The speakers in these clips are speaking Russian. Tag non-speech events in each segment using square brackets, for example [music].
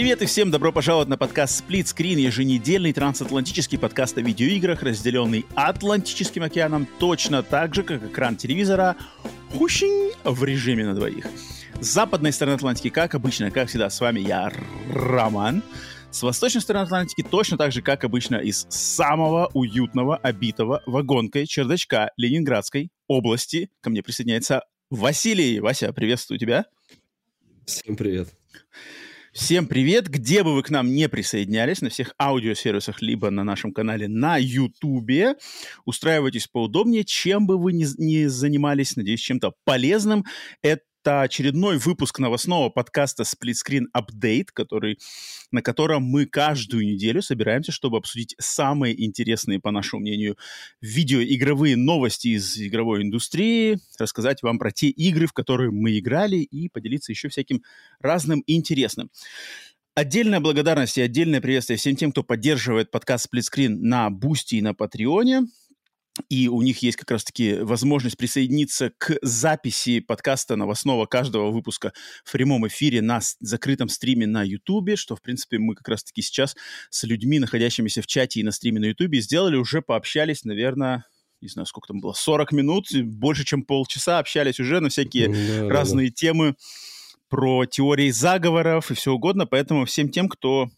Привет и всем добро пожаловать на подкаст Split Screen, еженедельный трансатлантический подкаст о видеоиграх, разделенный Атлантическим океаном точно так же, как экран телевизора, хущень в режиме на двоих. С западной стороны Атлантики, как обычно, как всегда, с вами я, Роман. С восточной стороны Атлантики точно так же, как обычно, из самого уютного, обитого вагонкой чердачка Ленинградской области ко мне присоединяется Василий. Вася, приветствую тебя. Всем привет. Всем привет! Где бы вы к нам не присоединялись, на всех аудиосервисах, либо на нашем канале на YouTube, устраивайтесь поудобнее, чем бы вы ни, ни занимались, надеюсь, чем-то полезным. Это это очередной выпуск новостного подкаста Split Screen Update, который, на котором мы каждую неделю собираемся, чтобы обсудить самые интересные, по нашему мнению, видеоигровые новости из игровой индустрии, рассказать вам про те игры, в которые мы играли, и поделиться еще всяким разным интересным. Отдельная благодарность и отдельное приветствие всем тем, кто поддерживает подкаст Split Screen на Boosty и на Патреоне и у них есть как раз-таки возможность присоединиться к записи подкаста новостного каждого выпуска в прямом эфире на закрытом стриме на Ютубе, что, в принципе, мы как раз-таки сейчас с людьми, находящимися в чате и на стриме на Ютубе, сделали, уже пообщались, наверное, не знаю, сколько там было, 40 минут, больше, чем полчаса общались уже на всякие да, разные да, темы про теории заговоров и все угодно, поэтому всем тем, кто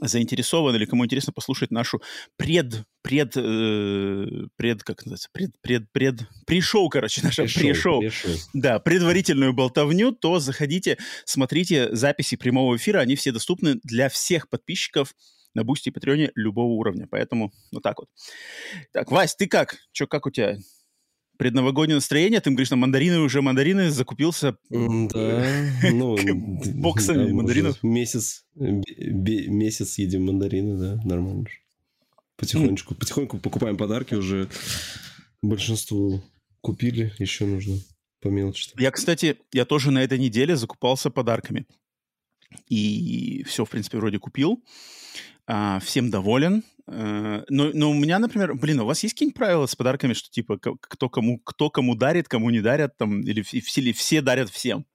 заинтересован или кому интересно послушать нашу пред, пред, э, пред, как называется, пред, пред, пред, pre-show, короче, наше pre-show, pre-show. да, предварительную болтовню, то заходите, смотрите записи прямого эфира, они все доступны для всех подписчиков на Boosty и Патреоне любого уровня, поэтому вот так вот. Так, Вась, ты как? Че, как у тебя предновогоднее настроение, ты говоришь, на мандарины уже мандарины закупился. [laughs] Да, ну, боксами мандаринов. Месяц, месяц едим мандарины, да, нормально. Потихонечку, потихоньку покупаем подарки уже. Большинство купили, еще нужно по мелочи. Я, кстати, я тоже на этой неделе закупался подарками. И все, в принципе, вроде купил. А, всем доволен. А, но, но у меня, например, блин, у вас есть какие-нибудь правила с подарками, что типа кто кому, кто кому дарит, кому не дарят, там, или, или все дарят всем?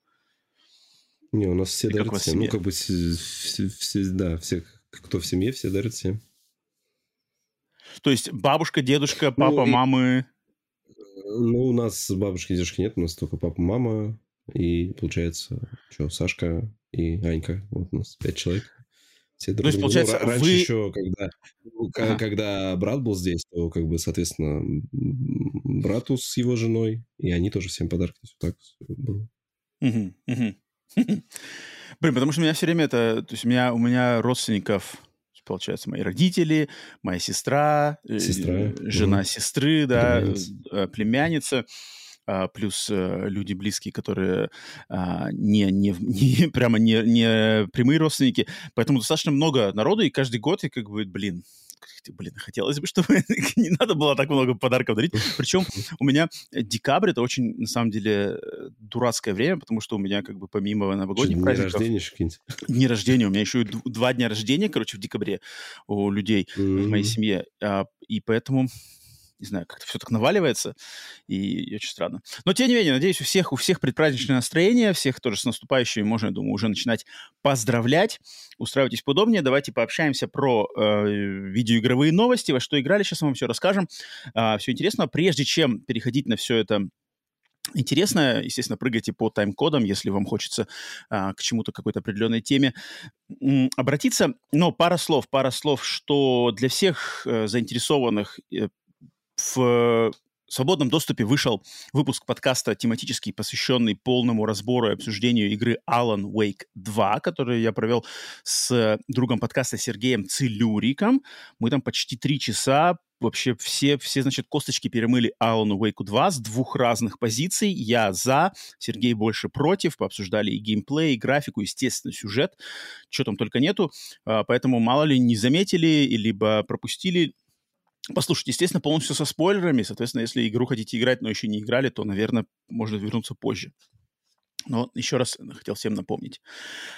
Не, у нас все и дарят всем. Ну, как бы, все, все, да, все, кто в семье, все дарят всем. То есть бабушка, дедушка, ну, папа, ну, мамы... Ну, у нас бабушки и дедушки нет, у нас только папа, мама, и, получается, что, Сашка и Анька. Вот у нас пять человек. Все друг то есть, получается, ну, раньше вы... еще, когда, ну, ага. когда брат был здесь, то, как бы, соответственно, брату с его женой, и они тоже всем подарки. Вот так было. Угу, угу. [laughs] Блин, потому что у меня все время это... То есть у меня, у меня родственников, получается, мои родители, моя сестра, э, сестра. жена угу. сестры, да, племянница. Э, племянница плюс а, люди близкие, которые а, не, не, [laughs] не прямо не, не прямые родственники. Поэтому достаточно много народу, и каждый год, и как бы, блин, блин, хотелось бы, чтобы [laughs] не надо было так много подарков дарить. Причем у меня декабрь это очень, на самом деле, дурацкое время, потому что у меня как бы помимо новогодних праздников... День рождения Не рождения, у меня еще и два дня рождения, короче, в декабре у людей mm-hmm. в моей семье. И поэтому не знаю, как-то все так наваливается, и очень странно. Но, тем не менее, надеюсь, у всех, у всех предпраздничное настроение, всех тоже с наступающими можно, я думаю, уже начинать поздравлять. Устраивайтесь поудобнее, давайте пообщаемся про э, видеоигровые новости, во что играли, сейчас мы вам все расскажем. Э, все интересно. Прежде чем переходить на все это интересно. Естественно, прыгайте по тайм-кодам, если вам хочется а, к чему-то, какой-то определенной теме м, обратиться. Но пара слов, пара слов, что для всех э, заинтересованных э, в свободном доступе вышел выпуск подкаста тематический, посвященный полному разбору и обсуждению игры Alan Wake 2, который я провел с другом подкаста Сергеем Целюриком. Мы там почти три часа вообще все, все, значит, косточки перемыли Алану Wake 2 с двух разных позиций. Я за, Сергей больше против. Пообсуждали и геймплей, и графику, естественно, сюжет. Что там только нету. А, поэтому мало ли не заметили, либо пропустили, Послушайте, естественно, полностью со спойлерами. Соответственно, если игру хотите играть, но еще не играли, то, наверное, можно вернуться позже. Но еще раз хотел всем напомнить.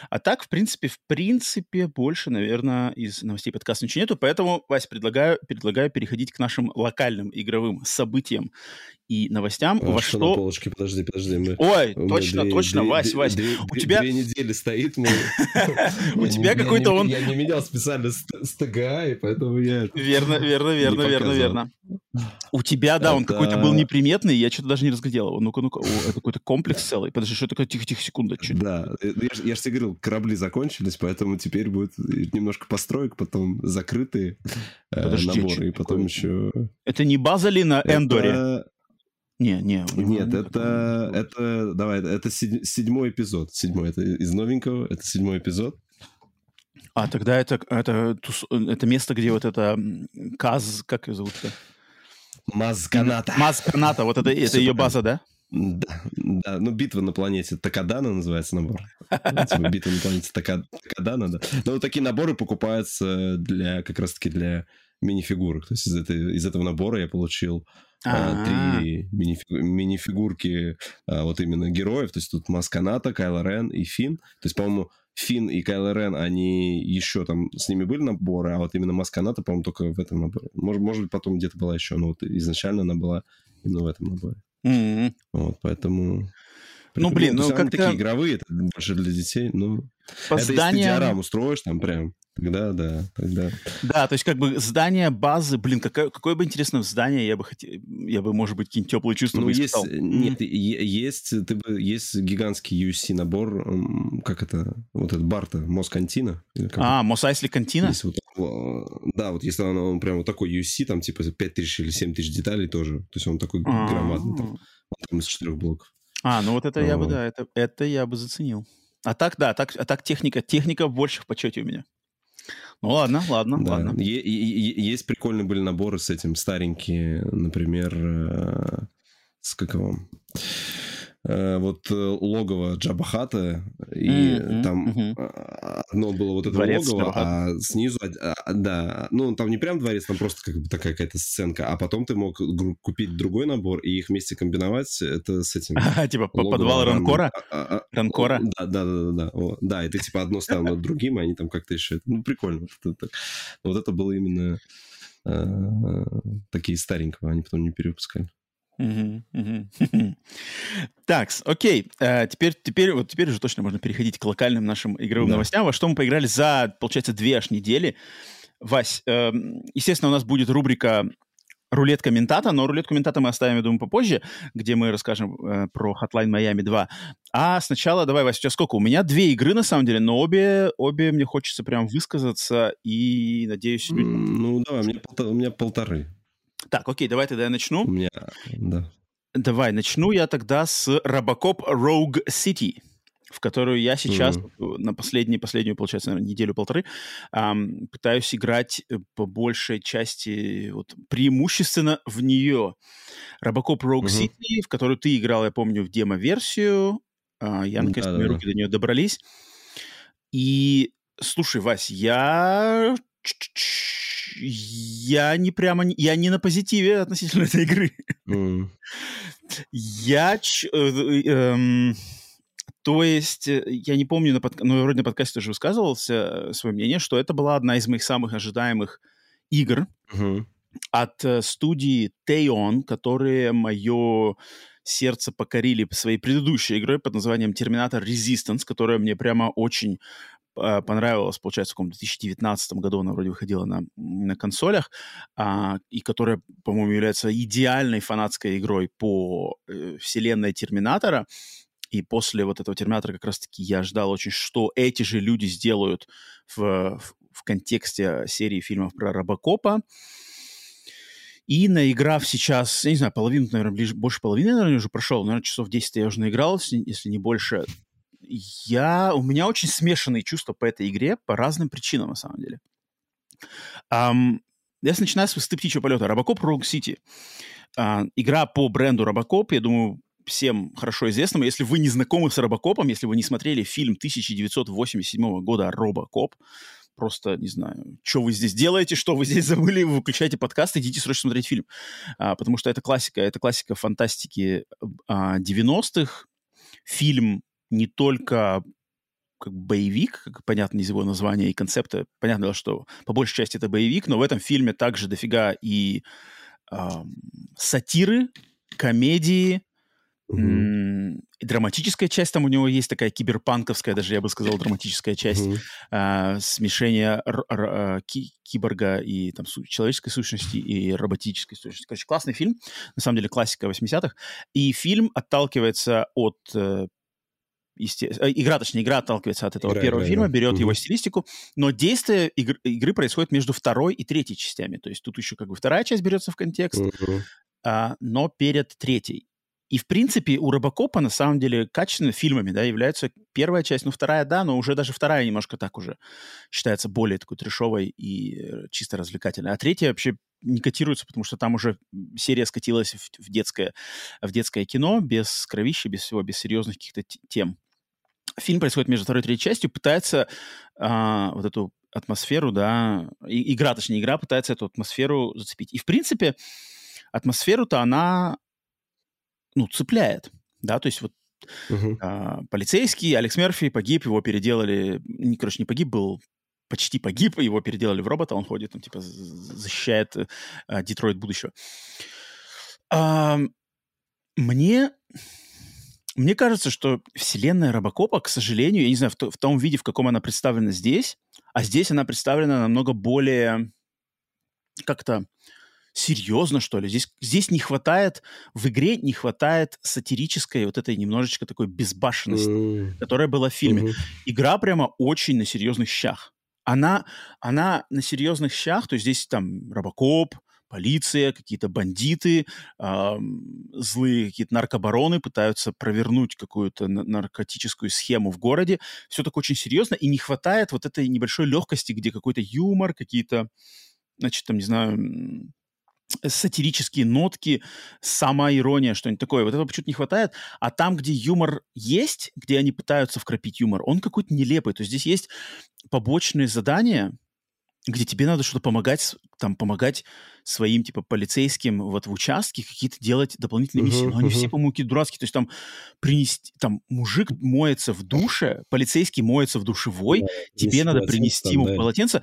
А так, в принципе, в принципе, больше, наверное, из новостей подкаста ничего нету. Поэтому, Вась, предлагаю, предлагаю переходить к нашим локальным игровым событиям и новостям. А, во что, что... на полочке? Подожди, подожди. Мы... Ой, меня точно, две- точно, две- Вась, две- Вась. две- у тебя, Две недели стоит. мы- [laughs] у тебя какой-то он... Я не менял специально с ТГА, и поэтому я... [laughs] Верно, верно, верно, верно, верно. У тебя, да, он какой-то был неприметный, я что-то даже не разглядел его. Ну-ка, ну-ка, это какой-то комплекс целый. Подожди, что такое? Тихо-тихо, секунда. Да, э, я, ж- я же тебе говорил, корабли закончились, поэтому теперь будет немножко построек, потом закрытые э, наборы, и потом еще... Это не база ли на Эндоре? Не, не. Нет, нет это, это, давай, это седь- седьмой эпизод. Седьмой, это из новенького, это седьмой эпизод. А тогда это, это, это место, где вот это Каз, как ее зовут? Мазканата. Маз Каната, вот это, это ее база, да? Да, да, ну битва на планете Такадана называется набор. Типа битва на планете Така- Такадана, да. Но вот такие наборы покупаются для, как раз-таки для мини-фигурок. То есть из, этой, из этого набора я получил а, А, три минифи- мини-фигурки а, вот именно героев. То есть тут Масканата, Кайло Рен и Финн. То есть, по-моему, Финн и Кайло Рен, они еще там с ними были наборы, а вот именно Масканата, по-моему, только в этом наборе. Может, может быть, потом где-то была еще, но вот изначально она была именно в этом наборе. м. Вот, поэтому... Ну, блин, ну, как-то- такие игровые, это больше для детей, ну... По Это если ты зданиям- диорам устроишь там прям, тогда, да, тогда... Да, то есть как бы здание базы, блин, какое, какое бы интересное здание я бы хотел, я бы, может быть, какие-нибудь теплые чувства Ну, бы есть, испытал. нет, е- есть, ты бы, есть гигантский UC набор, как это, вот этот Барта, Москантина. А, Мос Айсли Кантина? Вот, э, да, вот если он, он прям вот такой UC, там типа 5000 или 7000 деталей тоже. То есть он такой громадный, там, там из четырех блоков. А, ну вот это я бы, да, это, это я бы заценил. А так, да, так, а так техника, техника больше в почете у меня. Ну ладно, ладно, Да. ладно. Е- е- есть прикольные были наборы с этим старенькие, например, э, с как его? Э, вот э, логово Джабахата, и Мгм, там а, одно было вот это Дворец логово, Джабахата. а снизу, а, а, да, ну там не прям дворец, там просто как бы такая какая-то сценка, а потом ты мог купить другой набор и их вместе комбиновать, это с этим. [laughs] Типа по- логово подвал Ран- Ранкора? а, а, а, Ранкора? Да, да, да, да, да. Да, и ты типа одно ставил над другим, и они там как-то еще... Ну, прикольно. Вот это. Вот это было именно э, такие старенького, они потом не перевыпускали. [laughs] Так, окей. Э, Теперь, теперь, вот теперь уже точно можно переходить к локальным нашим игровым новостям. Во что мы поиграли за, получается, две аж недели. Вась, эм, естественно, у нас будет рубрика рулет комментата, но рулет комментата мы оставим, я думаю, попозже, где мы расскажем э, про Hotline Miami 2. А сначала, давай, Вась, у тебя сколько? У меня две игры, на самом деле, но обе, обе мне хочется прям высказаться, и, надеюсь... люди- Ну, давай, у меня, полта- у меня полторы. Так, окей, давай тогда я начну. У меня, да. Давай, начну я тогда с Robocop Rogue City, в которую я сейчас э, на последней, последнюю, получается, наверное, неделю-полторы ам, пытаюсь играть э, по большей части, вот, преимущественно в нее. Robocop Rogue Мгм. City, в которую ты играл, я помню, в демо-версию. А, я, наконец, мои Да-да-да. руки до нее добрались. И, слушай, Вась, я... Я не прямо... Я не на позитиве относительно [laughs] этой игры. М, Я... э, э, эм, то есть, э, я не помню, на подка- ну, вроде на подкасте тоже высказывался свое мнение, что это была одна из моих самых ожидаемых игр мгм. от э, студии Teon, которые мое сердце покорили своей предыдущей игрой под названием Terminator Resistance, которая мне прямо очень э, понравилась, получается, в каком 2019 году она вроде выходила на, на консолях, а, и которая, по-моему, является идеальной фанатской игрой по э, вселенной Терминатора. И после вот этого Терминатора как раз-таки я ждал очень, что эти же люди сделают в, в, в контексте серии фильмов про Робокопа. И наиграв сейчас, я не знаю, половину, наверное, ближе, больше половины, наверное, уже прошел, наверное, часов 10 я уже наиграл, если не больше. Я, у меня очень смешанные чувства по этой игре по разным причинам, на самом деле. Ам, я начинаю с высоты птичьего полета. Робокоп Rogue City. А, игра по бренду Робокоп, я думаю, всем хорошо известному. Если вы не знакомы с Робокопом, если вы не смотрели фильм 1987 года «Робокоп», просто, не знаю, что вы здесь делаете, что вы здесь забыли, вы выключайте подкаст, идите срочно смотреть фильм. А, потому что это классика, это классика фантастики а, 90-х. Фильм не только как боевик, как понятно из его названия и концепта, понятно, что по большей части это боевик, но в этом фильме также дофига и э, сатиры, комедии, mm-hmm. и драматическая часть там у него есть такая киберпанковская, даже я бы сказал, драматическая часть mm-hmm. э, смешения р- р- э, ки- киборга и там су- человеческой сущности и роботической сущности. Короче, классный фильм, на самом деле классика 80-х, и фильм отталкивается от э, есте... Э, игра, точнее, игра отталкивается от этого игра, первого игра, фильма, игра. берет угу. его стилистику, но действие игр... игры происходит между второй и третьей частями. То есть тут еще как бы вторая часть берется в контекст, угу. а, но перед третьей. И, в принципе, у Робокопа, на самом деле, качественными фильмами, да, являются первая часть, ну, вторая, да, но уже даже вторая немножко так уже считается более такой трешовой и э, чисто развлекательной. А третья вообще не котируется, потому что там уже серия скатилась в, в, детское, в детское кино, без кровища, без всего, без серьезных каких-то тем фильм происходит между второй и третьей частью, пытается а, вот эту атмосферу, да, и, игра, точнее, игра пытается эту атмосферу зацепить. И, в принципе, атмосферу-то она, ну, цепляет, да, то есть вот uh-huh. а, полицейский Алекс Мерфи погиб, его переделали, не, короче, не погиб, был почти погиб, его переделали в робота, он ходит, он, типа, защищает а, Детройт будущего. А, мне мне кажется, что вселенная Робокопа, к сожалению, я не знаю, в, то, в том виде, в каком она представлена здесь, а здесь она представлена намного более как-то серьезно, что ли. Здесь, здесь не хватает, в игре не хватает сатирической вот этой немножечко такой безбашенности, mm. которая была в фильме. Mm-hmm. Игра прямо очень на серьезных щах. Она, она на серьезных щах, то есть здесь там Робокоп, полиция, какие-то бандиты, э, злые какие-то наркобароны пытаются провернуть какую-то наркотическую схему в городе. Все так очень серьезно, и не хватает вот этой небольшой легкости, где какой-то юмор, какие-то, значит, там, не знаю, сатирические нотки, сама ирония, что-нибудь такое. Вот этого почему-то не хватает. А там, где юмор есть, где они пытаются вкрапить юмор, он какой-то нелепый. То есть здесь есть побочные задания, где тебе надо что-то помогать, там, помогать своим, типа, полицейским вот в участке какие-то делать дополнительные миссии. Но они все, по-моему, какие-то дурацкие. То есть там принести, там, мужик моется в душе, полицейский моется в душевой, yeah, тебе надо принести ему да. полотенце.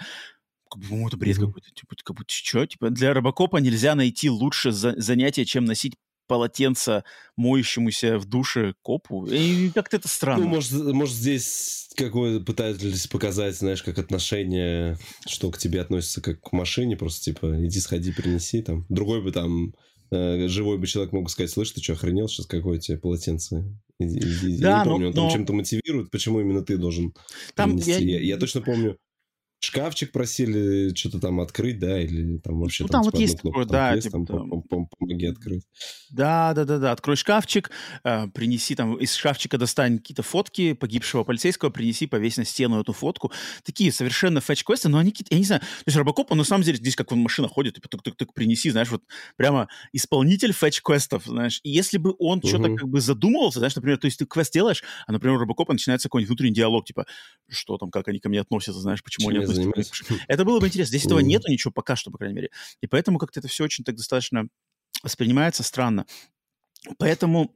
По-моему, это бред какой-то. Типа, как будто, что? Типа, для робокопа нельзя найти лучше за- занятие, чем носить полотенце моющемуся в душе копу. И как-то это странно. Ну, может, может здесь какое пытались показать, знаешь, как отношение, что к тебе относится как к машине, просто типа иди сходи, принеси там. Другой бы там э, живой бы человек мог сказать, слышь, ты что, охренел сейчас, какое тебе полотенце? Иди, иди. Да, я не помню, но, он там но... чем-то мотивирует, почему именно ты должен там принести. Я... Я, я точно помню, шкафчик просили что-то там открыть, да, или там вообще ну, там, там вот есть такое, да, есть, типа, там, там... помоги открыть. Да, да, да, да, открой шкафчик, э, принеси там из шкафчика достань какие-то фотки погибшего полицейского, принеси, повесь на стену эту фотку. Такие совершенно фэтч-квесты, но они какие-то, я не знаю, то есть Робокоп, он на самом деле здесь как он машина ходит, типа, тук-тук-тук, принеси, знаешь, вот прямо исполнитель фэтч-квестов, знаешь, и если бы он угу. что-то как бы задумывался, знаешь, например, то есть ты квест делаешь, а, например, у Робокопа начинается какой-нибудь внутренний диалог, типа, что там, как они ко мне относятся, знаешь, почему Чем они относятся это было бы интересно. Здесь этого нету ничего пока что, по крайней мере. И поэтому как-то это все очень так достаточно воспринимается странно. Поэтому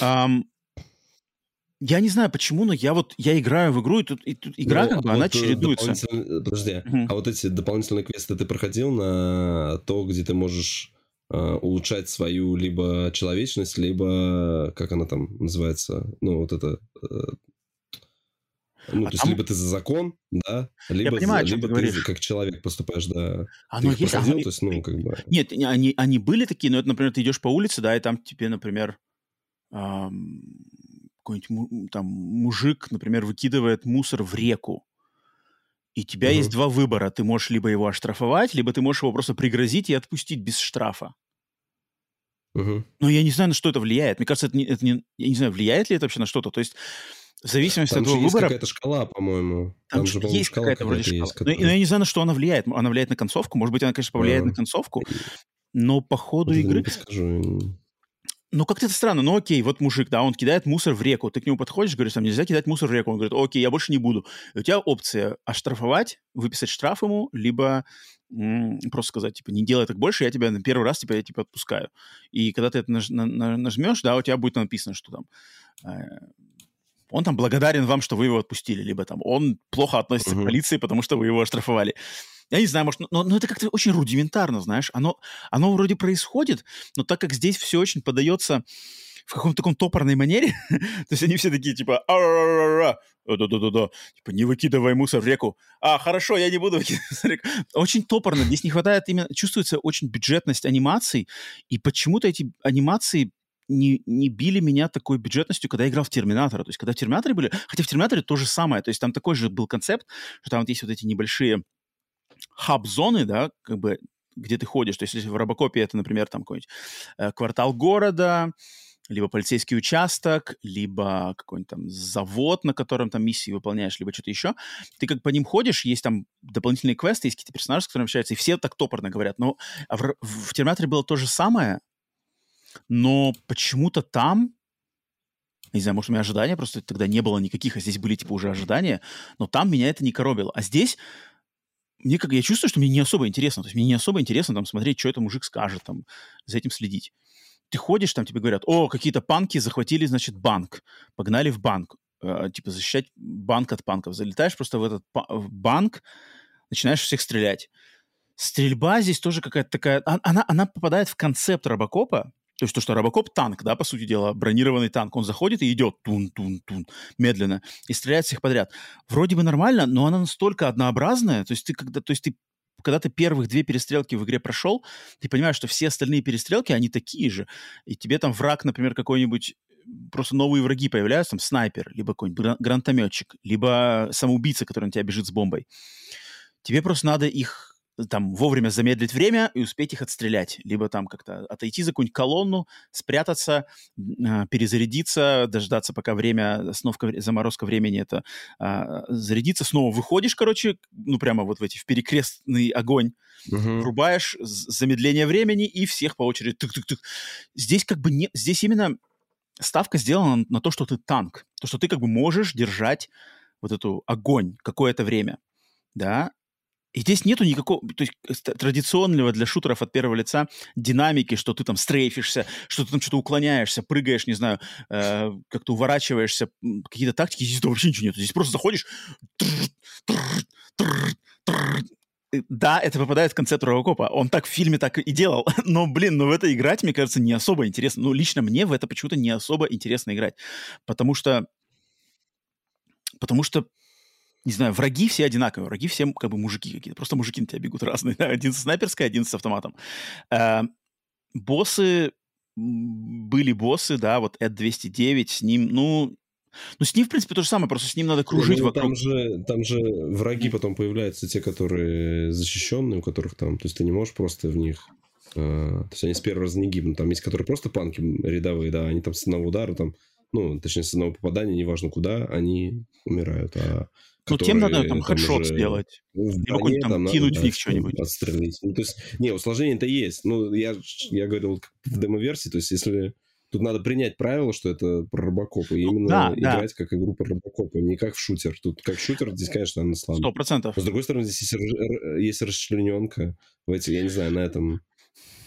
эм, я не знаю почему, но я вот я играю в игру, и тут, и тут игра ну, как бы, а она вот чередуется. Подожди, угу. а вот эти дополнительные квесты ты проходил на то, где ты можешь э, улучшать свою либо человечность, либо как она там называется, ну вот это э, ну, а то есть, либо ты за закон, да, либо, Я понимаю, за, либо ты, ты как человек поступаешь, да. Оно ты есть, проходил, оно... то есть, ну, как бы... Нет, они, они были такие, но это, например, ты идешь по улице, да, и там тебе, например, эм, какой-нибудь там мужик, например, выкидывает мусор в реку. И у тебя uh-huh. есть два выбора. Ты можешь либо его оштрафовать, либо ты можешь его просто пригрозить и отпустить без штрафа. Uh-huh. Но я не знаю, на что это влияет. Мне кажется, это не, это не, я не знаю, влияет ли это вообще на что-то. То есть в зависимости там от твоего выбора... Какая-то шкала, по-моему. Там, там же, по есть какая-то вроде шкала. Есть, которая... но, но я не знаю, на что она влияет. Она влияет на концовку. Может быть, она, конечно, повлияет а. на концовку. Но по ходу вот игры... Не подскажу. ну, как-то это странно. Ну, окей, вот мужик, да, он кидает мусор в реку. Ты к нему подходишь, говоришь, там, нельзя кидать мусор в реку. Он говорит, окей, я больше не буду. И у тебя опция оштрафовать, выписать штраф ему, либо просто сказать, типа, не делай так больше, я тебя на первый раз, типа, я тебя отпускаю. И когда ты это наж- на- на- нажмешь, да, у тебя будет написано, что там э- он там благодарен вам, что вы его отпустили, либо там он плохо относится uh-huh. к полиции, потому что вы его оштрафовали. Я не знаю, может, но, но это как-то очень рудиментарно, знаешь. Оно, оно вроде происходит, но так как здесь все очень подается в каком-то таком топорной манере, [laughs] то есть они все такие, типа, да-да-да-да, типа, не выкидывай мусор в реку. А, хорошо, я не буду выкидывать в реку. Очень топорно, здесь не хватает именно, чувствуется очень бюджетность анимаций, и почему-то эти анимации не, не били меня такой бюджетностью, когда я играл в Терминатора. То есть, когда в Терминаторе были... Хотя в Терминаторе то же самое. То есть, там такой же был концепт, что там вот есть вот эти небольшие хаб-зоны, да, как бы, где ты ходишь. То есть, если в Робокопе это, например, там какой-нибудь э, квартал города, либо полицейский участок, либо какой-нибудь там завод, на котором там миссии выполняешь, либо что-то еще. Ты как по ним ходишь, есть там дополнительные квесты, есть какие-то персонажи, с которыми общаются, и все так топорно говорят. Но в, в Терминаторе было то же самое, но почему-то там не знаю, может, у меня ожидания просто тогда не было никаких, а здесь были, типа, уже ожидания, но там меня это не коробило. А здесь мне как я чувствую, что мне не особо интересно. То есть мне не особо интересно там смотреть, что это мужик скажет, там, за этим следить. Ты ходишь, там тебе говорят, о, какие-то панки захватили, значит, банк, погнали в банк, э, типа защищать банк от панков. Залетаешь просто в этот в банк, начинаешь всех стрелять. Стрельба здесь тоже какая-то такая... А, она, она попадает в концепт Робокопа, то есть то, что Робокоп танк, да, по сути дела, бронированный танк, он заходит и идет тун-тун-тун медленно и стреляет всех подряд. Вроде бы нормально, но она настолько однообразная, то есть ты когда, то есть ты когда ты первых две перестрелки в игре прошел, ты понимаешь, что все остальные перестрелки, они такие же. И тебе там враг, например, какой-нибудь просто новые враги появляются, там снайпер, либо какой-нибудь гранатометчик, либо самоубийца, который на тебя бежит с бомбой. Тебе просто надо их там вовремя замедлить время и успеть их отстрелять. Либо там как-то отойти за какую-нибудь колонну, спрятаться, э, перезарядиться, дождаться, пока время, остановка, заморозка времени это э, зарядиться, снова выходишь, короче, ну прямо вот в эти, в перекрестный огонь, uh-huh. врубаешь замедление времени и всех по очереди тык-тык-тык. Здесь как бы не, здесь именно ставка сделана на то, что ты танк, то, что ты как бы можешь держать вот эту огонь какое-то время, да, и здесь нету никакого, то есть э, традиционного для шутеров от первого лица динамики, что ты там стрейфишься, что ты там что-то уклоняешься, прыгаешь, не знаю, э, как-то уворачиваешься, какие-то тактики, здесь вообще ничего нет. Здесь просто заходишь, да, это попадает в концепт Робокопа. Он так в фильме так и делал. [laughs] Но, блин, ну в это играть, мне кажется, не особо интересно. Ну, лично мне в это почему-то не особо интересно играть. Потому что... Потому что не знаю, враги все одинаковые, враги все как бы мужики какие-то, просто мужики на тебя бегут разные, да? один с снайперской, один с автоматом. Э, боссы, были боссы, да, вот Эд 209, с ним, ну, ну, с ним, в принципе, то же самое, просто с ним надо кружить ну, вокруг. Там же, там же враги потом появляются, те, которые защищенные, у которых там, то есть ты не можешь просто в них... Э, то есть они с первого раза не гибнут. Там есть, которые просто панки рядовые, да, они там с одного удара, там, ну, точнее, с одного попадания, неважно куда, они умирают. А ну, тем надо там хедшот сделать. Или какой-нибудь там, там кинуть в них что-нибудь. Отстрелить. Ну, то есть, не, усложнение-то есть. Ну, я, я говорил в демо-версии, то есть, если... Тут надо принять правило, что это про Робокоп, и ну, именно да, играть да. как игру про Робокоп, не как в шутер. Тут как шутер здесь, конечно, она слабая. Сто процентов. С другой стороны, здесь есть, есть расчлененка в эти, я не знаю, на этом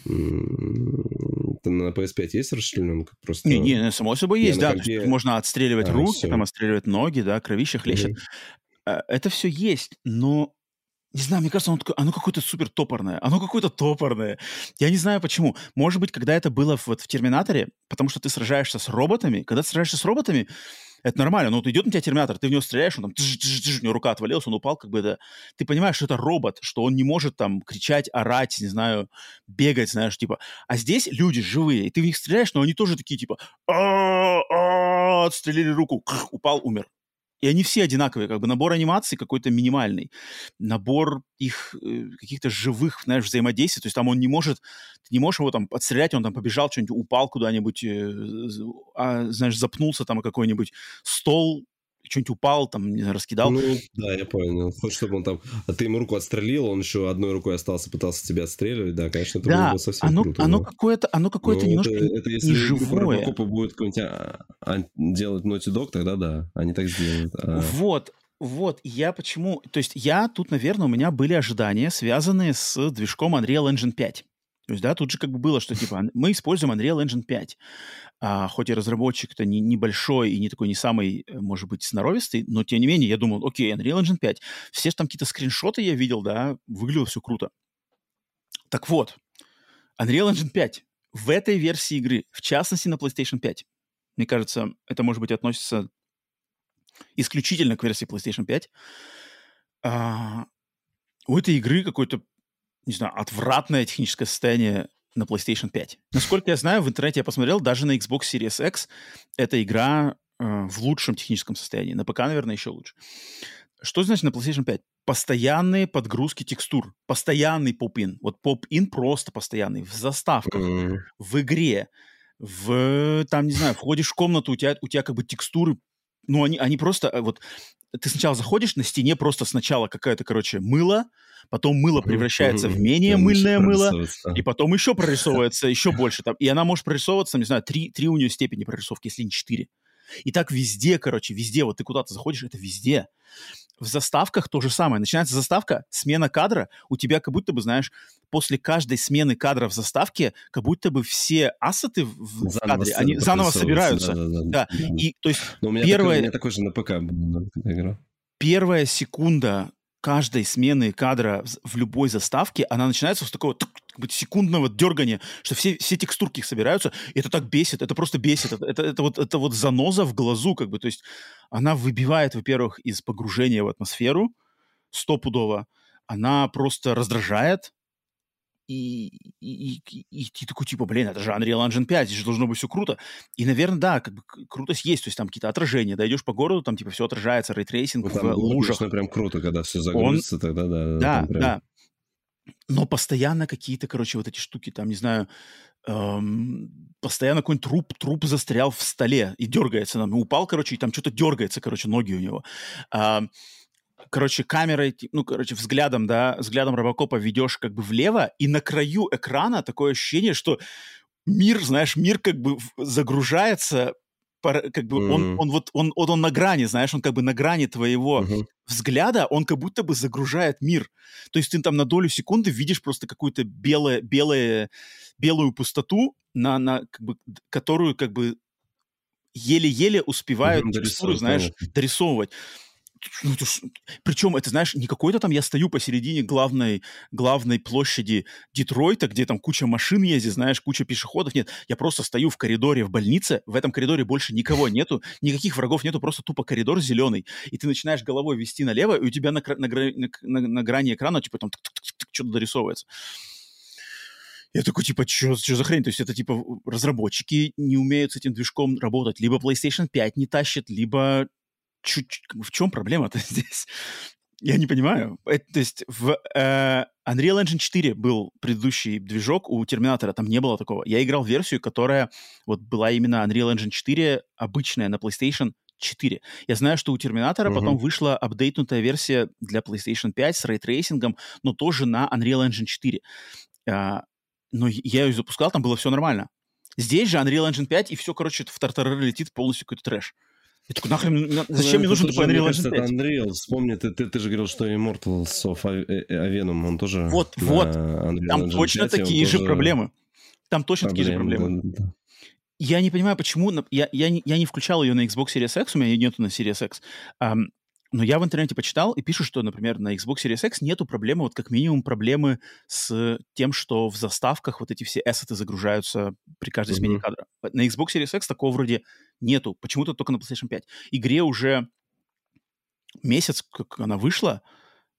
на PS5 есть расчлененка? Просто... Не, не, само собой есть, да. Компе... Можно отстреливать а, руки, все. там отстреливать ноги, да, кровище хлещет. Угу. Это все есть, но не знаю, мне кажется, оно, оно какое-то супер топорное. Оно какое-то топорное. Я не знаю почему. Может быть, когда это было вот в Терминаторе, потому что ты сражаешься с роботами. Когда ты сражаешься с роботами, это нормально. Ну, вот идет на тебя терминатор, ты в него стреляешь, он там, у него рука отвалилась, он упал, как бы, да. Ты понимаешь, что это робот, что он не может там кричать, орать, не знаю, бегать, знаешь, типа. А здесь люди живые, и ты в них стреляешь, но они тоже такие, типа, отстрелили руку, упал, умер. И они все одинаковые, как бы набор анимаций какой-то минимальный, набор их э, каких-то живых, знаешь, взаимодействий, то есть там он не может, ты не можешь его там отстрелять, он там побежал, что-нибудь упал куда-нибудь, э, а, знаешь, запнулся там какой-нибудь стол, что-нибудь упал, там, не знаю, раскидал. Ну, да, я понял. Хочешь, чтобы он там... А ты ему руку отстрелил, он еще одной рукой остался, пытался тебя отстреливать, да, конечно, это да, было бы совсем оно, круто. оно но- какое-то, оно какое-то но немножко это, это если не игру про живое. Робокопа будет а, а, делать Naughty Dog, тогда да, они так сделают. А, Вот, вот, я почему... То есть я тут, наверное, у меня были ожидания, связанные с движком Unreal Engine 5. То есть, да, тут же как бы было, что типа мы используем Unreal Engine 5. А, хоть и разработчик-то не, небольшой и не такой не самый, э, может быть, сноровистый, но тем не менее я думал, окей, Unreal Engine 5. Все же там какие-то скриншоты я видел, да, выглядело все круто. Так вот, Unreal Engine 5 в этой версии игры, в частности на PlayStation 5, мне кажется, это, может быть, относится исключительно к версии PlayStation 5, а, у этой игры какое-то, не знаю, отвратное техническое состояние на PlayStation 5. Насколько я знаю, в интернете я посмотрел, даже на Xbox Series X эта игра э, в лучшем техническом состоянии. На ПК, наверное, еще лучше. Что значит на PlayStation 5? Постоянные подгрузки текстур. Постоянный поп-ин. Вот поп-ин просто постоянный. В заставках, м, в игре, в, там, не знаю, входишь в комнату, у тебя, у тебя как бы текстуры, ну, они, они просто, э, вот, ты сначала заходишь, на стене просто сначала какая-то, короче, мыло, потом мыло превращается в менее мыльное мыло, и потом еще прорисовывается еще [laughs] больше. Там, и она может прорисовываться, не знаю, три, три у нее степени прорисовки, если не четыре. И так везде, короче, везде. Вот ты куда-то заходишь, это везде. В заставках то же самое. Начинается заставка, смена кадра. У тебя как будто бы, знаешь, после каждой смены кадра в заставке, как будто бы все ассеты в, Заново кадре, они заново собираются. Да, да, Да. И, то есть, Но у меня, первое- такой, у меня такой же на ПК да, играл. первая секунда каждой смены кадра в- в любой заставке, она начинается с такого тук, как бы секундного дергания, что все, все текстурки их собираются, и это так бесит, это просто бесит, это, это, это вот, это вот заноза в глазу, как бы, то есть она выбивает, во-первых, из погружения в атмосферу стопудово, она просто раздражает, и, и, и, и ты такой, типа, блин, это же Unreal Engine 5, здесь же должно быть все круто. И, наверное, да, как бы крутость есть, то есть там какие-то отражения, да, идешь по городу, там, типа, все отражается, ray tracing Ну, в там лужах. конечно, прям круто, когда все загрузится, тогда да. Да, прям- да. Но постоянно какие-то, короче, вот эти штуки, там, не знаю, эм, постоянно какой-нибудь труп, труп застрял в столе и дергается. Там, упал, короче, и там что-то дергается, короче, ноги у него. Ам, короче, камерой, ну, короче, взглядом, да, взглядом Робокопа ведешь как бы влево, и на краю экрана такое ощущение, что мир, знаешь, мир как бы загружается, как бы он, Мгм. он вот, он, вот он на грани, знаешь, он как бы на грани твоего Мгм. Взгляда, он как будто бы загружает мир. То есть ты там на долю секунды видишь просто какую-то белое, белое, белую пустоту, на, на, как бы, которую как бы еле-еле успевают дорисовывать, знаешь, дорисовывать. Ну, это ж- Причем, это, знаешь, не какой-то там я стою посередине главной, главной площади Детройта, где там куча машин ездит, знаешь, куча пешеходов. Нет, я просто стою в коридоре в больнице, в этом коридоре больше никого нету, никаких врагов нету, просто тупо коридор зеленый. И ты начинаешь головой вести налево, и у тебя на, на, на, на- на грани экрана, типа, там что-то дорисовывается. Я такой, типа, что за хрень? То есть это, типа, разработчики не умеют с этим движком работать. Либо PlayStation 5 не тащит, либо чуть, в чем проблема-то [laughs] здесь? Я не понимаю. Это, то есть в э, Unreal Engine 4 был предыдущий движок у Терминатора, там не было такого. Я играл версию, которая вот была именно Unreal Engine 4, обычная на PlayStation 4. Я знаю, что у Терминатора Мгм. потом вышла апдейтнутая версия для PlayStation 5 с ray tracing'ом, но тоже на Unreal Engine 4. А, но я ее запускал, там было все нормально. Здесь же Unreal Engine 5, и все, короче, в тартарары летит полностью какой-то трэш. Я такой, нахрен, на- зачем мне Ну, нужен это такой мне Unreal Engine это 5? Unreal. Вспомни, ты, ты, ты же говорил, что Immortals of A- A- Avenum, он тоже Вот, вот. Unreal Там Engine точно 5, и он такие же тоже проблемы. Там точно такие же проблемы. да, да. Я не понимаю, почему... Я, я, не, я не включал ее на Xbox Series X, у меня ее нету на Series X. Ам, но я в интернете почитал и пишут, что, например, на Xbox Series X нету проблемы, вот как минимум проблемы с тем, что в заставках вот эти все эссеты загружаются при каждой смене Мгм. кадра. На Xbox Series X такого вроде нету. Почему-то только на PlayStation 5. Игре уже месяц, как она вышла,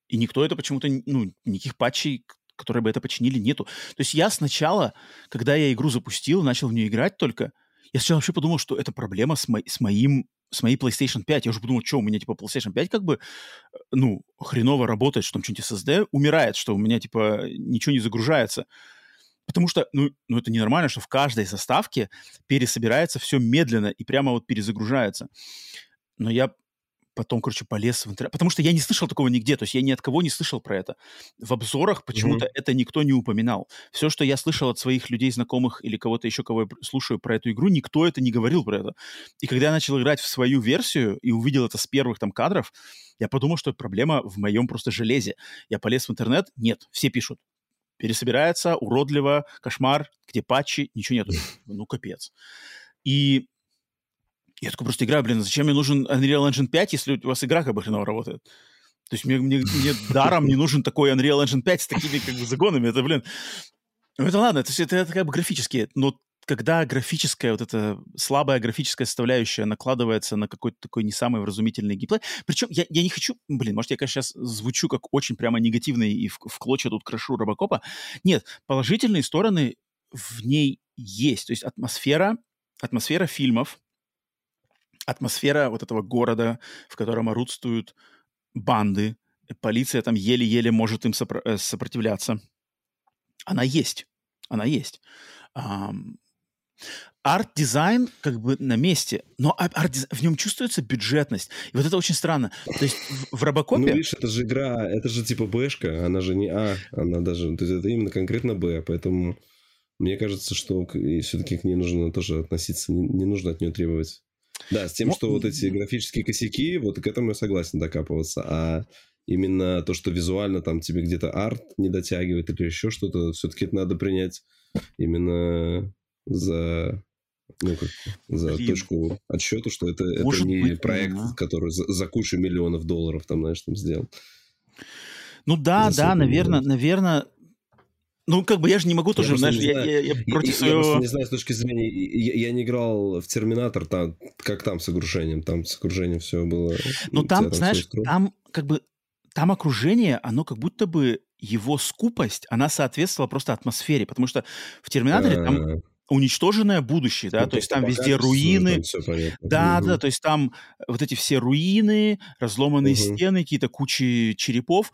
и никто это почему-то, ну, никаких патчей, которые бы это починили, нету. То есть я сначала, когда я игру запустил, начал в нее играть только, я сначала вообще подумал, что это проблема с, мо- с моим с моей PlayStation 5. Я уже подумал, что у меня, типа, PlayStation 5 как бы, ну, хреново работает, что там что-нибудь SSD умирает, что у меня, типа, ничего не загружается. Потому что, ну, ну, это ненормально, что в каждой заставке пересобирается все медленно и прямо вот перезагружается. Но я потом, короче, полез в интернет. Потому что я не слышал такого нигде. То есть я ни от кого не слышал про это. В обзорах почему-то mm-hmm. это никто не упоминал. Все, что я слышал от своих людей, знакомых или кого-то еще, кого я слушаю про эту игру, никто это не говорил про это. И когда я начал играть в свою версию и увидел это с первых там кадров, я подумал, что проблема в моем просто железе. Я полез в интернет, нет, все пишут. Пересобирается, уродливо, кошмар, где патчи, ничего нету. [laughs] Ну, капец. И я такой просто играю, блин, зачем мне нужен Unreal Engine 5, если у вас игра как бы хреново работает? То есть мне, мне, мне даром не нужен такой Unreal Engine 5 с такими как бы загонами. Это, блин, ну это ладно, это, это, это как бы графические, но когда графическая, вот эта слабая графическая составляющая накладывается на какой-то такой не самый вразумительный геймплей, причем я, я не хочу, блин, может, я, конечно, сейчас звучу как очень прямо негативный и в, в клочья тут крошу Робокопа. Нет, положительные стороны в ней есть. То есть атмосфера, атмосфера фильмов, атмосфера вот этого города, в котором орудствуют банды, полиция там еле-еле может им сопро- э, сопротивляться. Она есть. Она есть. Эм, арт-дизайн как бы на месте, но арт в нем чувствуется бюджетность. И вот это очень странно. То есть в, в Робокопе... Ну, видишь, это же игра, это же типа Бэшка, она же не А, она даже... То есть это именно конкретно Б, поэтому мне кажется, что все-таки к ней нужно тоже относиться, не, не нужно от нее требовать да, с тем, Но... что вот эти графические косяки, вот к этому я согласен докапываться. А именно то, что визуально там тебе где-то арт не дотягивает или еще что-то, все-таки это надо принять именно за ну, как, за Блин. точку отсчета, что это, это не быть, проект, да. который за, за кучу миллионов долларов там, знаешь, там сделан. Ну да, да, наверное, наверное, ну, как бы я же не могу тоже, я знаешь, я, я, я против я, своего... Я не знаю с точки зрения... Я, я не играл в Терминатор, там, как там с окружением. Там с окружением все было... Ну, там, там, знаешь, там как бы... Там окружение, оно как будто бы его скупость, она соответствовала просто атмосфере, потому что в Терминаторе там а. уничтоженное будущее, да, ну, то есть там везде руины, там да, угу. да, то есть там вот эти все руины, разломанные угу. стены, какие-то кучи черепов,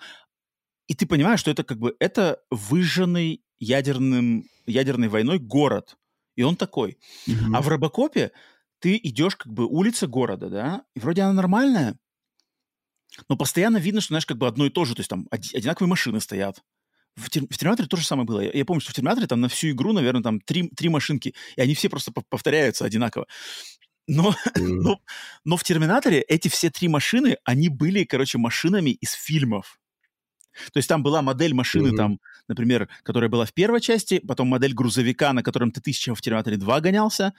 и ты понимаешь, что это как бы это выжженный ядерным, ядерной войной город. И он такой. Mm-hmm. А в Робокопе ты идешь как бы улица города, да, и вроде она нормальная, но постоянно видно, что, знаешь, как бы одно и то же, то есть там одинаковые машины стоят. В, тер- в Терминаторе то же самое было. Я, я помню, что в Терминаторе там на всю игру, наверное, там три, три машинки, и они все просто повторяются одинаково. Но, mm. но, но в Терминаторе эти все три машины, они были, короче, машинами из фильмов. То есть там была модель машины, mm-hmm. там, например, которая была в первой части, потом модель грузовика, на котором ты тысяча в Терминаторе 2 гонялся,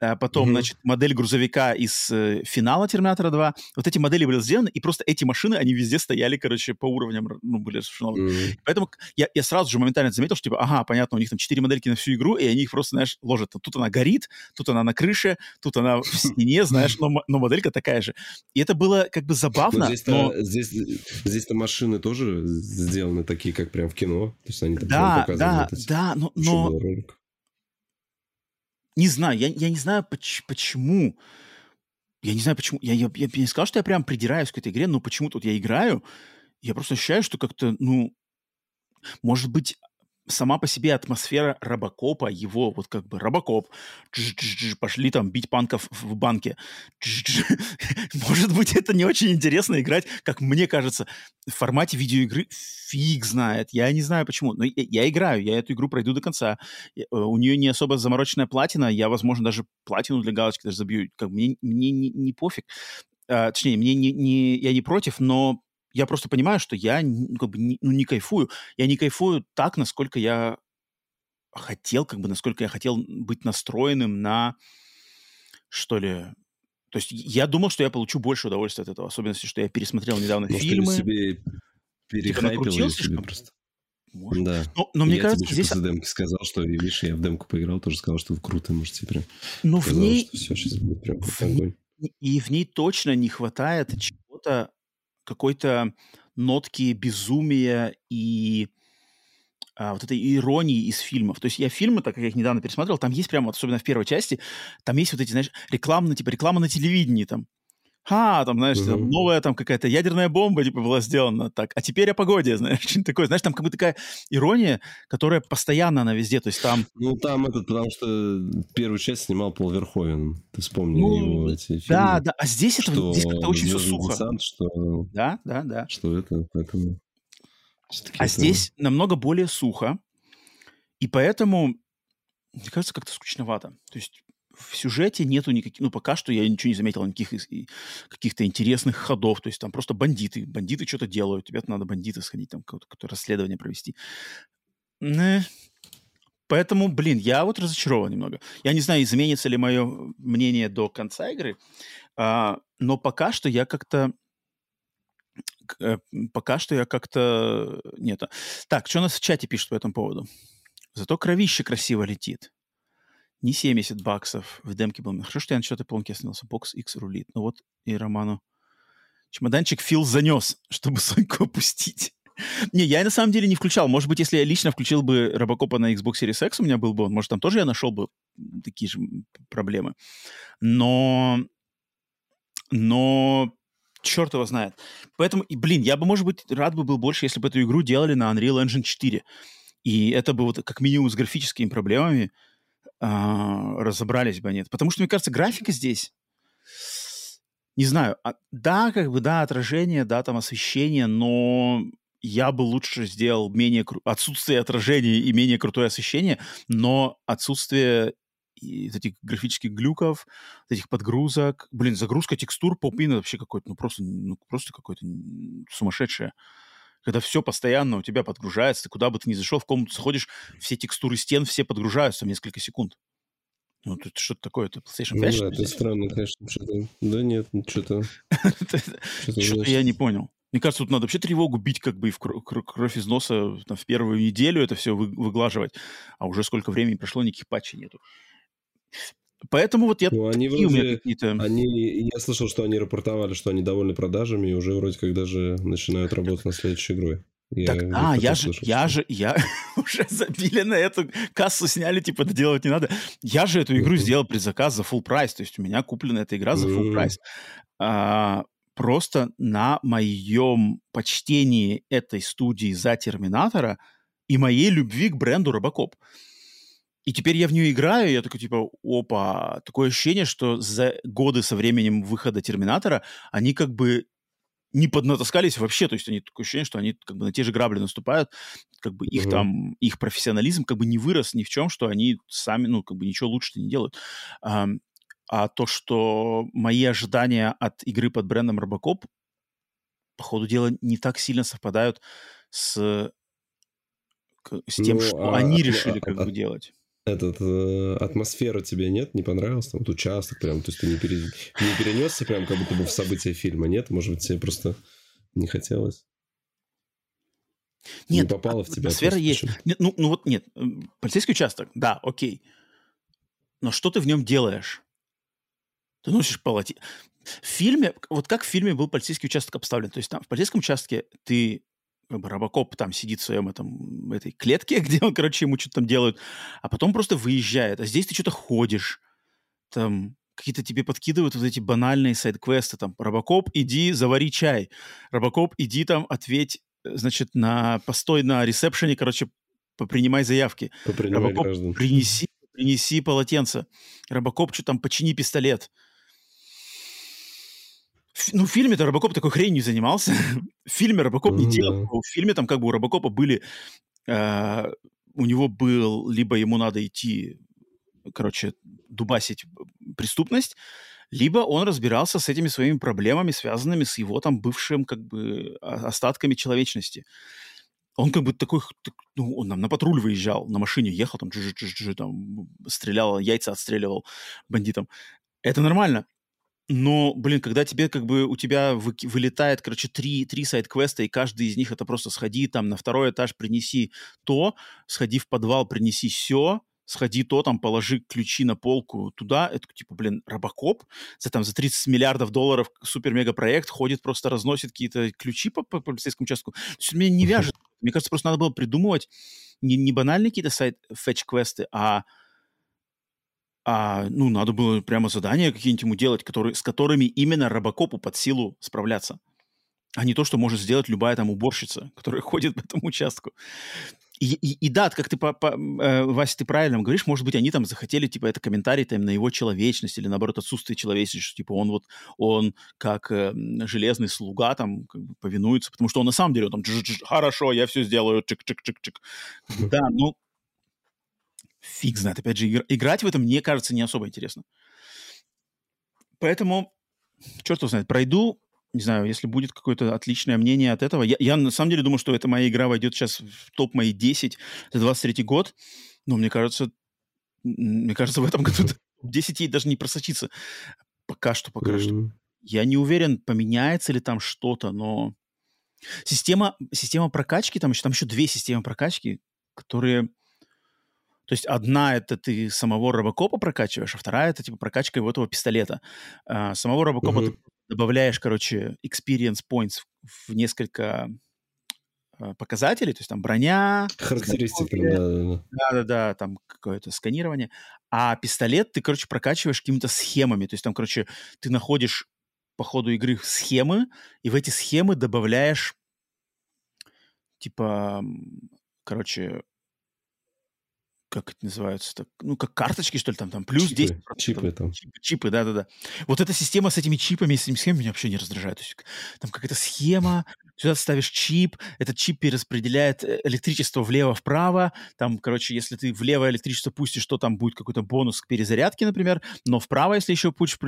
а потом, mm-hmm. значит, модель грузовика из э, финала Терминатора 2. Вот эти модели были сделаны, и просто эти машины, они везде стояли, короче, по уровням, ну, были mm-hmm. Поэтому я, я сразу же моментально заметил, что, типа, ага, понятно, у них там четыре модельки на всю игру, и они их просто, знаешь, ложат. Тут она горит, тут она на крыше, тут она в [laughs] стене, знаешь, но, но моделька такая же. И это было как бы забавно, здесь-то, но... Здесь, здесь-то машины тоже сделаны такие, как прям в кино. То есть они да, да, да, но... но не знаю, я, я не знаю, поч- почему. Я не знаю, почему. Я, я, я не сказал, что я прям придираюсь к этой игре, но почему-то вот я играю, я просто ощущаю, что как-то, ну, может быть, сама по себе атмосфера Робокопа, его вот как бы Робокоп, пошли там бить панков в банке. [laughs] Может быть, это не очень интересно играть, как мне кажется, в формате видеоигры фиг знает. Я не знаю почему, но я, играю, я эту игру пройду до конца. Э, у нее не особо замороченная платина, я, возможно, даже платину для галочки даже забью. Как, мне мне не, не пофиг. А, точнее, мне не, не, я не против, но я просто понимаю, что я ну, как бы не, ну, не кайфую. Я не кайфую так, насколько я хотел, как бы, насколько я хотел быть настроенным на, что ли, то есть я думал, что я получу больше удовольствия от этого, особенно что я пересмотрел недавно Может, фильмы. Может, себе перехайпил типа себе просто. Может. Да. Но, но мне я кажется, тебе здесь... после демки сказал, что, видишь, я в демку поиграл, тоже сказал, что круто, можете прям... Но в ней... Что все, сейчас будет прям в огонь. И в ней точно не хватает чего-то какой-то нотки безумия и а, вот этой иронии из фильмов. То есть я фильмы, так как я их недавно пересмотрел, там есть прямо, особенно в первой части, там есть вот эти, знаешь, рекламные, типа реклама на телевидении там. Ха, там, знаешь, там, новая там какая-то ядерная бомба, типа, была сделана так, а теперь о погоде, [laughs] знаешь, [laughs] что-нибудь такое. Знаешь, там как бы такая ирония, которая постоянно она везде, то есть там... Ну, там этот, потому что первую часть снимал Пол Верховен, ты вспомни ну, его эти фильмы. Да, да, а здесь это, что здесь как-то очень все сухо. Десант, что... Да, да, да. Что это, поэтому... А это... здесь намного более сухо, и поэтому, мне кажется, как-то скучновато. То есть в сюжете нету никаких, ну, пока что я ничего не заметил, никаких каких-то интересных ходов, то есть там просто бандиты, бандиты что-то делают, тебе надо бандиты сходить, там какое-то расследование провести. Поэтому, блин, я вот разочарован немного. Я не знаю, изменится ли мое мнение до конца игры, а, но пока что я как-то э, пока что я как-то... Нет. Так, что у нас в чате пишут по этому поводу? Зато кровище красиво летит не 70 баксов в демке был. Хорошо, что я на четвертой полке остановился. Бокс X рулит. Ну вот и Роману чемоданчик Фил занес, чтобы Соньку опустить. Не, я на самом деле не включал. Может быть, если я лично включил бы Робокопа на Xbox Series X, у меня был бы он, может, там тоже я нашел бы такие же проблемы. Но... Но черт его знает. Поэтому, и, блин, я бы, может быть, рад бы был больше, если бы эту игру делали на Unreal Engine 4. И это бы вот как минимум с графическими проблемами разобрались бы они. Потому что, мне кажется, графика здесь, не знаю, а, да, как бы, да, отражение, да, там освещение, но я бы лучше сделал менее кру... отсутствие отражения и менее крутое освещение, но отсутствие этих графических глюков, этих подгрузок. Блин, загрузка текстур попина вообще какой-то, ну просто, ну просто какой-то сумасшедшее когда все постоянно у тебя подгружается, ты куда бы ты ни зашел, в комнату заходишь, все текстуры стен, все подгружаются в несколько секунд. Ну, тут что-то такое, это PlayStation 5? Ну, да, это странно, конечно, что-то. Да нет, что-то... [laughs] Что-то я не понял. Мне кажется, тут надо вообще тревогу бить как бы и в кровь из носа там, в первую неделю это все выглаживать. А уже сколько времени прошло, никаких патчей нету. Поэтому вот я ну, они вроде, у меня какие-то... Они, я слышал, что они рапортовали, что они довольны продажами, и уже вроде как даже начинают работать над следующей игрой. Я так, а, я же, я же, [laughs] я уже забили на эту кассу, сняли, типа, это делать не надо. Я же эту игру сделал предзаказ за full прайс, то есть у меня куплена эта игра за full прайс. А, просто на моем почтении этой студии за Терминатора и моей любви к бренду Робокоп. И теперь я в нее играю, и я такой, типа, опа, такое ощущение, что за годы со временем выхода Терминатора они как бы не поднатаскались вообще, то есть они такое ощущение, что они как бы на те же грабли наступают, как бы их mm-hmm. там, их профессионализм как бы не вырос ни в чем, что они сами, ну, как бы ничего лучше не делают. А, а то, что мои ожидания от игры под брендом Робокоп, по ходу дела, не так сильно совпадают с, с тем, ну, что а, они решили а, как а, бы делать этот э, атмосфера тебе нет, не понравилась? Там, вот участок прям, то есть ты не, пере, не перенесся прям как будто бы в события фильма, нет? Может быть, тебе просто не хотелось? Нет, не попало в тебя. Атмосфера есть. Нет, ну, ну вот нет, полицейский участок, да, окей. Но что ты в нем делаешь? Ты носишь полотенце. В фильме, вот как в фильме был полицейский участок обставлен. То есть там в полицейском участке ты Робокоп там сидит в своем этом, этой клетке, [laughs] где он, короче, ему что-то там делают, а потом просто выезжает. А здесь ты что-то ходишь, там какие-то тебе подкидывают вот эти банальные сайд-квесты, там, Робокоп, иди завари чай, Робокоп, иди там ответь, значит, на постой на ресепшене, короче, принимай заявки. Робокоп, граждан. принеси, принеси полотенце. Робокоп, что там, почини пистолет ну, в фильме-то Робокоп такой хрень не занимался. [laughs] в фильме Робокоп не делал. В фильме там как бы у Робокопа были... Э, у него был... Либо ему надо идти, короче, дубасить преступность, либо он разбирался с этими своими проблемами, связанными с его там бывшим как бы остатками человечности. Он как бы такой, ну, он нам на патруль выезжал, на машине ехал, там, джи -джи -джи, там стрелял, яйца отстреливал бандитам. Это нормально. Но, блин, когда тебе как бы у тебя вы, вылетает, короче, три, три сайт-квеста, и каждый из них это просто сходи там на второй этаж, принеси то, сходи в подвал, принеси все, сходи то, там, положи ключи на полку туда, это типа, блин, Робокоп за там за 30 миллиардов долларов супер-мега-проект ходит, просто разносит какие-то ключи по, по полицейскому участку. То есть меня не вяжет. Мне кажется, просто надо было придумывать не, не банальные какие-то сайт-фетч-квесты, а а, ну, надо было прямо задания какие-нибудь ему делать, которые, с которыми именно Робокопу под силу справляться. А не то, что может сделать любая там уборщица, которая [laughs] ходит по этому участку. И, и, и да, как ты, по, по, э, Вася, ты правильно говоришь, может быть, они там захотели, типа, это комментарий там на его человечность или, наоборот, отсутствие человечности, что, типа, он вот, он как э, железный слуга там как бы повинуется, потому что он на самом деле, он там, хорошо, я все сделаю, чик-чик-чик-чик. [laughs] Да, ну, фиг знает. Опять же, играть в этом, мне кажется, не особо интересно. Поэтому, черт его знает, пройду, не знаю, если будет какое-то отличное мнение от этого. Я, я на самом деле думаю, что эта моя игра войдет сейчас в топ мои 10 за 23 год. Но мне кажется, мне кажется, в этом году 10 ей даже не просочится. Пока что, пока mm-hmm. что. Я не уверен, поменяется ли там что-то, но система, система прокачки, там еще, там еще две системы прокачки, которые то есть одна это ты самого робокопа прокачиваешь, а вторая это типа прокачка его этого пистолета. А, самого робокопа uh-huh. ты добавляешь, короче, experience points в, в несколько а, показателей, то есть там броня, характеристики, да, да, да, там какое-то сканирование, а пистолет ты, короче, прокачиваешь какими-то схемами, то есть там, короче, ты находишь по ходу игры схемы и в эти схемы добавляешь типа, короче, как это называется, так, ну, как карточки, что ли, там, там плюс чипы, 10. Чипы там. Чипы, чипы, да-да-да. Вот эта система с этими чипами, с этими схемами меня вообще не раздражает. То есть, там какая-то схема, сюда ставишь чип, этот чип перераспределяет э, электричество влево-вправо, там, короче, если ты влево электричество пустишь, то там будет какой-то бонус к перезарядке, например, но вправо, если еще пустишь,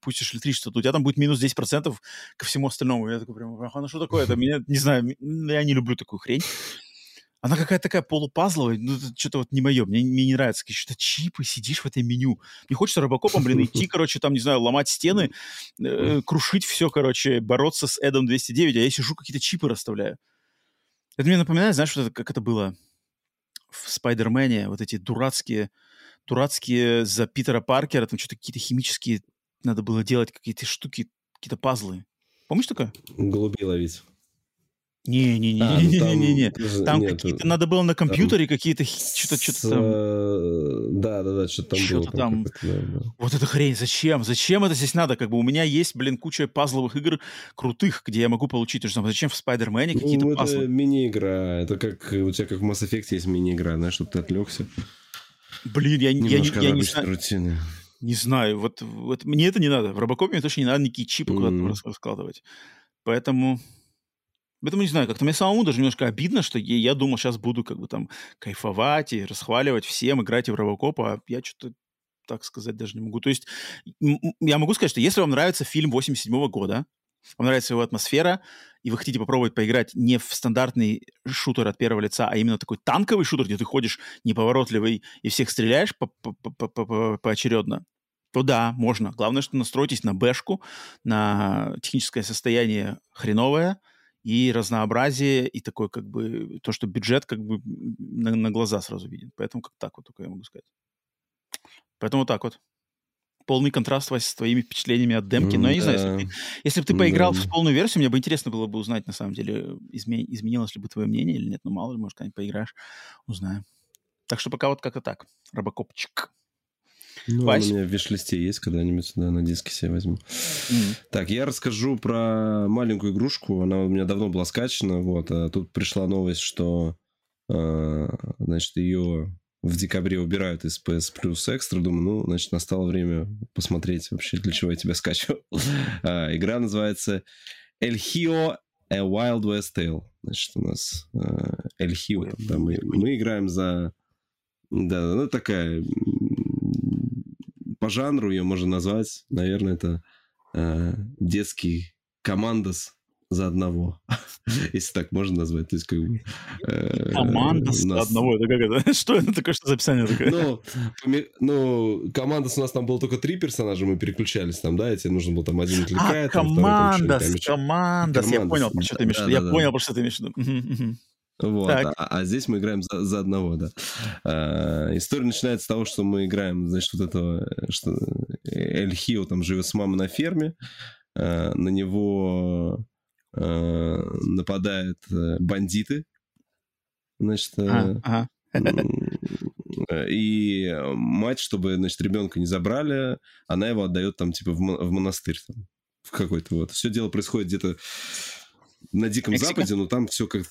пустишь электричество, то у тебя там будет минус 10% ко всему остальному. Я такой прям, а ну что такое? Это [laughs] меня, не знаю, я не люблю такую хрень. Она какая-то такая полупазловая, ну, что-то вот не мое, мне, мне не нравится. Какие-то чипы, сидишь в этой меню. Мне хочется робокопом, блин, идти, [laughs] короче, там, не знаю, ломать стены, э, крушить все, короче, бороться с Эдом 209, а я сижу, какие-то чипы расставляю. Это мне напоминает, знаешь, что это, как это было в Спайдермене, вот эти дурацкие, дурацкие за Питера Паркера, там что-то какие-то химические, надо было делать какие-то штуки, какие-то пазлы. Помнишь такое? Голубей ловить. Не-не-не-не-не-не. Там, какие-то надо было на компьютере какие-то что-то что-то там. Э, да, да, да, что-то там что-то было. Там... Вот эта хрень, зачем? Зачем это здесь надо? Как бы у меня есть, блин, куча пазловых игр крутых, где я могу получить то же самое. Зачем в Спайдермене ну, какие-то ну, пазлы? это мини-игра. Это как у тебя как в Mass Effect есть мини-игра, знаешь, чтобы ты отвлекся. Блин, я, я, я, я не знаю. Рутины. Не знаю, вот, вот мне это не надо. В Робокопе мне точно не надо никакие чипы mm. куда-то раскладывать. Поэтому Поэтому не знаю, как-то мне самому даже немножко обидно, что я, я думал, сейчас буду как бы там кайфовать и расхваливать всем, играть в Робокоп, а я что-то так сказать даже не могу. То есть я могу сказать, что если вам нравится фильм 87 года, вам нравится его атмосфера, и вы хотите попробовать поиграть не в стандартный шутер от первого лица, а именно такой танковый шутер, где ты ходишь неповоротливый и всех стреляешь по поочередно, то да, можно. Главное, что настройтесь на бэшку, на техническое состояние хреновое – и разнообразие, и такой как бы то, что бюджет как бы на, на глаза сразу виден. Поэтому как так вот только я могу сказать. Поэтому вот так вот. Полный контраст с твоими впечатлениями от демки. Но я не знаю, если, ты, если бы ты поиграл в полную версию, мне бы интересно было бы узнать, на самом деле, изме, изменилось ли бы твое мнение или нет. Ну, мало ли, может, когда-нибудь поиграешь, узнаем. Так что пока вот как-то так. Робокопчик. Ну, Вась? у меня в виш-листе есть, когда-нибудь да, на диске себе возьму. Mm-hmm. Так, я расскажу про маленькую игрушку. Она у меня давно была скачана. Вот, а тут пришла новость, что э, значит, ее в декабре убирают из PS Plus Extra. Думаю, ну, значит, настало время посмотреть вообще, для чего я тебя скачивал. [laughs] а, игра называется El Hio A Wild West Tale. Значит, у нас э, El Hio. Да, мы, мы играем за... Да, ну, такая по жанру ее можно назвать, наверное, это э, детский командос за одного, [laughs] если так можно назвать. То есть, как бы, э, командос нас... за одного, это как это? [laughs] Что это такое, что за описание такое? Ну, ну, командос у нас там было только три персонажа, мы переключались там, да, и тебе нужно было там один отвлекает. А, командос, командос, я понял, про что ты имеешь в виду. Я понял, про что ты имеешь в виду. Вот, а, а здесь мы играем за, за одного, да. А, история начинается с того, что мы играем, значит, вот этого, что Эль Хио там живет с мамой на ферме, а, на него а, нападают э, бандиты, значит, а, ага. [laughs] И мать, чтобы, значит, ребенка не забрали, она его отдает там, типа, в, в монастырь там, в какой-то вот. Все дело происходит где-то на Диком Мексика? Западе, но там все как...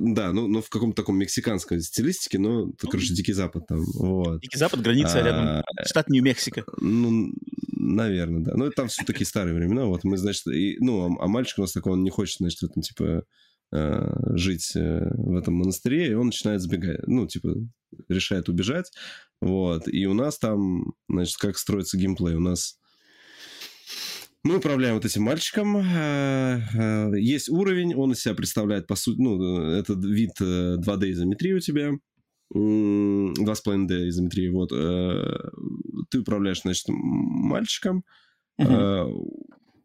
Да, ну, ну в каком-то таком мексиканском стилистике, но, ну, короче, Дикий Запад там, вот. Дикий Запад, граница а, рядом, штат Нью-Мексико. Ну, наверное, да. Ну, там все такие старые времена, вот мы, значит, и, ну, а, а мальчик у нас такой, он не хочет, значит, в этом, типа, э, жить э, в этом монастыре, и он начинает сбегать, ну, типа, решает убежать, вот, и у нас там, значит, как строится геймплей, у нас мы управляем вот этим мальчиком. Э, э, есть уровень, он из себя представляет, по сути, ну, это вид 2D изометрии у тебя. 2,5D изометрии, вот. Э, ты управляешь, значит, мальчиком. Uh-huh.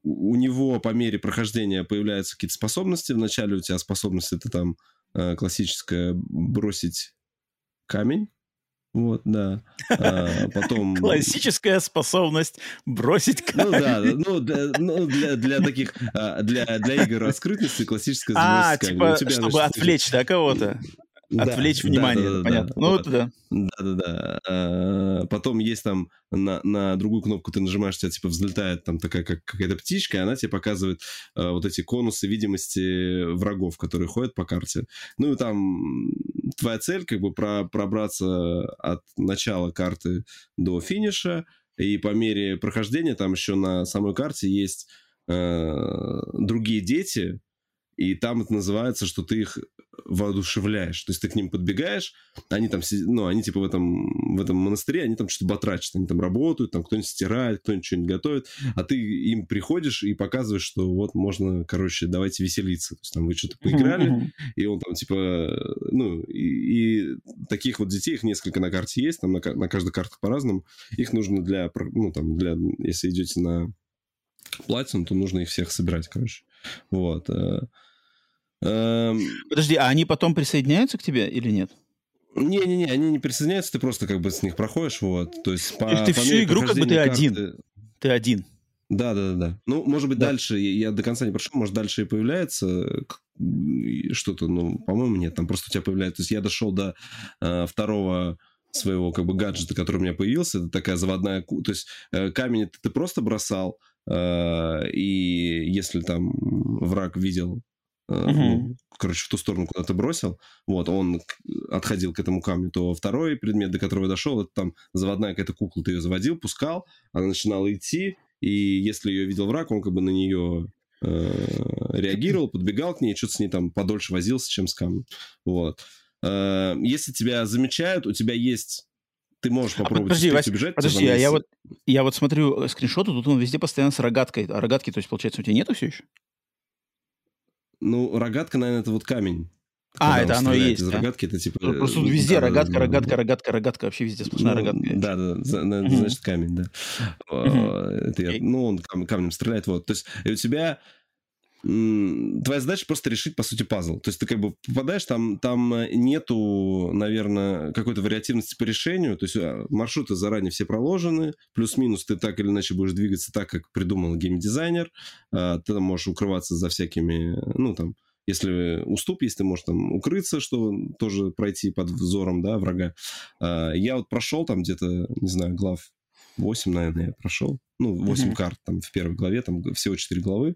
У него по мере прохождения появляются какие-то способности. Вначале у тебя способность это там классическая бросить камень. Вот, да. А, потом... Классическая способность бросить камень. Ну да, ну, для, ну, для, для таких, а, для, для игр раскрытости классическая А, типа, чтобы отвлечь, да, кого-то? Отвлечь да, внимание, да, да, понятно. Да, ну, вот, да. Да-да-да. А, потом есть там на, на другую кнопку ты нажимаешь, у тебя типа взлетает там такая как какая-то птичка, и она тебе показывает а, вот эти конусы видимости врагов, которые ходят по карте. Ну и там твоя цель как бы про, пробраться от начала карты до финиша, и по мере прохождения там еще на самой карте есть э, другие дети, и там это называется, что ты их воодушевляешь. То есть ты к ним подбегаешь, они там, ну, они типа в этом, в этом монастыре, они там что-то батрачат, они там работают, там кто-нибудь стирает, кто-нибудь что-нибудь готовит, а ты им приходишь и показываешь, что вот можно, короче, давайте веселиться. То есть там вы что-то поиграли, и он там типа, ну, и, и таких вот детей, их несколько на карте есть, там на, на каждой карте по-разному, их нужно для, ну, там, для, если идете на платину, то нужно их всех собирать, короче. Вот. Э, эм, Подожди, а они потом присоединяются к тебе или нет? Не-не-не, они не присоединяются, ты просто как бы с них проходишь, вот. То есть по, ты по всю игру как бы ты карты... один. Ты один. Да, да, да. Ну, может быть, да. дальше, я до конца не прошел, может, дальше и появляется что-то, ну, по-моему, нет, там просто у тебя появляется. То есть я дошел до э, второго своего как бы гаджета, который у меня появился, это такая заводная, то есть э, камень ты просто бросал, и если там враг видел Uh-huh. Ну, короче, в ту сторону, куда ты бросил, вот, он отходил к этому камню, то второй предмет, до которого я дошел, это там заводная какая-то кукла, ты ее заводил, пускал, она начинала идти, и если ее видел враг, он как бы на нее э, реагировал, подбегал к ней, что-то с ней там подольше возился, чем с камнем, вот. Э, если тебя замечают, у тебя есть ты можешь а попробовать а подожди, Вась, убежать. Подожди, а я вот, я вот смотрю скриншоты, тут он везде постоянно с рогаткой. А рогатки, то есть, получается, у тебя нету все еще? Ну, рогатка, наверное, это вот камень. А, это оно и есть. Из да? рогатки это типа. Ну, просто тут везде да, рогатка, да, рогатка, да. рогатка, рогатка, вообще везде сплошная ну, рогатка. Да, да, да, значит камень, да. Это я, ну, он камнем стреляет, вот. То есть и у тебя твоя задача просто решить, по сути, пазл. То есть ты как бы попадаешь, там, там э, нету, наверное, какой-то вариативности по решению. То есть а, маршруты заранее все проложены, плюс-минус ты так или иначе будешь двигаться так, как придумал геймдизайнер. А, ты там можешь укрываться за всякими, ну, там, если уступ есть, ты можешь там укрыться, что тоже пройти под взором, да, врага. А, я вот прошел там где-то, не знаю, глав 8, наверное, я прошел. Ну, 8 mm-hmm. карт там в первой главе, там всего 4 главы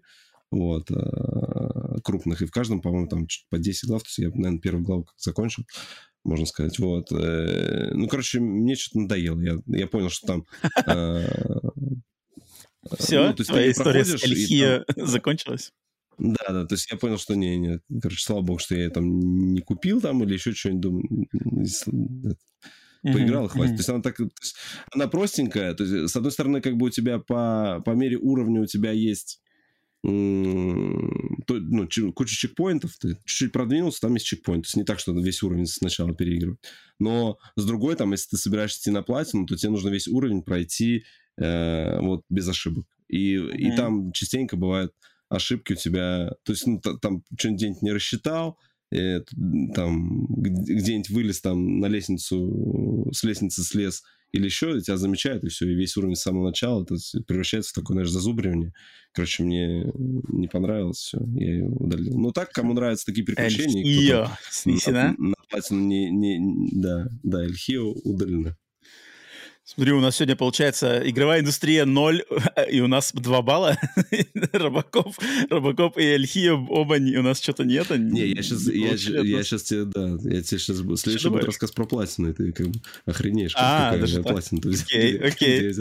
вот, э, крупных, и в каждом, по-моему, там по 10 глав, то есть я, наверное, первую главу как закончил, можно сказать, вот. Э, ну, короче, мне что-то надоело, я, я понял, что там... Все, э, ну, твоя история с [laughs] закончилась? Да, да, то есть я понял, что не, не, короче, слава богу, что я там не купил там или еще что-нибудь, думаю, поиграл и хватит. То есть она так, есть она простенькая, то есть с одной стороны, как бы у тебя по, по мере уровня у тебя есть то, ну, куча чекпоинтов, ты чуть-чуть продвинулся, там есть чекпоинт. То есть не так, что весь уровень сначала переигрывать. Но с другой, там, если ты собираешься идти на платину, то тебе нужно весь уровень пройти э, вот без ошибок. И, mm-hmm. и там частенько бывают ошибки у тебя. То есть ну, там что-нибудь не рассчитал, э, там где-нибудь вылез там на лестницу, с лестницы слез или еще, тебя замечают, и все, и весь уровень с самого начала это превращается в такое, знаешь, зазубривание. Короче, мне не понравилось все, я ее удалил. Ну так, кому нравятся такие приключения... Эльхио, на, на платину не, не... Да, да, Эльхио удалено. Смотри, у нас сегодня получается игровая индустрия 0, [laughs] и у нас 2 балла. [laughs] Робокоп, Робокоп и Эльхия оба у нас что-то нет. Не, я сейчас, я, я сейчас тебе, да, я тебе сейчас... Следующий будет рассказ про платину, и ты как бы охренеешь, а, какая платина. [laughs] Окей, окей.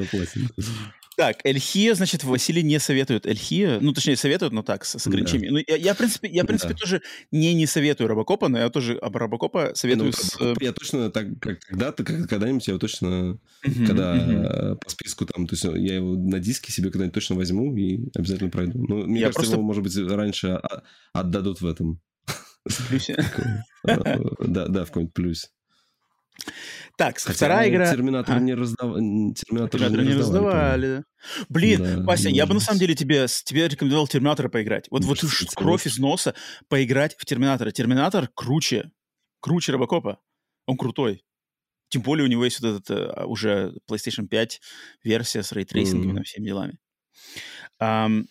Так, Эльхия, значит, Василий не советует Эльхия. Ну, точнее, советует, но так, с, с ограничениями. Да. Ну, я, я, в принципе, я, в принципе да. тоже не не советую Робокопа, но я тоже об Робокопа советую ну, с... Я точно так, как когда-то, когда-нибудь я его точно, uh-huh, когда uh-huh. по списку там, то есть я его на диске себе когда-нибудь точно возьму и обязательно пройду. Ну, мне я кажется, просто... его, может быть, раньше отдадут в этом. В плюсе? [laughs] Да, да, в каком-нибудь плюсе. Так, Хотя вторая игра... Терминатор а? не, раздав... Терминатор Терминатор не, не раздавали. Блин, да, Вася, я бы на самом деле тебе, тебе рекомендовал Терминатора поиграть. Вот, вот кровь из носа поиграть в Терминатора. Терминатор круче. Круче Робокопа. Он крутой. Тем более у него есть вот этот уже PlayStation 5 версия с ray tracing'ом угу. и всеми делами. Эм,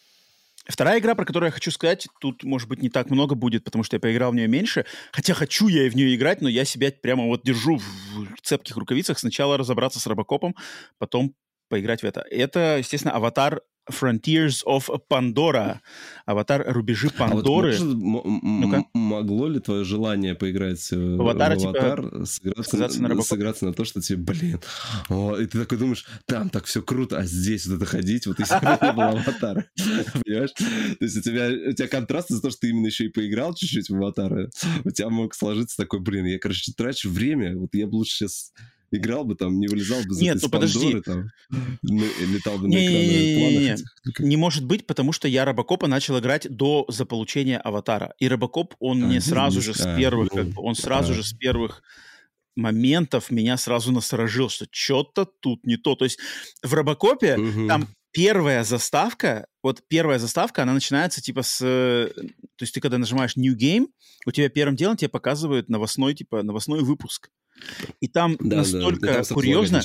Вторая игра, про которую я хочу сказать, тут, может быть, не так много будет, потому что я поиграл в нее меньше. Хотя хочу я и в нее играть, но я себя прямо вот держу в цепких рукавицах. Сначала разобраться с Робокопом, потом поиграть в это. Это, естественно, «Аватар Frontiers of Pandora. Аватар Рубежи Пандоры. А вот может, могло ли твое желание поиграть в Аватар, в Аватар типа, сыграться, на, на, сыграться на то, что тебе, блин, о, и ты такой думаешь, там так все круто, а здесь вот это ходить, вот если бы не было Аватара. [laughs] Понимаешь? То есть у тебя, у тебя контраст из-за того, что ты именно еще и поиграл чуть-чуть в Аватара, у тебя мог сложиться такой, блин, я, короче, трачу время, вот я бы лучше сейчас играл бы там, не вылезал бы Нет, ну подожди. там, ну, летал бы на экраны Не может быть, потому что я Робокопа начал играть до заполучения Аватара. И Робокоп, он а, мне сразу же с первых, как бы, он сразу же с первых моментов меня сразу насторожил, что что-то тут не то. То есть в Робокопе там первая заставка, вот первая заставка, она начинается типа с... То есть ты когда нажимаешь New Game, у тебя первым делом тебе показывают новостной, типа, новостной выпуск. И там да, настолько да, там курьезно.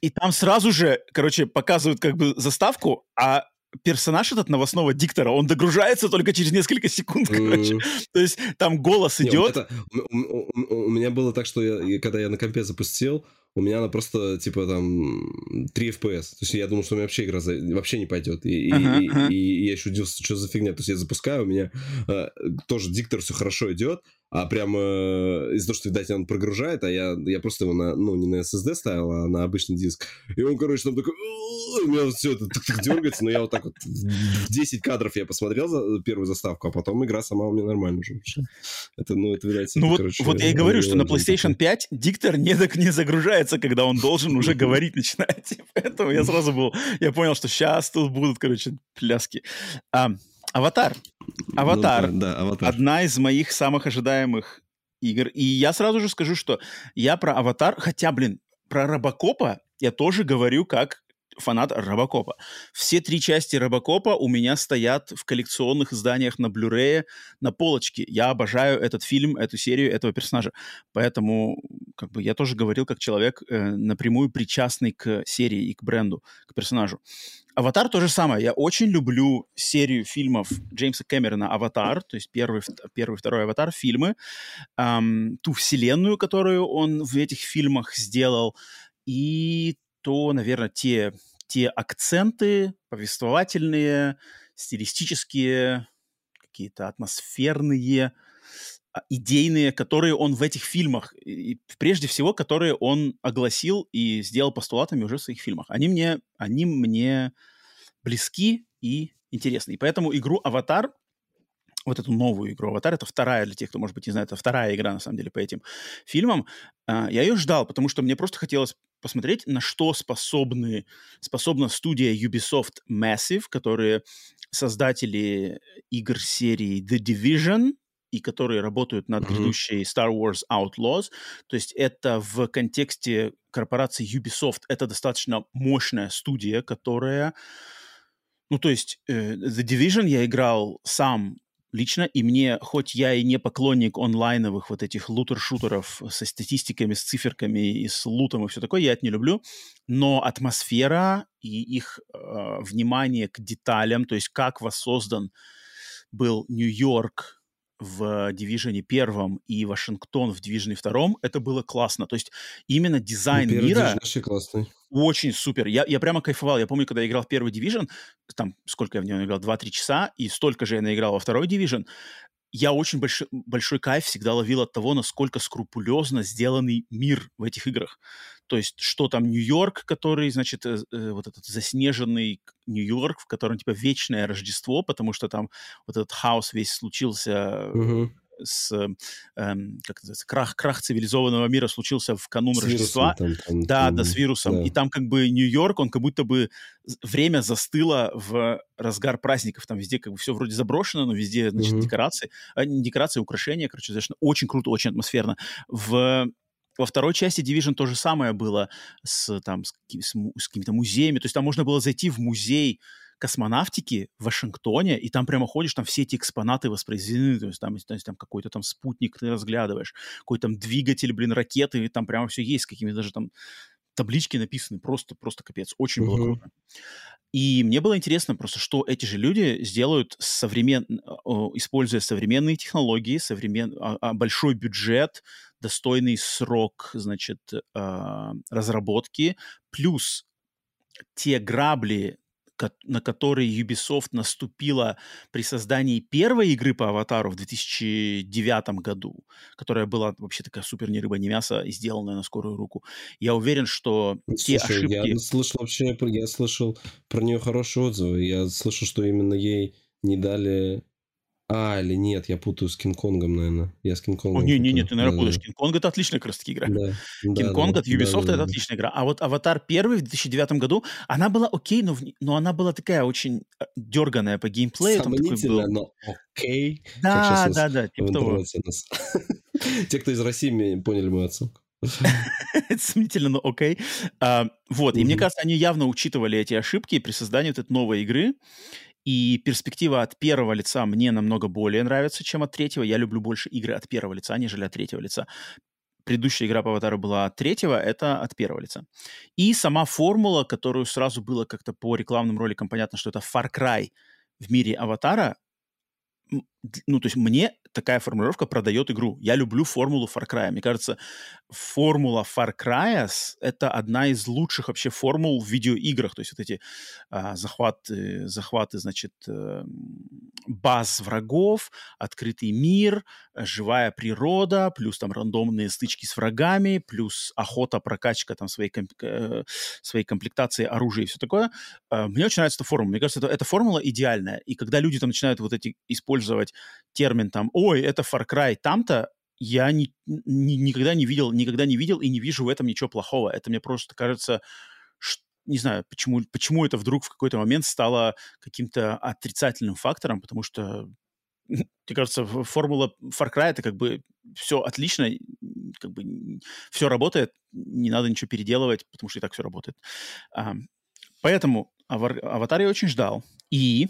И там сразу же, короче, показывают как бы заставку, а персонаж этот новостного диктора, он догружается только через несколько секунд, короче. Mm. То есть там голос идет. Не, это, у, у, у меня было так, что я, когда я на компе запустил, у меня она просто, типа, там, 3 FPS. То есть я думал, что у меня вообще игра за... вообще не пойдет. И, uh-huh, и, uh-huh. и, и я еще удивился, что за фигня. То есть я запускаю, у меня э, тоже диктор все хорошо идет, а прямо э, из-за того, что, видать, он прогружает, а я, я просто его на, ну, не на SSD ставил, а на обычный диск. И он, короче, там такой, у меня все это так, так дергается, но я вот так вот 10 кадров я посмотрел за первую заставку, а потом игра сама у меня нормально уже. Это, ну, это, видать, ну, это, вот, короче, вот я и говорю, что на PlayStation 5 диктор не, не загружается, когда он должен уже говорить начинать. [laughs] Поэтому я сразу был, я понял, что сейчас тут будут, короче, пляски. Аватар. Аватар. Ну, да, да, Аватар. Одна из моих самых ожидаемых игр. И я сразу же скажу, что я про Аватар, хотя, блин, про Робокопа я тоже говорю как фанат Робокопа. Все три части Робокопа у меня стоят в коллекционных изданиях на Blu-ray на полочке. Я обожаю этот фильм, эту серию, этого персонажа. Поэтому как бы я тоже говорил как человек э, напрямую причастный к серии и к бренду, к персонажу. Аватар то же самое. Я очень люблю серию фильмов Джеймса Кэмерона «Аватар», то есть первый, первый второй «Аватар» фильмы, эм, ту вселенную, которую он в этих фильмах сделал, и то, наверное, те, те акценты повествовательные, стилистические, какие-то атмосферные, идейные, которые он в этих фильмах, и прежде всего, которые он огласил и сделал постулатами уже в своих фильмах. Они мне, они мне близки и интересны. И поэтому игру «Аватар», вот эту новую игру «Аватар», это вторая, для тех, кто, может быть, не знает, это вторая игра, на самом деле, по этим фильмам, а, я ее ждал, потому что мне просто хотелось посмотреть, на что способны, способна студия Ubisoft Massive, которые создатели игр серии The Division, и которые работают над грядущей Star Wars Outlaws. То есть это в контексте корпорации Ubisoft это достаточно мощная студия, которая... Ну, то есть э, The Division я играл сам лично, и мне, хоть я и не поклонник онлайновых вот этих лутер-шутеров со статистиками, с циферками и с лутом и все такое, я это не люблю, но атмосфера и их э, внимание к деталям, то есть как воссоздан был Нью-Йорк в Division первом и Вашингтон в Division втором, это было классно. То есть именно дизайн ну, мира... классный. Очень супер. Я, я прямо кайфовал. Я помню, когда я играл в первый Division, там сколько я в него играл, 2-3 часа, и столько же я наиграл во второй Division, я очень большой, большой кайф всегда ловил от того, насколько скрупулезно сделанный мир в этих играх. То есть, что там Нью-Йорк, который, значит, э, э, вот этот заснеженный Нью-Йорк, в котором, типа, вечное Рождество, потому что там вот этот хаос весь случился uh-huh. с, эм, как называется, крах, крах цивилизованного мира случился в канун с Рождества. Вирусом, там, там, да, там, да, с вирусом. Да. И там как бы Нью-Йорк, он как будто бы время застыло в разгар праздников. Там везде как бы все вроде заброшено, но везде, значит, uh-huh. декорации, а, не декорации, украшения, короче, совершенно очень круто, очень атмосферно. В во второй части Division то же самое было с, там, с, с, с какими-то музеями. То есть там можно было зайти в музей космонавтики в Вашингтоне, и там прямо ходишь, там все эти экспонаты воспроизведены, то есть там, то есть, там какой-то там спутник ты разглядываешь, какой-то там двигатель, блин, ракеты, там прямо все есть, какими даже там таблички написаны, просто, просто капец, очень было круто. И мне было интересно просто, что эти же люди сделают современ... используя современные технологии, современ... А, а, большой бюджет, достойный срок, значит, а, разработки, плюс те грабли, на которые Ubisoft наступила при создании первой игры по Аватару в 2009 году, которая была вообще такая супер ни рыба, ни мясо, сделанная на скорую руку. Я уверен, что Слушай, те ошибки... я слышал вообще, я слышал про нее хорошие отзывы. Я слышал, что именно ей не дали а, или нет, я путаю с Кинг-Конгом, наверное. Я с Кинг-Конгом. не, не, не, ты, наверное, да, путаешь. Да. Кинг-Конг это отличная как раз таки игра. Да, Кинг-Конг да, от Ubisoft да, это да. отличная игра. А вот Аватар первый в 2009 году, она была окей, но, но она была такая очень э, дерганая по геймплею. Сомнительно, но окей. Да, да, да, типа того. [laughs] Те, кто из России, поняли мою отсылку. [laughs] Это сомнительно, но окей. А, вот, и мне кажется, они явно учитывали эти ошибки при создании вот этой новой игры. И перспектива от первого лица мне намного более нравится, чем от третьего. Я люблю больше игры от первого лица, нежели от третьего лица. Предыдущая игра по аватару была от третьего, это от первого лица. И сама формула, которую сразу было как-то по рекламным роликам понятно, что это Far Cry в мире аватара, ну, то есть мне такая формулировка продает игру. Я люблю формулу Far Cry. Мне кажется, формула Far Cry — это одна из лучших вообще формул в видеоиграх. То есть вот эти а, захваты, захваты, значит, э, баз врагов, открытый мир, живая природа, плюс там рандомные стычки с врагами, плюс охота, прокачка там своей, комп э, своей комплектации оружия и все такое. Э, мне очень нравится эта формула. Мне кажется, это, эта формула идеальная. И когда люди там начинают вот эти использовать термин там, ой, это Far Cry там-то, я ни, ни, никогда не видел, никогда не видел и не вижу в этом ничего плохого. Это мне просто кажется, что, не знаю, почему, почему это вдруг в какой-то момент стало каким-то отрицательным фактором, потому что, мне кажется, формула Far Cry это как бы все отлично, как бы все работает, не надо ничего переделывать, потому что и так все работает. Поэтому Аватар я очень ждал. И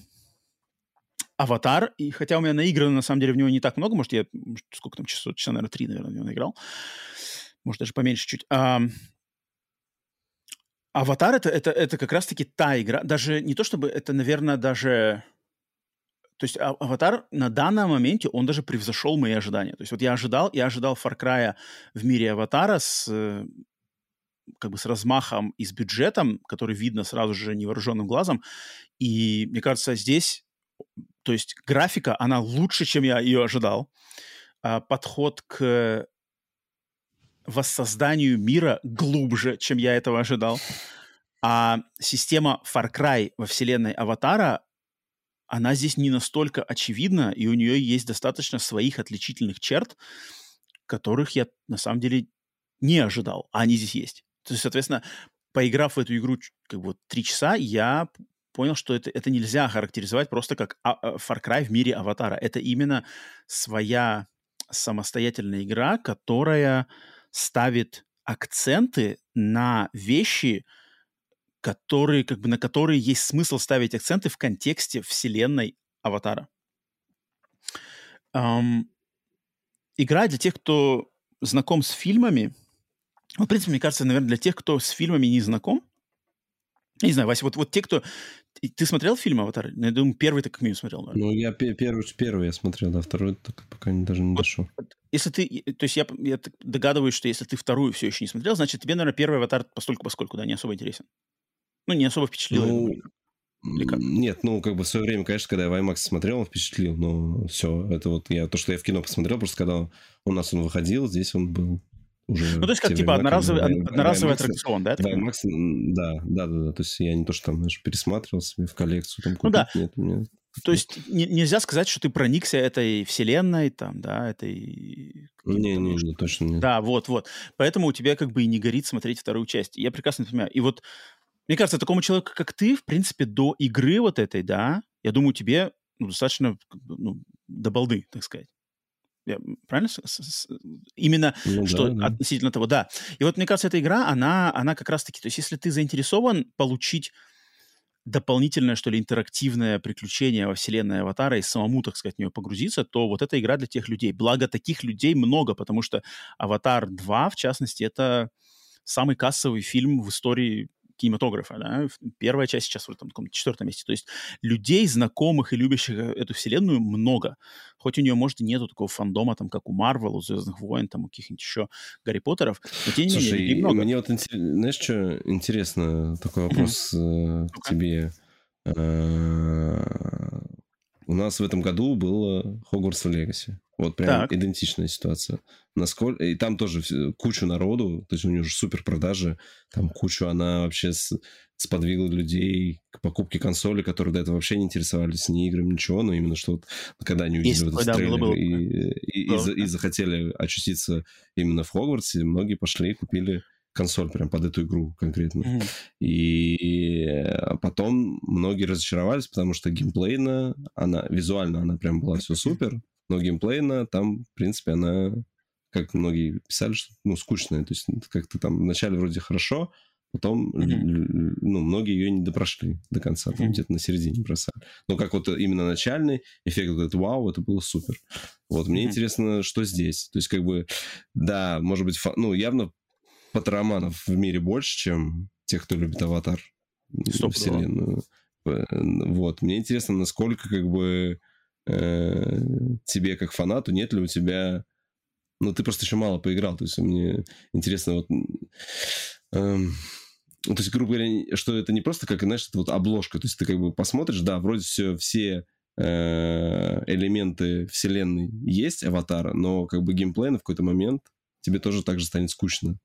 Аватар, и хотя у меня наиграно, на самом деле, в него не так много, может, я, сколько там, часов, часа, наверное, три, наверное, в него наиграл, может, даже поменьше чуть. А, Аватар это, это, это как раз-таки та игра, даже не то чтобы это, наверное, даже... То есть а, Аватар на данном моменте, он даже превзошел мои ожидания. То есть вот я ожидал, я ожидал Far Cry в мире Аватара с как бы с размахом и с бюджетом, который видно сразу же невооруженным глазом. И мне кажется, здесь то есть графика, она лучше, чем я ее ожидал. А, подход к воссозданию мира глубже, чем я этого ожидал. А система Far Cry во вселенной Аватара, она здесь не настолько очевидна, и у нее есть достаточно своих отличительных черт, которых я на самом деле не ожидал, а они здесь есть. То есть, соответственно, поиграв в эту игру как бы три часа, я понял, что это, это нельзя характеризовать просто как а, а, Far Cry в мире Аватара. Это именно своя самостоятельная игра, которая ставит акценты на вещи, которые, как бы, на которые есть смысл ставить акценты в контексте вселенной Аватара. эм, игра для тех, кто знаком с фильмами, ну, в принципе, мне кажется, наверное, для тех, кто с фильмами не знаком, не знаю, Вася, вот, вот те, кто... Ты смотрел фильм «Аватар»? Ну, я думаю, первый ты как минимум смотрел, наверное. Ну, я первый, первый я смотрел, да, второй так пока не, даже не дошел. Вот, если ты... То есть я, я догадываюсь, что если ты вторую все еще не смотрел, значит, тебе, наверное, первый «Аватар» постольку поскольку, да, не особо интересен. Ну, не особо впечатлил. Ну, Или как? Нет, ну, как бы в свое время, конечно, когда я в IMAX смотрел, он впечатлил, но все, это вот я... То, что я в кино посмотрел, просто когда у нас он выходил, здесь он был уже... Ну, то есть как типа одноразовый, одноразовый аттракцион, да? IMAX, да, да, да, да. То есть я не то, что там, знаешь, пересматривал себе в коллекцию. Там, ну да. Нет, нет. То есть не, нельзя сказать, что ты проникся этой вселенной, там, да, этой... Не, не, не, точно нет. Да, вот, вот. Поэтому у тебя как бы и не горит смотреть вторую часть. Я прекрасно понимаю. И вот, мне кажется, такому человеку, как ты, в принципе, до игры вот этой, да, я думаю, тебе ну, достаточно ну, до балды, так сказать. Я правильно? Именно ну, что да, да. относительно того, да. И вот мне кажется, эта игра, она, она как раз-таки, то есть если ты заинтересован получить дополнительное, что ли, интерактивное приключение во вселенной Аватара и самому, так сказать, в нее погрузиться, то вот эта игра для тех людей. Благо, таких людей много, потому что Аватар 2, в частности, это самый кассовый фильм в истории кинематографа, да, первая часть сейчас в этом таком четвертом месте. То есть людей, знакомых и любящих э, эту вселенную много. Хоть у нее, может, и нету такого фандома, там, как у Марвел, у Звездных войн, там, у каких-нибудь еще Гарри Поттеров, но тем не менее, много. мне вот, знаешь, что интересно, такой вопрос mm-hmm. к тебе. У нас в этом году было Хогвартс Легаси. Вот прям так. идентичная ситуация. Насколько... И там тоже кучу народу, то есть у нее уже супер продажи, там кучу она вообще с... сподвигла людей к покупке консоли, которые до этого вообще не интересовались ни играми, ничего, но именно что вот, когда они увидели этот да, трейлер было, было. и, и, и, и, и захотели очутиться именно в Хогвартсе, многие пошли и купили консоль прям под эту игру конкретно. Mm-hmm. И э, потом многие разочаровались, потому что геймплейно, она визуально она прям была все супер, но геймплейно там, в принципе, она, как многие писали, что, ну, скучная. То есть как-то там вначале вроде хорошо, потом, mm-hmm. ну, многие ее не допрошли до конца, там mm-hmm. где-то на середине бросали. Но как вот именно начальный эффект, вот этот вау, это было супер. Вот, мне mm-hmm. интересно, что здесь. То есть, как бы, да, может быть, фа- ну, явно патроманов в мире больше, чем тех, кто любит «Аватар» Стоп, вселенную. Э, вот. Мне интересно, насколько как бы э, тебе как фанату нет ли у тебя... Ну, ты просто еще мало поиграл. То есть мне интересно вот... Э, то есть, грубо говоря, что это не просто как, знаешь, это вот обложка. То есть ты как бы посмотришь, да, вроде все, все э, элементы вселенной есть аватара, но как бы геймплей на какой-то момент тебе тоже так же станет скучно.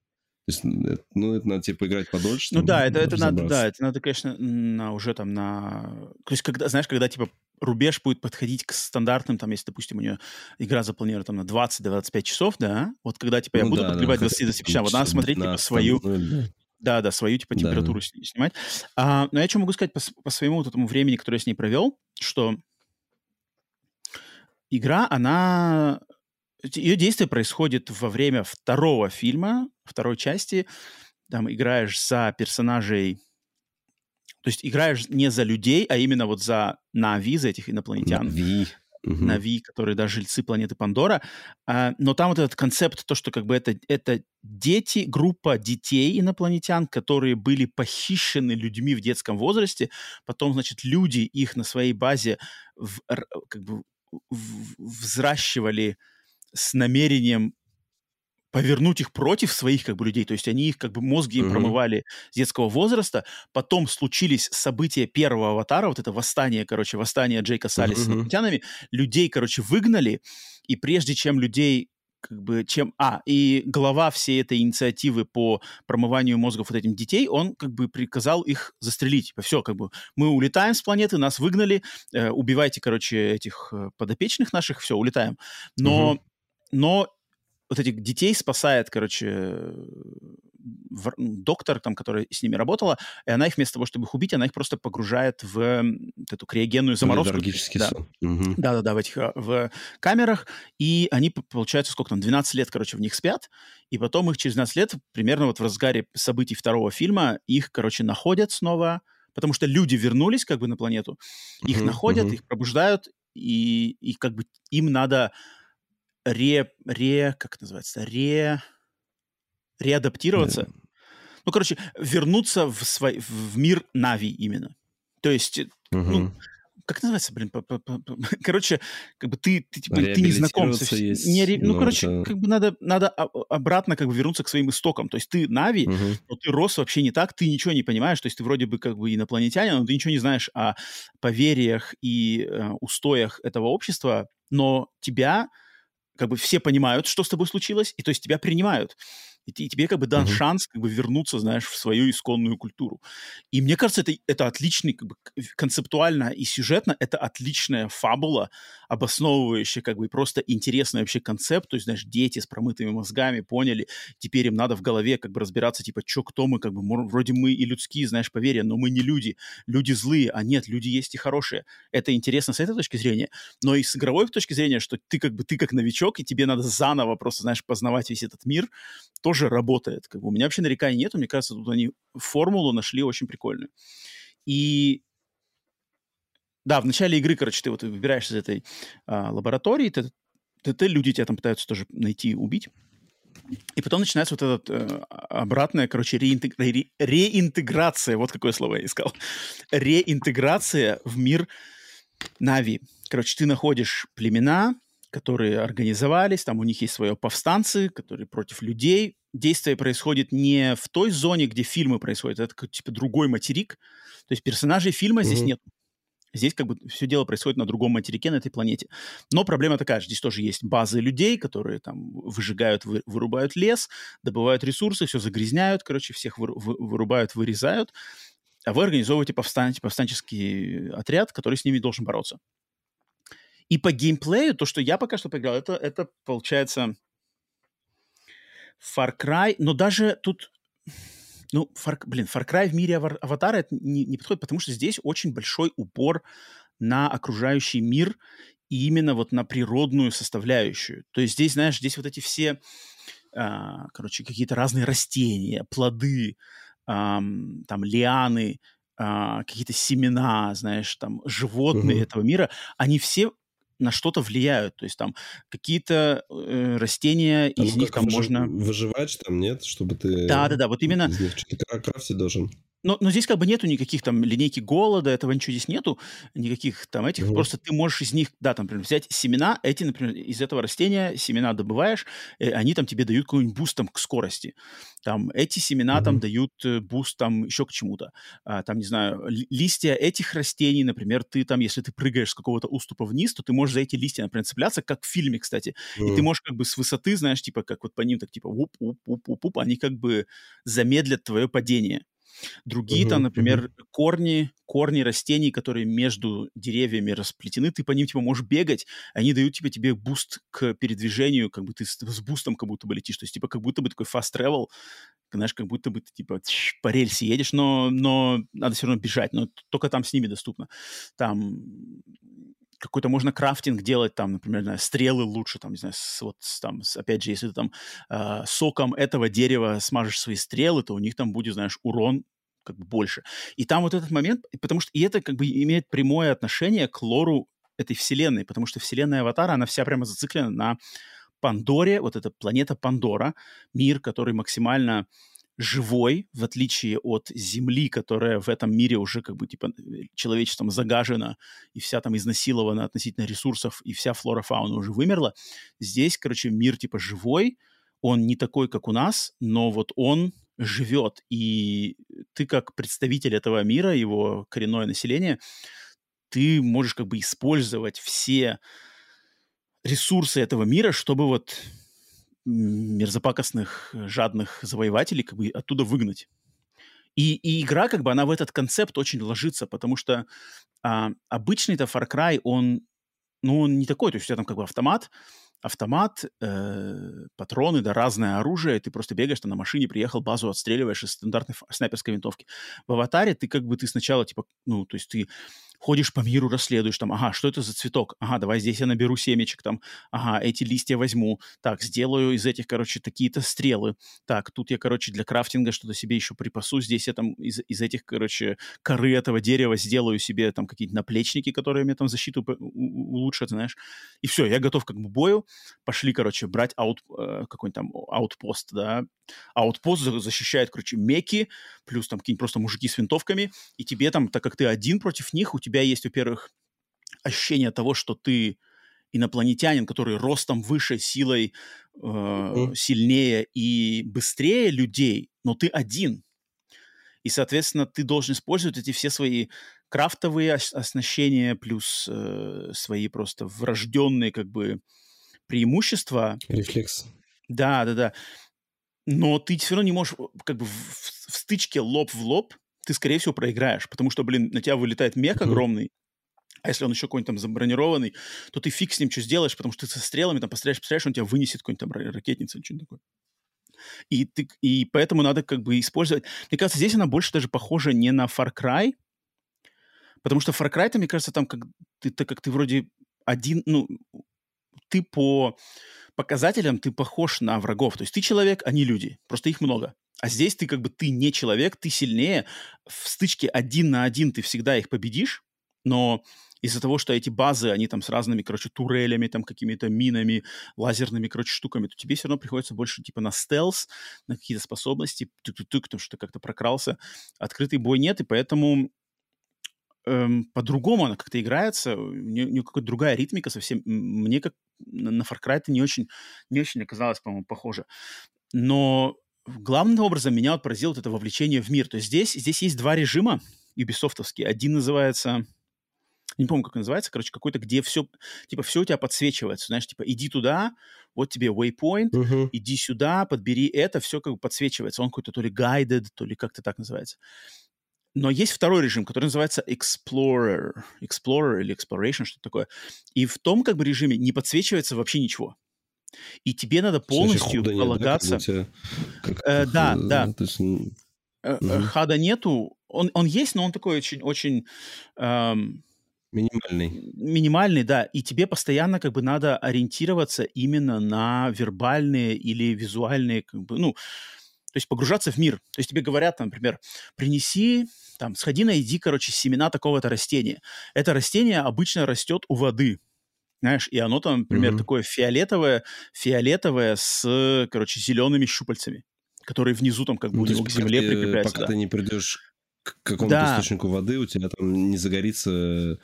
Есть, ну, это надо, типа, играть подольше. Ну да, это, это надо, да, это надо, конечно, на, уже там на... То есть, когда, знаешь, когда, типа, рубеж будет подходить к стандартным, там, если, допустим, у нее игра запланирована там на 20-25 часов, да, вот когда, типа, я ну, буду да, подгребать да, 20-25 часов, вот надо смотреть, типа, свою... Да, да, свою, типа, температуру да. снимать. А, но я что могу сказать по, по своему вот этому времени, которое я с ней провел, что игра, она ее действие происходит во время второго фильма, второй части. Там играешь за персонажей, то есть играешь не за людей, а именно вот за Нави, за этих инопланетян. Нави. Угу. Нави, которые да, жильцы планеты Пандора. А, но там вот этот концепт, то, что как бы это, это дети, группа детей инопланетян, которые были похищены людьми в детском возрасте, потом, значит, люди их на своей базе в, как бы взращивали с намерением повернуть их против своих как бы людей, то есть они их как бы мозги им uh-huh. промывали с детского возраста, потом случились события первого аватара, вот это восстание, короче, восстание Джейка Салли uh-huh. с инопланетянами, людей, короче, выгнали, и прежде чем людей как бы чем... А, и глава всей этой инициативы по промыванию мозгов вот этим детей, он как бы приказал их застрелить. Типа, все, как бы мы улетаем с планеты, нас выгнали, э, убивайте, короче, этих э, подопечных наших, все, улетаем. Но, угу. Но вот этих детей спасает, короче, в, доктор, там, которая с ними работала, и она их вместо того, чтобы их убить, она их просто погружает в эту криогенную заморозку. Да. Угу. Да-да-да, в этих в камерах, и они, получается, сколько там, 12 лет, короче, в них спят, и потом их через 12 лет, примерно вот в разгаре событий второго фильма, их, короче, находят снова, потому что люди вернулись как бы на планету, их uh находят, uh их пробуждают, и, и как бы им надо ре, ре, как называется, ре, реадаптироваться. Yeah. Ну, короче, вернуться в, свой, в мир Нави именно. То есть, uh-huh. ну, как называется, блин, по, по, по, короче, как бы ты, ты, типа, ты не знаком со есть, не, ну, ну, короче, это... как бы надо, надо обратно как бы вернуться к своим истокам. То есть ты Нави, угу. но ты рос вообще не так, ты ничего не понимаешь, то есть ты вроде бы как бы инопланетянин, но ты ничего не знаешь о поверьях и э, устоях этого общества, но тебя как бы все понимают, что с тобой случилось, и то есть тебя принимают и, и тебе как бы дан uh-huh. шанс как бы вернуться, знаешь, в свою исконную культуру. И мне кажется, это, это отличный, как бы концептуально и сюжетно, это отличная фабула, обосновывающая как бы просто интересный вообще концепт, то есть, знаешь, дети с промытыми мозгами поняли, теперь им надо в голове как бы разбираться, типа, что, кто мы, как бы, вроде мы и людские, знаешь, поверья, но мы не люди, люди злые, а нет, люди есть и хорошие. Это интересно с этой точки зрения, но и с игровой точки зрения, что ты как бы, ты как новичок, и тебе надо заново просто, знаешь, познавать весь этот мир, тоже тоже работает. Как бы у меня вообще нареканий нету, мне кажется, тут они формулу нашли очень прикольную. И да, в начале игры, короче, ты вот выбираешься из этой а, лаборатории, ты, ты, люди тебя там пытаются тоже найти, убить. И потом начинается вот эта э, обратная, короче, реинтег... ре... реинтеграция. Вот какое слово я искал. Реинтеграция в мир Нави. Короче, ты находишь племена, которые организовались, там у них есть свои повстанцы, которые против людей. Действие происходит не в той зоне, где фильмы происходят, это как, типа другой материк. То есть персонажей фильма mm-hmm. здесь нет. Здесь как бы все дело происходит на другом материке, на этой планете. Но проблема такая же. Здесь тоже есть базы людей, которые там выжигают, вы, вырубают лес, добывают ресурсы, все загрязняют, короче, всех вы, вы, вырубают, вырезают. А вы организовываете повстан, повстанческий отряд, который с ними должен бороться. И по геймплею, то, что я пока что поиграл, это, это получается Far Cry, но даже тут, ну, Far, блин, Far Cry в мире Аватара это не, не подходит, потому что здесь очень большой упор на окружающий мир и именно вот на природную составляющую. То есть здесь, знаешь, здесь вот эти все, а, короче, какие-то разные растения, плоды, ам, там лианы, а, какие-то семена, знаешь, там животные uh-huh. этого мира, они все на что-то влияют. То есть там какие-то э, растения, а из ну, них там выжив... можно... Выживать там, нет? Чтобы ты... Да-да-да, вот именно... Из них что-то крафтить должен. Но, но здесь как бы нету никаких там линейки голода, этого ничего здесь нету, никаких там этих, mm-hmm. просто ты можешь из них, да, там, например, взять семена, эти, например, из этого растения семена добываешь, э, они там тебе дают какой-нибудь буст там к скорости. Там эти семена mm-hmm. там дают э, буст там еще к чему-то. А, там, не знаю, листья этих растений, например, ты там, если ты прыгаешь с какого-то уступа вниз, то ты можешь за эти листья, например, цепляться, как в фильме, кстати. Mm-hmm. И ты можешь как бы с высоты, знаешь, типа, как вот по ним, так типа, уп-уп-уп-уп-уп, они как бы замедлят твое падение. Другие uh-huh, там, например, uh-huh. корни, корни растений, которые между деревьями расплетены, ты по ним типа можешь бегать, они дают тебе тебе буст к передвижению, как бы ты с, с бустом как будто бы летишь, то есть типа как будто бы такой fast travel, знаешь, как будто бы ты типа по рельсе едешь, но, но надо все равно бежать, но только там с ними доступно. Там какой-то можно крафтинг делать, там, например, знаю, стрелы лучше, там, не знаю, с, вот, там, с, опять же, если ты там э, соком этого дерева смажешь свои стрелы, то у них там будет, знаешь, урон как бы больше. И там вот этот момент, потому что и это как бы имеет прямое отношение к лору этой вселенной, потому что вселенная Аватара, она вся прямо зациклена на Пандоре, вот эта планета Пандора, мир, который максимально живой, в отличие от Земли, которая в этом мире уже как бы типа человечеством загажена и вся там изнасилована относительно ресурсов, и вся флора, фауна уже вымерла. Здесь, короче, мир типа живой, он не такой, как у нас, но вот он живет, и ты как представитель этого мира, его коренное население, ты можешь как бы использовать все ресурсы этого мира, чтобы вот мерзопакостных, э, жадных завоевателей как бы оттуда выгнать. И, и игра, как бы, она в этот концепт очень ложится, потому что а, обычный-то Far Cry, он, ну, он не такой, то есть у тебя там как бы автомат, автомат, э, патроны, да, разное оружие, ты просто бегаешь, ты на машине приехал, базу отстреливаешь из стандартной снайперской винтовки. В аватаре ты как бы, ты сначала, типа, ну, то есть ты ходишь по миру, расследуешь, там, ага, что это за цветок? Ага, давай здесь я наберу семечек, там, ага, эти листья возьму, так, сделаю из этих, короче, такие-то стрелы, так, тут я, короче, для крафтинга что-то себе еще припасу, здесь я там из, из этих, короче, коры этого дерева сделаю себе там какие-то наплечники, которые мне там защиту улучшат, знаешь, и все, я готов как бы бою, пошли, короче, брать аут, э, какой-нибудь там аутпост, да, аутпост защищает, короче, меки, плюс там какие-нибудь просто мужики с винтовками, и тебе там, так как ты один против них, у тебя есть, во-первых, ощущение того, что ты инопланетянин, который ростом выше, силой э, mm-hmm. сильнее и быстрее людей, но ты один. И, соответственно, ты должен использовать эти все свои крафтовые оснащения плюс э, свои просто врожденные как бы преимущества. Рефлекс. Да, да, да. Но ты все равно не можешь как бы в, в стычке лоб в лоб ты, скорее всего, проиграешь, потому что, блин, на тебя вылетает мех огромный, а если он еще какой-нибудь там забронированный, то ты фиг с ним что сделаешь, потому что ты со стрелами там постреляешь, постреляешь, он тебя вынесет какой-нибудь там ракетница или что-нибудь такое. И, ты, и поэтому надо как бы использовать... Мне кажется, здесь она больше даже похожа не на Far Cry, потому что Far Cry, мне кажется, там как ты, так как ты вроде один, ну, ты по показателям ты похож на врагов. То есть ты человек, они люди. Просто их много. А здесь ты как бы ты не человек, ты сильнее. В стычке один на один ты всегда их победишь, но из-за того, что эти базы, они там с разными, короче, турелями, там какими-то минами, лазерными, короче, штуками, то тебе все равно приходится больше типа на стелс, на какие-то способности, тык-тык, потому что ты как-то прокрался. Открытый бой нет, и поэтому эм, по-другому она как-то играется, у нее, нее какая-то другая ритмика совсем. Мне как на Far Cry это не очень, не очень оказалось, по-моему, похоже. Но главным образом меня вот поразило вот это вовлечение в мир. То есть здесь, здесь есть два режима юбисофтовские. Один называется не помню, как называется, короче, какой-то, где все, типа, все у тебя подсвечивается, знаешь, типа, иди туда, вот тебе waypoint, uh-huh. иди сюда, подбери это, все как бы подсвечивается. Он какой-то то ли guided, то ли как-то так называется. Но есть второй режим, который называется Explorer. Explorer или Exploration, что-то такое. И в том как бы режиме не подсвечивается вообще ничего. И тебе надо полностью Значит, полагаться... Нет, да, как э, да, э, да. То есть... Угу. Хада нету. Он, он есть, но он такой очень, очень эм, Минимальный. Минимальный, да. И тебе постоянно как бы надо ориентироваться именно на вербальные или визуальные, как бы, ну, то есть погружаться в мир. То есть тебе говорят, например, принеси, там, сходи найди, короче, семена такого-то растения. Это растение обычно растет у воды, знаешь, и оно там, например, mm-hmm. такое фиолетовое, фиолетовое с, короче, зелеными щупальцами, которые внизу там как бы ну, у него к земле ты, прикрепляются. Пока да. ты не придешь к какому-то да. источнику воды, у тебя там не загорится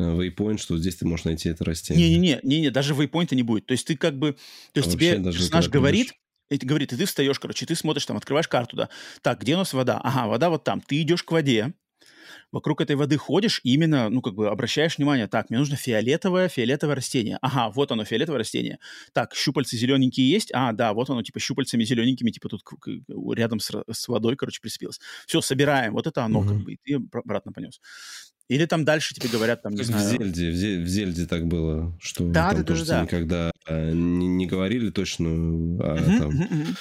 waypoint, э, что здесь ты можешь найти это растение. Не-не-не, не-не, даже waypoint не будет. То есть ты как бы... То есть а тебе персонаж говорит, и говорит, и ты встаешь, короче, ты смотришь, там, открываешь карту, да. Так, где у нас вода? Ага, вода вот там. Ты идешь к воде, вокруг этой воды ходишь и именно, ну, как бы обращаешь внимание, так, мне нужно фиолетовое, фиолетовое растение. Ага, вот оно, фиолетовое растение. Так, щупальцы зелененькие есть? А, да, вот оно, типа, щупальцами зелененькими, типа, тут рядом с, с водой, короче, прицепилось. Все, собираем, вот это оно, угу. как бы, и ты обратно понес. Или там дальше тебе говорят, там, не знаю... В Зельде, в, Зельде, в Зельде так было, что да, там тоже да, да. никогда а, не, не говорили точно, а uh-huh, там... Uh-huh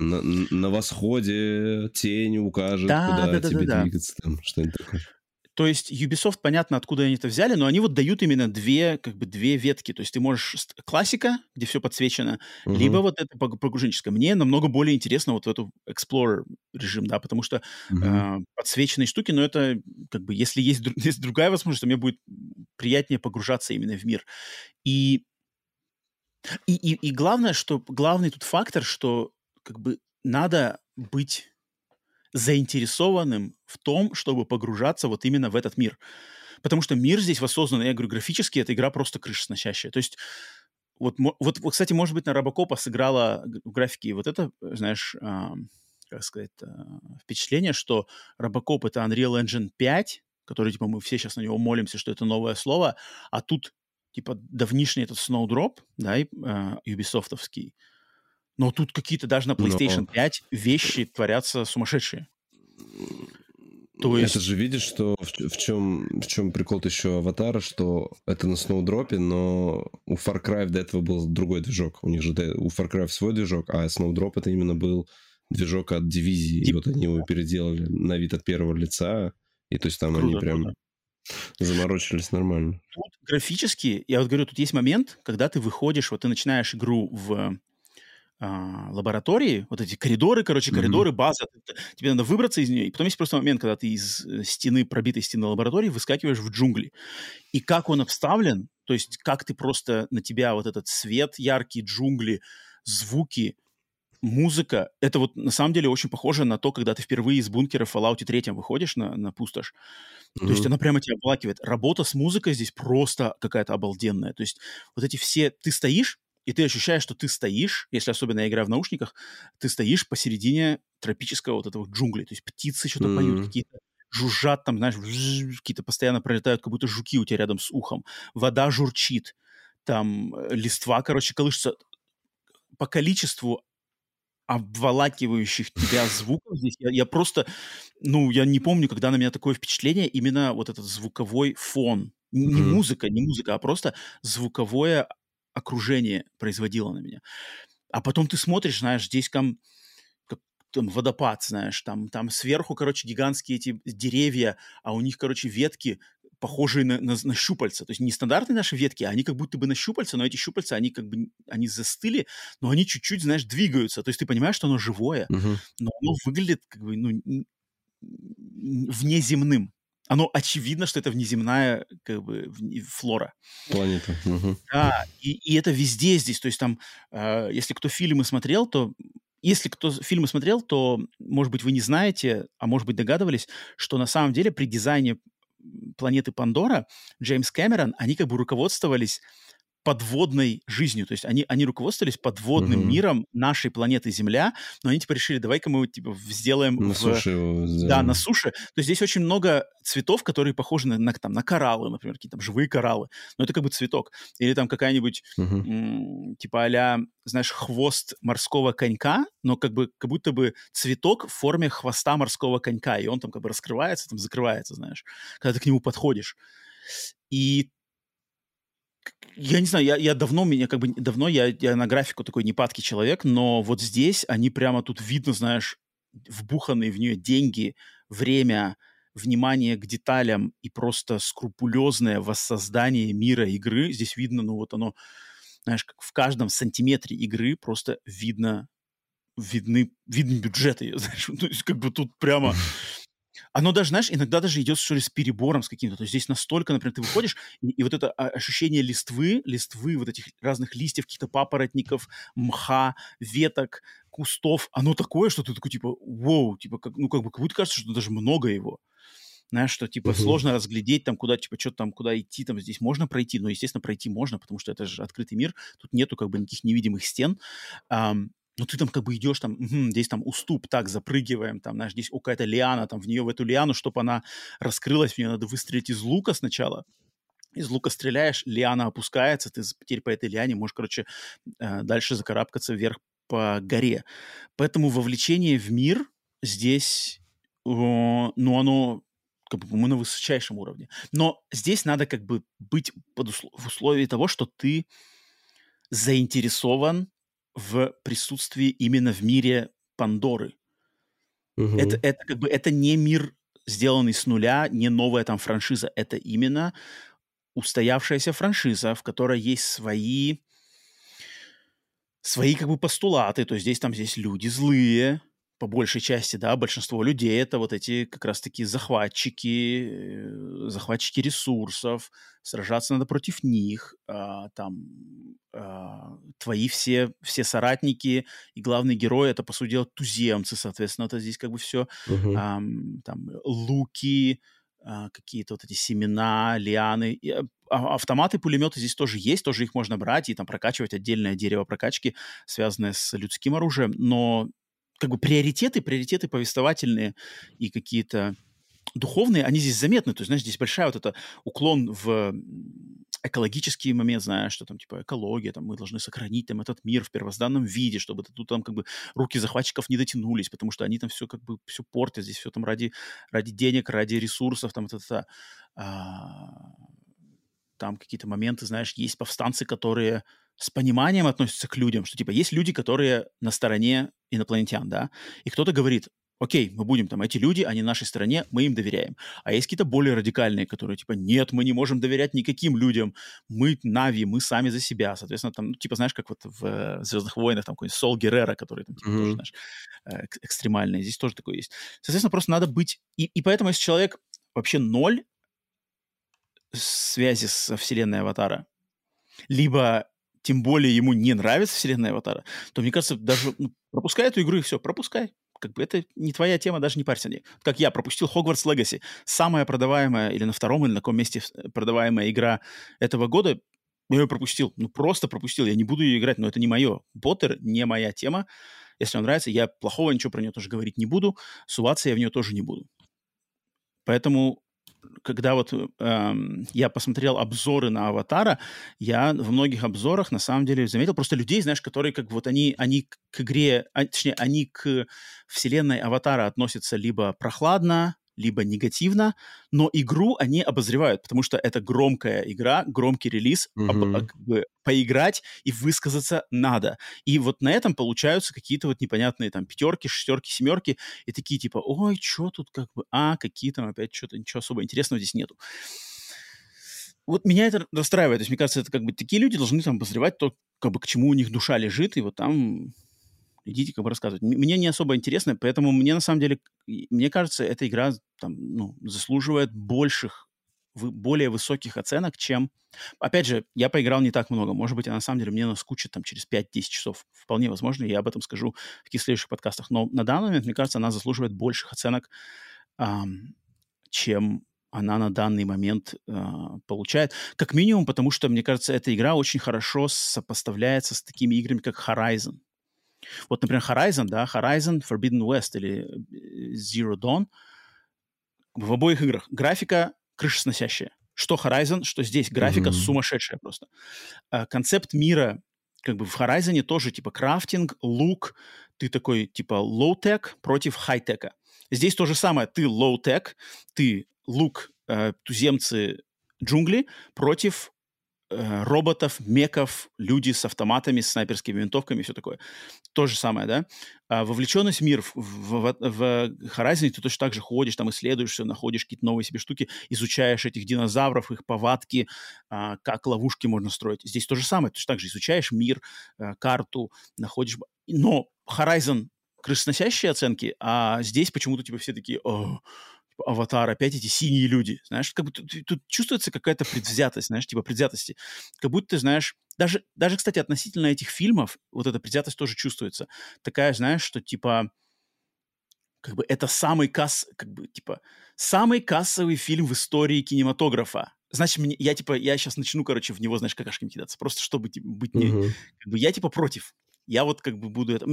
на, на восходе тень укажет, да, куда да, да, тебе да, двигаться, там что-нибудь такое. То есть Ubisoft, понятно, откуда они это взяли, но они вот дают именно две, как бы две ветки. То есть ты можешь классика, где все подсвечено, uh-huh. либо вот это погруженческое. Мне намного более интересно вот эту Explorer режим, да, потому что uh-huh. э, подсвеченные штуки, но это как бы, если есть, [laughs] есть другая возможность, то мне будет приятнее погружаться именно в мир. И и, и, и главное, что главный тут фактор, что как бы надо быть заинтересованным в том, чтобы погружаться вот именно в этот мир. Потому что мир здесь воссоздан, я говорю, графически эта игра просто крышесносящая. То есть вот, вот, кстати, может быть, на Робокопа сыграла в графике вот это, знаешь, э, как сказать, э, впечатление, что Робокоп — это Unreal Engine 5, который, типа, мы все сейчас на него молимся, что это новое слово, а тут, типа, давнишний этот Snowdrop, да, и, э, юбисофтовский, но тут какие-то даже на PlayStation Но... 5 вещи творятся сумасшедшие. То есть... Это же видишь, что в, в чем в чем прикол еще аватара, что это на Snowdrop, но у Far Cry до этого был другой движок. У них же у Far Cry свой движок, а Snowdrop это именно был движок от дивизии. И вот они его переделали на вид от первого лица. И то есть там Круто, они прям... Круто. Заморочились нормально. Тут графически, я вот говорю, тут есть момент, когда ты выходишь, вот ты начинаешь игру в лаборатории, вот эти коридоры, короче, коридоры, mm-hmm. база, тебе надо выбраться из нее, и потом есть просто момент, когда ты из э, стены, пробитой стены лаборатории, выскакиваешь в джунгли. И как он обставлен, то есть как ты просто на тебя вот этот свет, яркие джунгли, звуки, музыка, это вот на самом деле очень похоже на то, когда ты впервые из бункера в Fallout 3 выходишь на, на пустошь. Mm-hmm. То есть она прямо тебя обволакивает. Работа с музыкой здесь просто какая-то обалденная. То есть вот эти все... Ты стоишь, и ты ощущаешь, что ты стоишь, если особенно я играю в наушниках, ты стоишь посередине тропического вот этого джунгли, то есть птицы что-то mm-hmm. поют, какие-то жужжат там, знаешь, какие-то постоянно пролетают, как будто жуки у тебя рядом с ухом, вода журчит, там э, листва, короче, колышется. По количеству обволакивающих тебя звуков здесь, я, я просто, ну, я не помню, когда на меня такое впечатление, именно вот этот звуковой фон, не mm-hmm. музыка, не музыка, а просто звуковое окружение производило на меня. А потом ты смотришь, знаешь, здесь там, как, там водопад, знаешь, там, там сверху, короче, гигантские эти деревья, а у них, короче, ветки похожие на, на, на щупальца. То есть не стандартные наши ветки, а они как будто бы на щупальца, но эти щупальца, они как бы, они застыли, но они чуть-чуть, знаешь, двигаются. То есть ты понимаешь, что оно живое, uh-huh. но оно выглядит как бы, ну, внеземным оно очевидно, что это внеземная как бы флора. Планета. Угу. Да, и, и это везде здесь. То есть там, э, если кто фильмы смотрел, то если кто фильмы смотрел, то, может быть, вы не знаете, а может быть, догадывались, что на самом деле при дизайне планеты Пандора Джеймс Кэмерон, они как бы руководствовались подводной жизнью. То есть они, они руководствовались подводным mm-hmm. миром нашей планеты Земля, но они типа решили, давай-ка мы типа сделаем... На в... суше его сделаем. Да, на суше. То есть здесь очень много цветов, которые похожи на, на, там, на кораллы, например, какие-то там живые кораллы. Но это как бы цветок. Или там какая-нибудь, mm-hmm. м- типа а знаешь, хвост морского конька, но как бы как будто бы цветок в форме хвоста морского конька, и он там как бы раскрывается, там закрывается, знаешь, когда ты к нему подходишь. И я не знаю, я, я давно, меня как бы давно, я, я на графику такой непадкий человек, но вот здесь они прямо тут видно, знаешь, вбуханные в нее деньги, время, внимание к деталям и просто скрупулезное воссоздание мира игры. Здесь видно, ну вот оно, знаешь, как в каждом сантиметре игры просто видно видны, видны бюджеты, [laughs] знаешь, то есть как бы тут прямо [laughs] оно даже, знаешь, иногда даже идет, что ли, с перебором с каким-то. То есть здесь настолько, например, ты выходишь, и, и вот это а, ощущение листвы, листвы, вот этих разных листьев, каких-то папоротников, мха, веток, кустов, оно такое, что ты такой, типа, вау, типа, как, ну, как бы, как будто кажется, что даже много его. Знаешь, что, типа, uh-huh. сложно разглядеть там, куда, типа, что там, куда идти, там, здесь можно пройти, но, естественно, пройти можно, потому что это же открытый мир, тут нету, как бы, никаких невидимых стен. Um, ну ты там как бы идешь, там, угу, здесь там уступ, так, запрыгиваем, там, знаешь, здесь о, какая-то лиана, там, в нее, в эту лиану, чтобы она раскрылась, в нее надо выстрелить из лука сначала, из лука стреляешь, лиана опускается, ты теперь по этой лиане можешь, короче, э, дальше закарабкаться вверх по горе. Поэтому вовлечение в мир здесь, ну, оно как бы мы на высочайшем уровне. Но здесь надо как бы быть под услов... в условии того, что ты заинтересован в присутствии именно в мире Пандоры. Угу. Это, это как бы это не мир, сделанный с нуля, не новая там франшиза. Это именно устоявшаяся франшиза, в которой есть свои свои как бы постулаты. То есть здесь там здесь люди злые, по большей части, да, большинство людей это вот эти как раз-таки захватчики, э, захватчики ресурсов, сражаться надо против них, а, там а, твои все, все соратники и главный герой это, по сути дела, туземцы, соответственно, это здесь как бы все, uh-huh. а, там, луки, а, какие-то вот эти семена, лианы, и, а, а, автоматы, пулеметы здесь тоже есть, тоже их можно брать и там прокачивать отдельное дерево прокачки, связанное с людским оружием, но как бы приоритеты, приоритеты повествовательные и какие-то духовные, они здесь заметны. То есть, знаешь, здесь большая вот это уклон в экологический момент, знаешь, что там, типа, экология, там, мы должны сохранить там этот мир в первозданном виде, чтобы тут там, как бы, руки захватчиков не дотянулись, потому что они там все, как бы, все портят, здесь все там ради, ради денег, ради ресурсов, там, это, это а, там какие-то моменты, знаешь, есть повстанцы, которые с пониманием относятся к людям, что, типа, есть люди, которые на стороне инопланетян, да, и кто-то говорит, окей, мы будем там, эти люди, они нашей стране, мы им доверяем. А есть какие-то более радикальные, которые типа, нет, мы не можем доверять никаким людям, мы Нави, мы сами за себя. Соответственно, там, ну, типа, знаешь, как вот в э, «Звездных войнах», там какой-нибудь Сол Геррера, который там, типа, mm-hmm. тоже, знаешь, э, экстремальный. Здесь тоже такое есть. Соответственно, просто надо быть... И, и поэтому, если человек вообще ноль связи со вселенной Аватара, либо тем более ему не нравится вселенная Аватара, то, мне кажется, даже ну, пропускай эту игру и все, пропускай как бы это не твоя тема, даже не парься ней. Как я пропустил Hogwarts Legacy, самая продаваемая или на втором, или на каком месте э, продаваемая игра этого года, я ее пропустил. Ну, просто пропустил. Я не буду ее играть, но это не мое. Поттер не моя тема. Если он нравится, я плохого ничего про нее тоже говорить не буду. Суваться я в нее тоже не буду. Поэтому когда вот э, я посмотрел обзоры на Аватара, я во многих обзорах на самом деле заметил просто людей, знаешь, которые как вот они, они к игре, а, точнее, они к вселенной Аватара относятся либо прохладно, либо негативно, но игру они обозревают, потому что это громкая игра, громкий релиз, mm-hmm. об, как бы, поиграть и высказаться надо. И вот на этом получаются какие-то вот непонятные там пятерки, шестерки, семерки, и такие типа, ой, что тут как бы, а, какие там опять что-то, ничего особо интересного здесь нету. Вот меня это расстраивает. То есть, мне кажется, это как бы такие люди должны там обозревать то, как бы к чему у них душа лежит, и вот там идите как бы рассказывать. Мне не особо интересно, поэтому мне на самом деле, мне кажется, эта игра там, ну, заслуживает больших, более высоких оценок, чем... Опять же, я поиграл не так много. Может быть, она на самом деле мне наскучит там через 5-10 часов. Вполне возможно, я об этом скажу в каких следующих подкастах. Но на данный момент, мне кажется, она заслуживает больших оценок, эм, чем она на данный момент э, получает. Как минимум, потому что, мне кажется, эта игра очень хорошо сопоставляется с такими играми, как Horizon. Вот, например, Horizon, да, Horizon, Forbidden West или э, Zero Dawn, в обоих играх графика крышесносящая. Что Horizon, что здесь. Графика mm-hmm. сумасшедшая просто. А, концепт мира как бы в Horizon тоже типа крафтинг, лук, ты такой типа low-tech против high-tech'а. Здесь то же самое. Ты low-tech, ты лук, э, туземцы, джунгли против Э, роботов, меков, люди с автоматами, с снайперскими винтовками и все такое. То же самое, да? А вовлеченность в мир. В, в, в Horizon ты точно так же ходишь, там исследуешь все, находишь какие-то новые себе штуки, изучаешь этих динозавров, их повадки, а, как ловушки можно строить. Здесь то же самое. Точно так же изучаешь мир, а, карту, находишь... Но Horizon крышесносящие оценки, а здесь почему-то типа все такие, Аватар, опять эти синие люди, знаешь, как будто тут, чувствуется какая-то предвзятость, знаешь, типа предвзятости. Как будто ты знаешь, даже, даже, кстати, относительно этих фильмов, вот эта предвзятость тоже чувствуется. Такая, знаешь, что типа, как бы это самый касс, как бы, типа, самый кассовый фильм в истории кинематографа. Значит, мне, я, типа, я сейчас начну, короче, в него, знаешь, какашками кидаться, просто чтобы типа, быть не... Uh-huh. Как бы, я, типа, против. Я вот как бы буду это...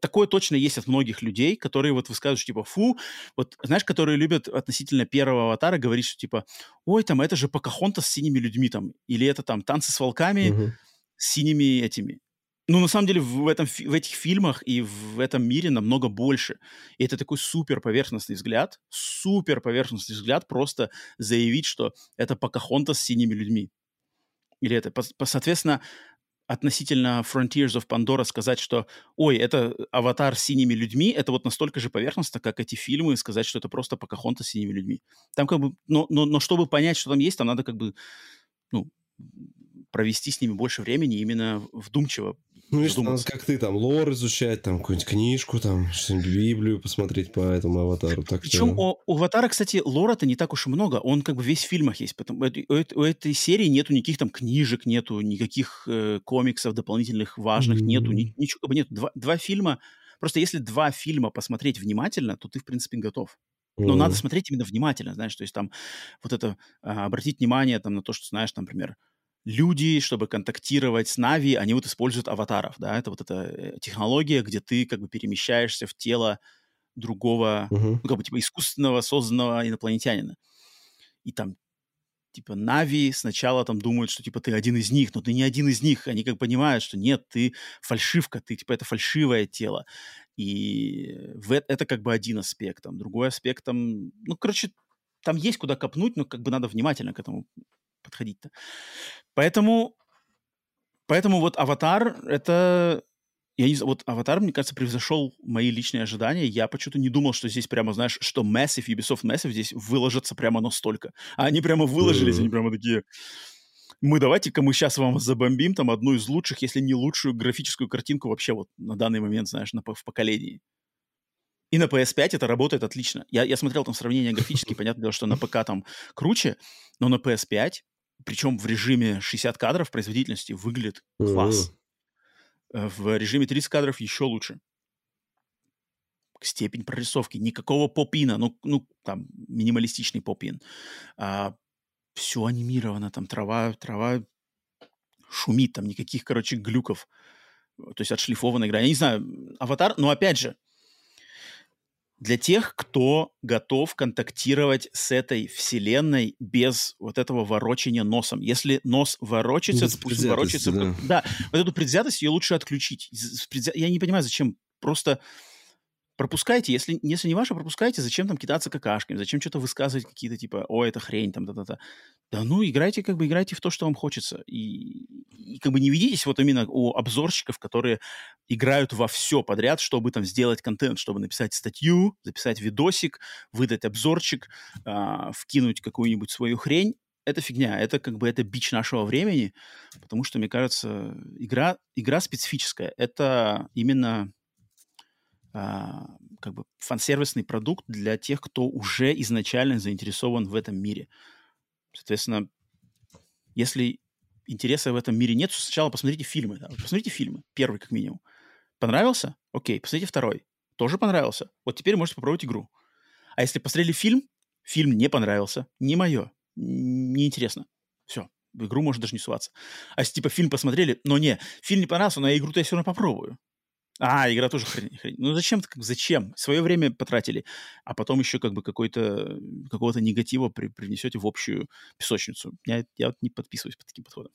Такое точно есть от многих людей, которые вот высказывают, типа, фу, вот, знаешь, которые любят относительно первого аватара говорить, что типа, ой, там, это же Покахонта с синими людьми там, или это там танцы с волками угу. с синими этими. Ну, на самом деле, в, этом, в этих фильмах и в этом мире намного больше. И это такой супер поверхностный взгляд, супер поверхностный взгляд просто заявить, что это Покахонта с синими людьми. Или это, соответственно, относительно Frontiers of Pandora сказать, что, ой, это аватар с синими людьми, это вот настолько же поверхностно, как эти фильмы, сказать, что это просто Покахонта с синими людьми. Там как бы, но, но, но чтобы понять, что там есть, там надо как бы, ну, провести с ними больше времени именно вдумчиво ну, видишь, надо, как ты там, лор изучать, там, какую-нибудь книжку, там, что-нибудь Библию посмотреть по этому аватару. Так Причем что... у, у аватара, кстати, лора-то не так уж и много. Он как бы весь в фильмах есть. Потому, у, у, у этой серии нету никаких там книжек, нету никаких э, комиксов дополнительных важных, mm-hmm. нету, ни, ничего как бы нет. Два, два фильма... Просто если два фильма посмотреть внимательно, то ты, в принципе, готов. Но mm-hmm. надо смотреть именно внимательно, знаешь, то есть там вот это, а, обратить внимание там на то, что, знаешь, там, например, люди, чтобы контактировать с Нави, они вот используют аватаров, да, это вот эта э, технология, где ты как бы перемещаешься в тело другого, uh-huh. ну, как бы типа искусственного созданного инопланетянина. И там типа Нави сначала там думают, что типа ты один из них, но ты не один из них. Они как понимают, что нет, ты фальшивка, ты типа это фальшивое тело. И в, это как бы один аспект. Там, другой аспект там, ну, короче, там есть куда копнуть, но как бы надо внимательно к этому подходить-то. Поэтому, поэтому вот «Аватар» — это я не знаю, вот Аватар, мне кажется, превзошел мои личные ожидания. Я почему-то не думал, что здесь прямо, знаешь, что Massive, Ubisoft Massive здесь выложатся прямо настолько. А они прямо выложились, mm-hmm. они прямо такие... Мы давайте-ка мы сейчас вам забомбим там одну из лучших, если не лучшую графическую картинку вообще вот на данный момент, знаешь, на, в поколении. И на PS5 это работает отлично. Я, я смотрел там сравнение графически, [laughs] понятно дело, что на ПК там круче, но на PS5, причем в режиме 60 кадров производительности, выглядит класс. Э, в режиме 30 кадров еще лучше. Степень прорисовки. Никакого попина. Ну, ну там, минималистичный попин. А, все анимировано. Там трава, трава шумит. Там никаких, короче, глюков. То есть отшлифованная игра. Я не знаю, аватар, но опять же, для тех, кто готов контактировать с этой вселенной без вот этого ворочения носом. Если нос ворочается, без пусть ворочается. Да. да, вот эту предвзятость ее лучше отключить. Я не понимаю, зачем просто пропускайте, если, если не ваше, пропускайте, зачем там кидаться какашками, зачем что-то высказывать какие-то типа, о, это хрень, там, да-да-да. Да ну, играйте, как бы, играйте в то, что вам хочется. И, и как бы не ведитесь вот именно у обзорщиков, которые играют во все подряд, чтобы там сделать контент, чтобы написать статью, записать видосик, выдать обзорчик, а, вкинуть какую-нибудь свою хрень. Это фигня, это как бы это бич нашего времени, потому что, мне кажется, игра, игра специфическая. Это именно как бы фан-сервисный продукт для тех, кто уже изначально заинтересован в этом мире. Соответственно, если интереса в этом мире нет, то сначала посмотрите фильмы. Да? Посмотрите фильмы. Первый, как минимум. Понравился? Окей. Посмотрите второй. Тоже понравился. Вот теперь можете попробовать игру. А если посмотрели фильм, фильм не понравился, не мое, неинтересно. Все, в игру может даже не суваться. А если типа фильм посмотрели, но не, фильм не понравился, но я игру-то я все равно попробую. А, игра тоже хрень. хрень. Ну зачем? Как, зачем? Свое время потратили, а потом еще как бы какой-то какого-то негатива при, привнесете в общую песочницу. Я, я вот не подписываюсь под таким подходом.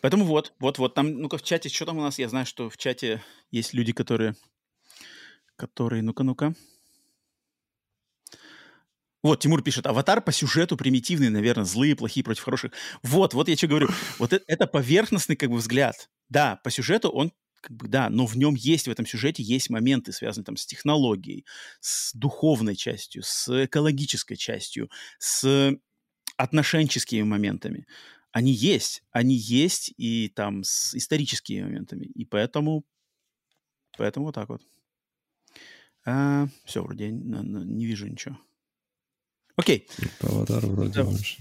Поэтому вот, вот, вот. Там, ну-ка, в чате, что там у нас? Я знаю, что в чате есть люди, которые... Которые, ну-ка, ну-ка. Вот, Тимур пишет, аватар по сюжету примитивный, наверное, злые, плохие против хороших. Вот, вот я что говорю. Вот это, это поверхностный как бы взгляд. Да, по сюжету он как бы, да, но в нем есть, в этом сюжете есть моменты, связанные там с технологией, с духовной частью, с экологической частью, с отношенческими моментами. Они есть, они есть и там с историческими моментами. И поэтому, поэтому вот так вот. А, все, вроде не, не вижу ничего. Окей. По аватару вроде да. больше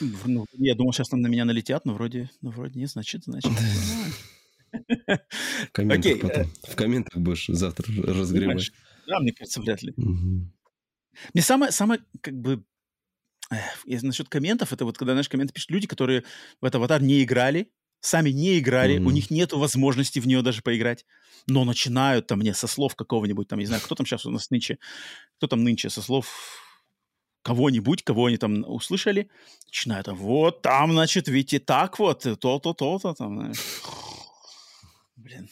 Ну, я думал, сейчас там на меня налетят, но вроде, но вроде не, значит, значит. [laughs] В комментах okay. потом. В комментах будешь завтра разгребать. Да, мне кажется, вряд ли. Угу. Мне самое, самое, как бы, эх, насчет комментов, это вот когда, знаешь, комменты пишут люди, которые в этот аватар не играли, сами не играли, mm у них нет возможности в нее даже поиграть, но начинают там мне со слов какого-нибудь, там, не знаю, кто там сейчас у нас нынче, кто там нынче со слов кого-нибудь, кого они там услышали, начинают, вот там, значит, видите, так вот, то-то, то-то, там, знаешь. Блин.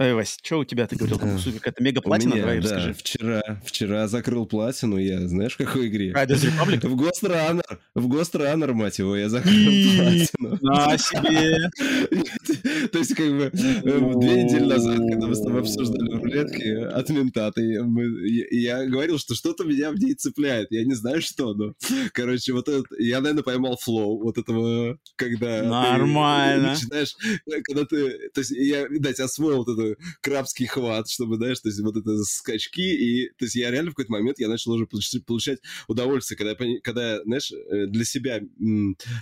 Эй, Вась, что у тебя, ты говорил, там, какая-то мега-платина, меня, давай да, расскажи. Вчера, вчера закрыл платину я, знаешь, в какой игре? Riders Republic? В Ghost Runner, в Ghost Runner, мать его, я закрыл платину. На себе! [laughs] То есть, как бы, э, две недели назад, когда мы с тобой обсуждали рулетки от ментата, я говорил, что что-то меня в ней цепляет, я не знаю что, но, короче, вот это, я, наверное, поймал флоу вот этого, когда Нормально. начинаешь, когда ты, то есть, я, видать, освоил вот это крабский хват, чтобы, знаешь, то есть вот это скачки, и, то есть я реально в какой-то момент я начал уже получать удовольствие, когда, когда знаешь, э, для себя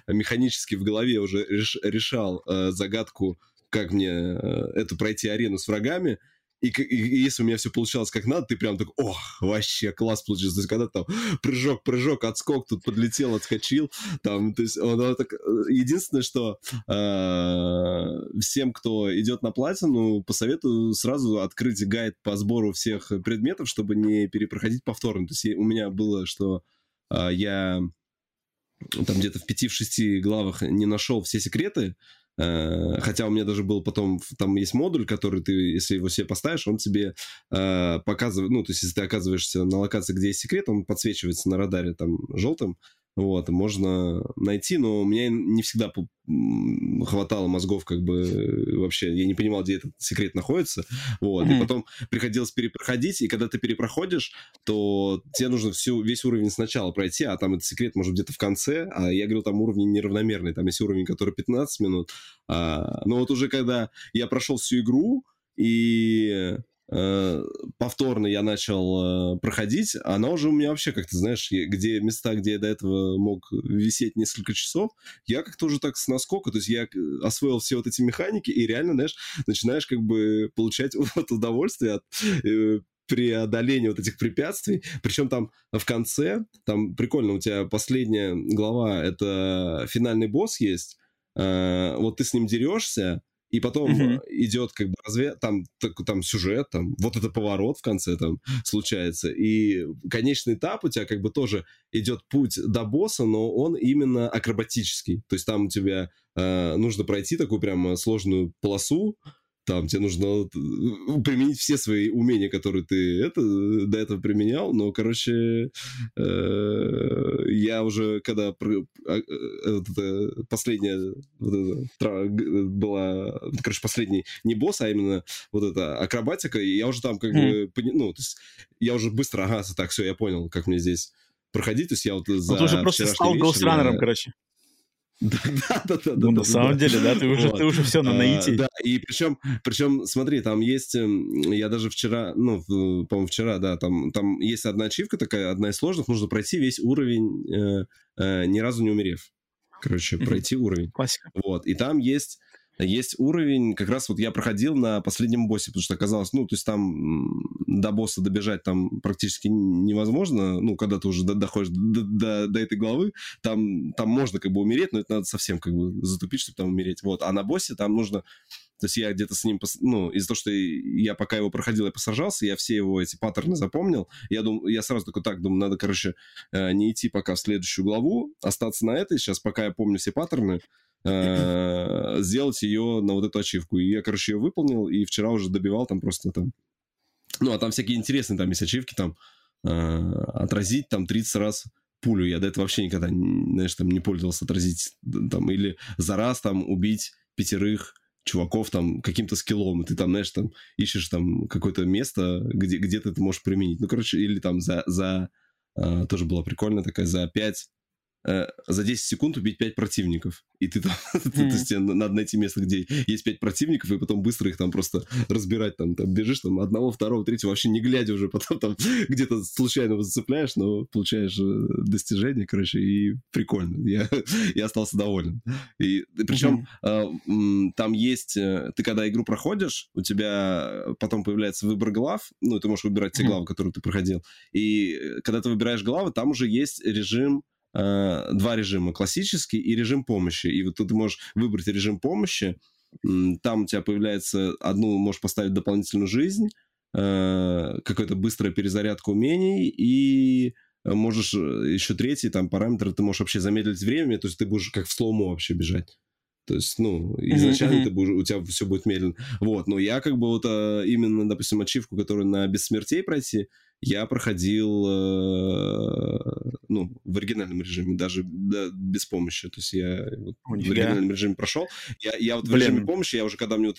механически в голове уже реш, решал э, загадку, как мне э, эту пройти арену с врагами, и, и, и если у меня все получалось как надо, ты прям так, ох, вообще класс получился. То есть, когда там прыжок, прыжок, отскок, тут подлетел, отскочил, там, то есть, он, так... Единственное, что э, всем, кто идет на платину, посоветую сразу открыть гайд по сбору всех предметов, чтобы не перепроходить повторно. То есть, у меня было, что э, я там где-то в 5-6 главах не нашел все секреты, хотя у меня даже был потом, там есть модуль, который ты, если его себе поставишь, он тебе э, показывает, ну, то есть если ты оказываешься на локации, где есть секрет, он подсвечивается на радаре там желтым, Вот, можно найти, но у меня не всегда хватало мозгов, как бы вообще, я не понимал, где этот секрет находится, вот, mm-hmm. и потом приходилось перепроходить, и когда ты перепроходишь, то тебе нужно всю, весь уровень сначала пройти, а там этот секрет может где-то в конце, а я говорил, там уровень неравномерный, там есть уровень, который 15 минут, а, но вот уже когда я прошел всю игру, и э, повторно я начал э, проходить, она уже у меня вообще как-то, знаешь, где места, где я до этого мог висеть несколько часов, я как-то уже так с наскока, то есть я освоил все вот эти механики, и реально, знаешь, начинаешь как бы получать [laughs] вот удовольствие от э, преодолении вот этих препятствий. Причем там в конце, там прикольно, у тебя последняя глава, это финальный босс есть, э, вот ты с ним дерешься, и потом mm-hmm. идет как бы разве там так, там сюжет, там вот это поворот в конце там случается, и конечный этап у тебя как бы тоже идет путь до босса, но он именно акробатический, то есть там у тебя э, нужно пройти такую прям сложную полосу, там тебе нужно э, применить все свои умения, которые ты это, до этого применял, но, короче, э, я уже, когда а, э, последняя была, короче, последний не босс, а именно вот эта акробатика, и я уже там как бы, ну, то есть я уже быстро, ага, так, все, я понял, как мне здесь проходить, то есть я вот за Вот уже просто стал голдранером, короче. Да, да, да, ну, на самом деле, да, ты уже, ты уже все на. А, да, и причем, причем, смотри, там есть, эм, я даже вчера, ну, по-моему, вчера, да, там, там есть одна ачивка такая, одна из сложных, нужно пройти весь уровень, э, э, ни разу не умерев. Короче, пройти уровень. Классика. Вот, и там есть есть уровень, как раз вот я проходил на последнем боссе, потому что оказалось, ну, то есть там до босса добежать там практически невозможно, ну, когда ты уже доходишь до, до, до этой главы, там, там можно как бы умереть, но это надо совсем как бы затупить, чтобы там умереть. Вот, а на боссе там нужно то есть я где-то с ним, ну, из-за того, что я пока его проходил, я посажался, я все его эти паттерны запомнил. Я думаю, я сразу такой, так, думаю, надо, короче, э, не идти пока в следующую главу, остаться на этой. Сейчас, пока я помню все паттерны, э, сделать ее на вот эту ачивку. И я, короче, ее выполнил, и вчера уже добивал там просто там... Ну, а там всякие интересные там есть ачивки, там, э, отразить там 30 раз пулю. Я до этого вообще никогда, знаешь, там не пользовался отразить там, или за раз там убить пятерых чуваков там каким-то скиллом, и ты там, знаешь, там ищешь там какое-то место, где, где ты это можешь применить. Ну, короче, или там за, за э, тоже была прикольная такая, за 5 э, за 10 секунд убить 5 противников. И ты там, [laughs] то есть надо найти место, где есть 5 противников, и потом быстро их там просто разбирать. Там, там бежишь там одного, второго, третьего, вообще не глядя уже, потом там [laughs] где-то случайно зацепляешь, но получаешь э, достижение, короче, и прикольно. Я, [laughs] я остался доволен. И причем mm-hmm. э, там есть, э, ты когда игру проходишь, у тебя потом появляется выбор глав, ну, ты можешь выбирать те главы, которые ты проходил. И когда ты выбираешь главы, там уже есть режим э, два режима, классический и режим помощи. И вот ты можешь выбрать режим помощи, там у тебя появляется одну, можешь поставить дополнительную жизнь, э, какая-то быстрая перезарядка умений, и можешь э, еще третий там параметр, ты можешь вообще замедлить время, то есть ты будешь как в слоумо вообще бежать. То есть, ну, изначально mm-hmm. ты будешь, у тебя все будет медленно. Вот, но я как бы вот а, именно, допустим, ачивку, которую на бессмертей пройти, я проходил, э, ну, в оригинальном режиме, даже да, без помощи. То есть я вот в оригинальном режиме прошел. Я, я вот Блин. в режиме помощи, я уже когда мне вот,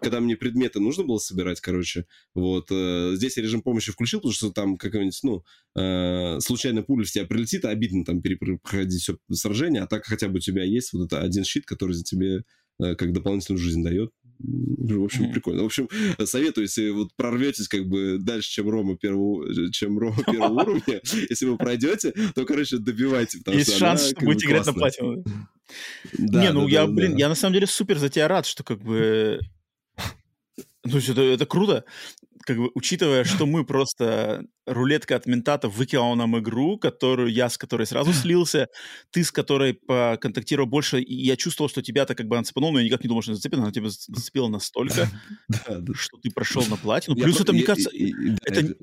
когда мне предметы нужно было собирать, короче, вот, э, здесь я режим помощи включил, потому что там какой-нибудь, ну, э, случайно пуля в тебя прилетит, обидно там перепроходить все сражение, а так хотя бы у тебя есть вот это один щит, который за тебе как дополнительную жизнь дает. В общем, mm-hmm. прикольно. В общем, советую, если вот прорветесь как бы дальше, чем Рома первого, чем Рома [laughs] первого уровня, если вы пройдете, то, короче, добивайте. Есть шанс, что будете играть на платину. [laughs] Не, ну я, блин, я на самом деле супер за тебя рад, что как бы ну, это, это круто, как бы, учитывая, что мы просто рулетка от ментата выкинула нам игру, которую я с которой сразу [laughs] слился, ты с которой поконтактировал больше, и я чувствовал, что тебя-то как бы она цепанула, но я никак не думал, что она зацепит, она тебя зацепила [laughs] настолько, что ты прошел на платину. Плюс это, мне кажется, это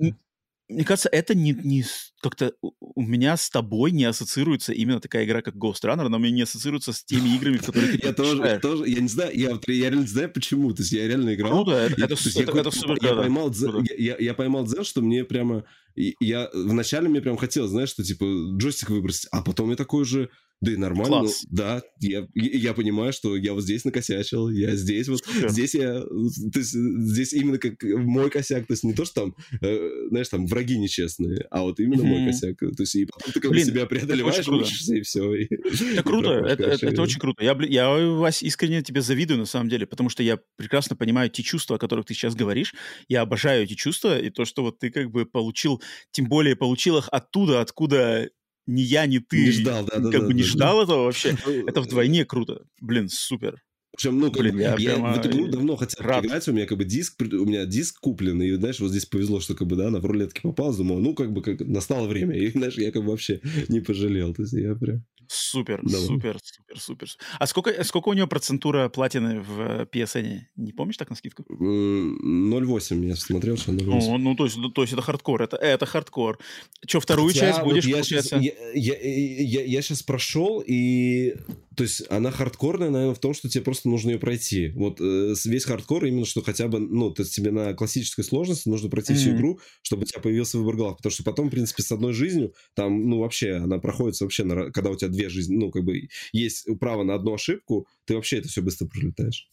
мне кажется, это не, не как-то у меня с тобой не ассоциируется именно такая игра, как Ghost Runner, она у меня не ассоциируется с теми играми, которые ты Я тоже, тоже, я не знаю, я, я реально не знаю почему, то есть я реально играл. Круто, это, это, это, это супер, я, поймал, я, я поймал дзен, что мне прямо, я вначале мне прям хотелось, знаешь, что типа джойстик выбросить, а потом я такой же, да и нормально, ну, да, я, я понимаю, что я вот здесь накосячил, я здесь вот, Супер. здесь я, то есть здесь именно как мой косяк, то есть не то, что там, э, знаешь, там враги нечестные, а вот именно mm-hmm. мой косяк, то есть и потом ты как Блин, бы себя преодолеваешь, учишься и все. И, это [laughs] круто, это, это, это очень круто. Я, я, Вась, искренне тебе завидую на самом деле, потому что я прекрасно понимаю те чувства, о которых ты сейчас говоришь, я обожаю эти чувства, и то, что вот ты как бы получил, тем более получил их оттуда, откуда ни я, ни ты не ждал, да, да, как да, бы да, не да. ждал этого вообще. [laughs] Это вдвойне круто. Блин, супер. Причем, ну, как Блин, я я, прямо в эту игру давно хотел рад. играть, у меня как бы диск, у меня диск куплен, и, знаешь, вот здесь повезло, что как бы, да, она в рулетке попалась, думал, ну, как бы, как настало время, [laughs] и, знаешь, я как бы вообще не пожалел, то есть я прям... Супер, Давай. супер, супер, супер. А сколько, сколько у него процент у платины в э, PSN? Не помнишь так на скидку? М, 0,8, я смотрел, что 0,8. О, ну, то есть, ну, то есть это хардкор, это, это хардкор. Че, вторую Хотя часть вот будешь, я получается? Щас, я, я, я, я сейчас прошел, и... То есть она хардкорная, наверное, в том, что тебе просто нужно ее пройти. Вот э, весь хардкор именно, что хотя бы, ну, то есть тебе на классической сложности нужно пройти всю Мгм. игру, чтобы у тебя появился выбор глав. Потому что потом, в принципе, с одной жизнью, там, ну, вообще, она проходится вообще, на когда у тебя две жизни, ну, как бы есть право на одну ошибку, ты вообще это все быстро пролетаешь.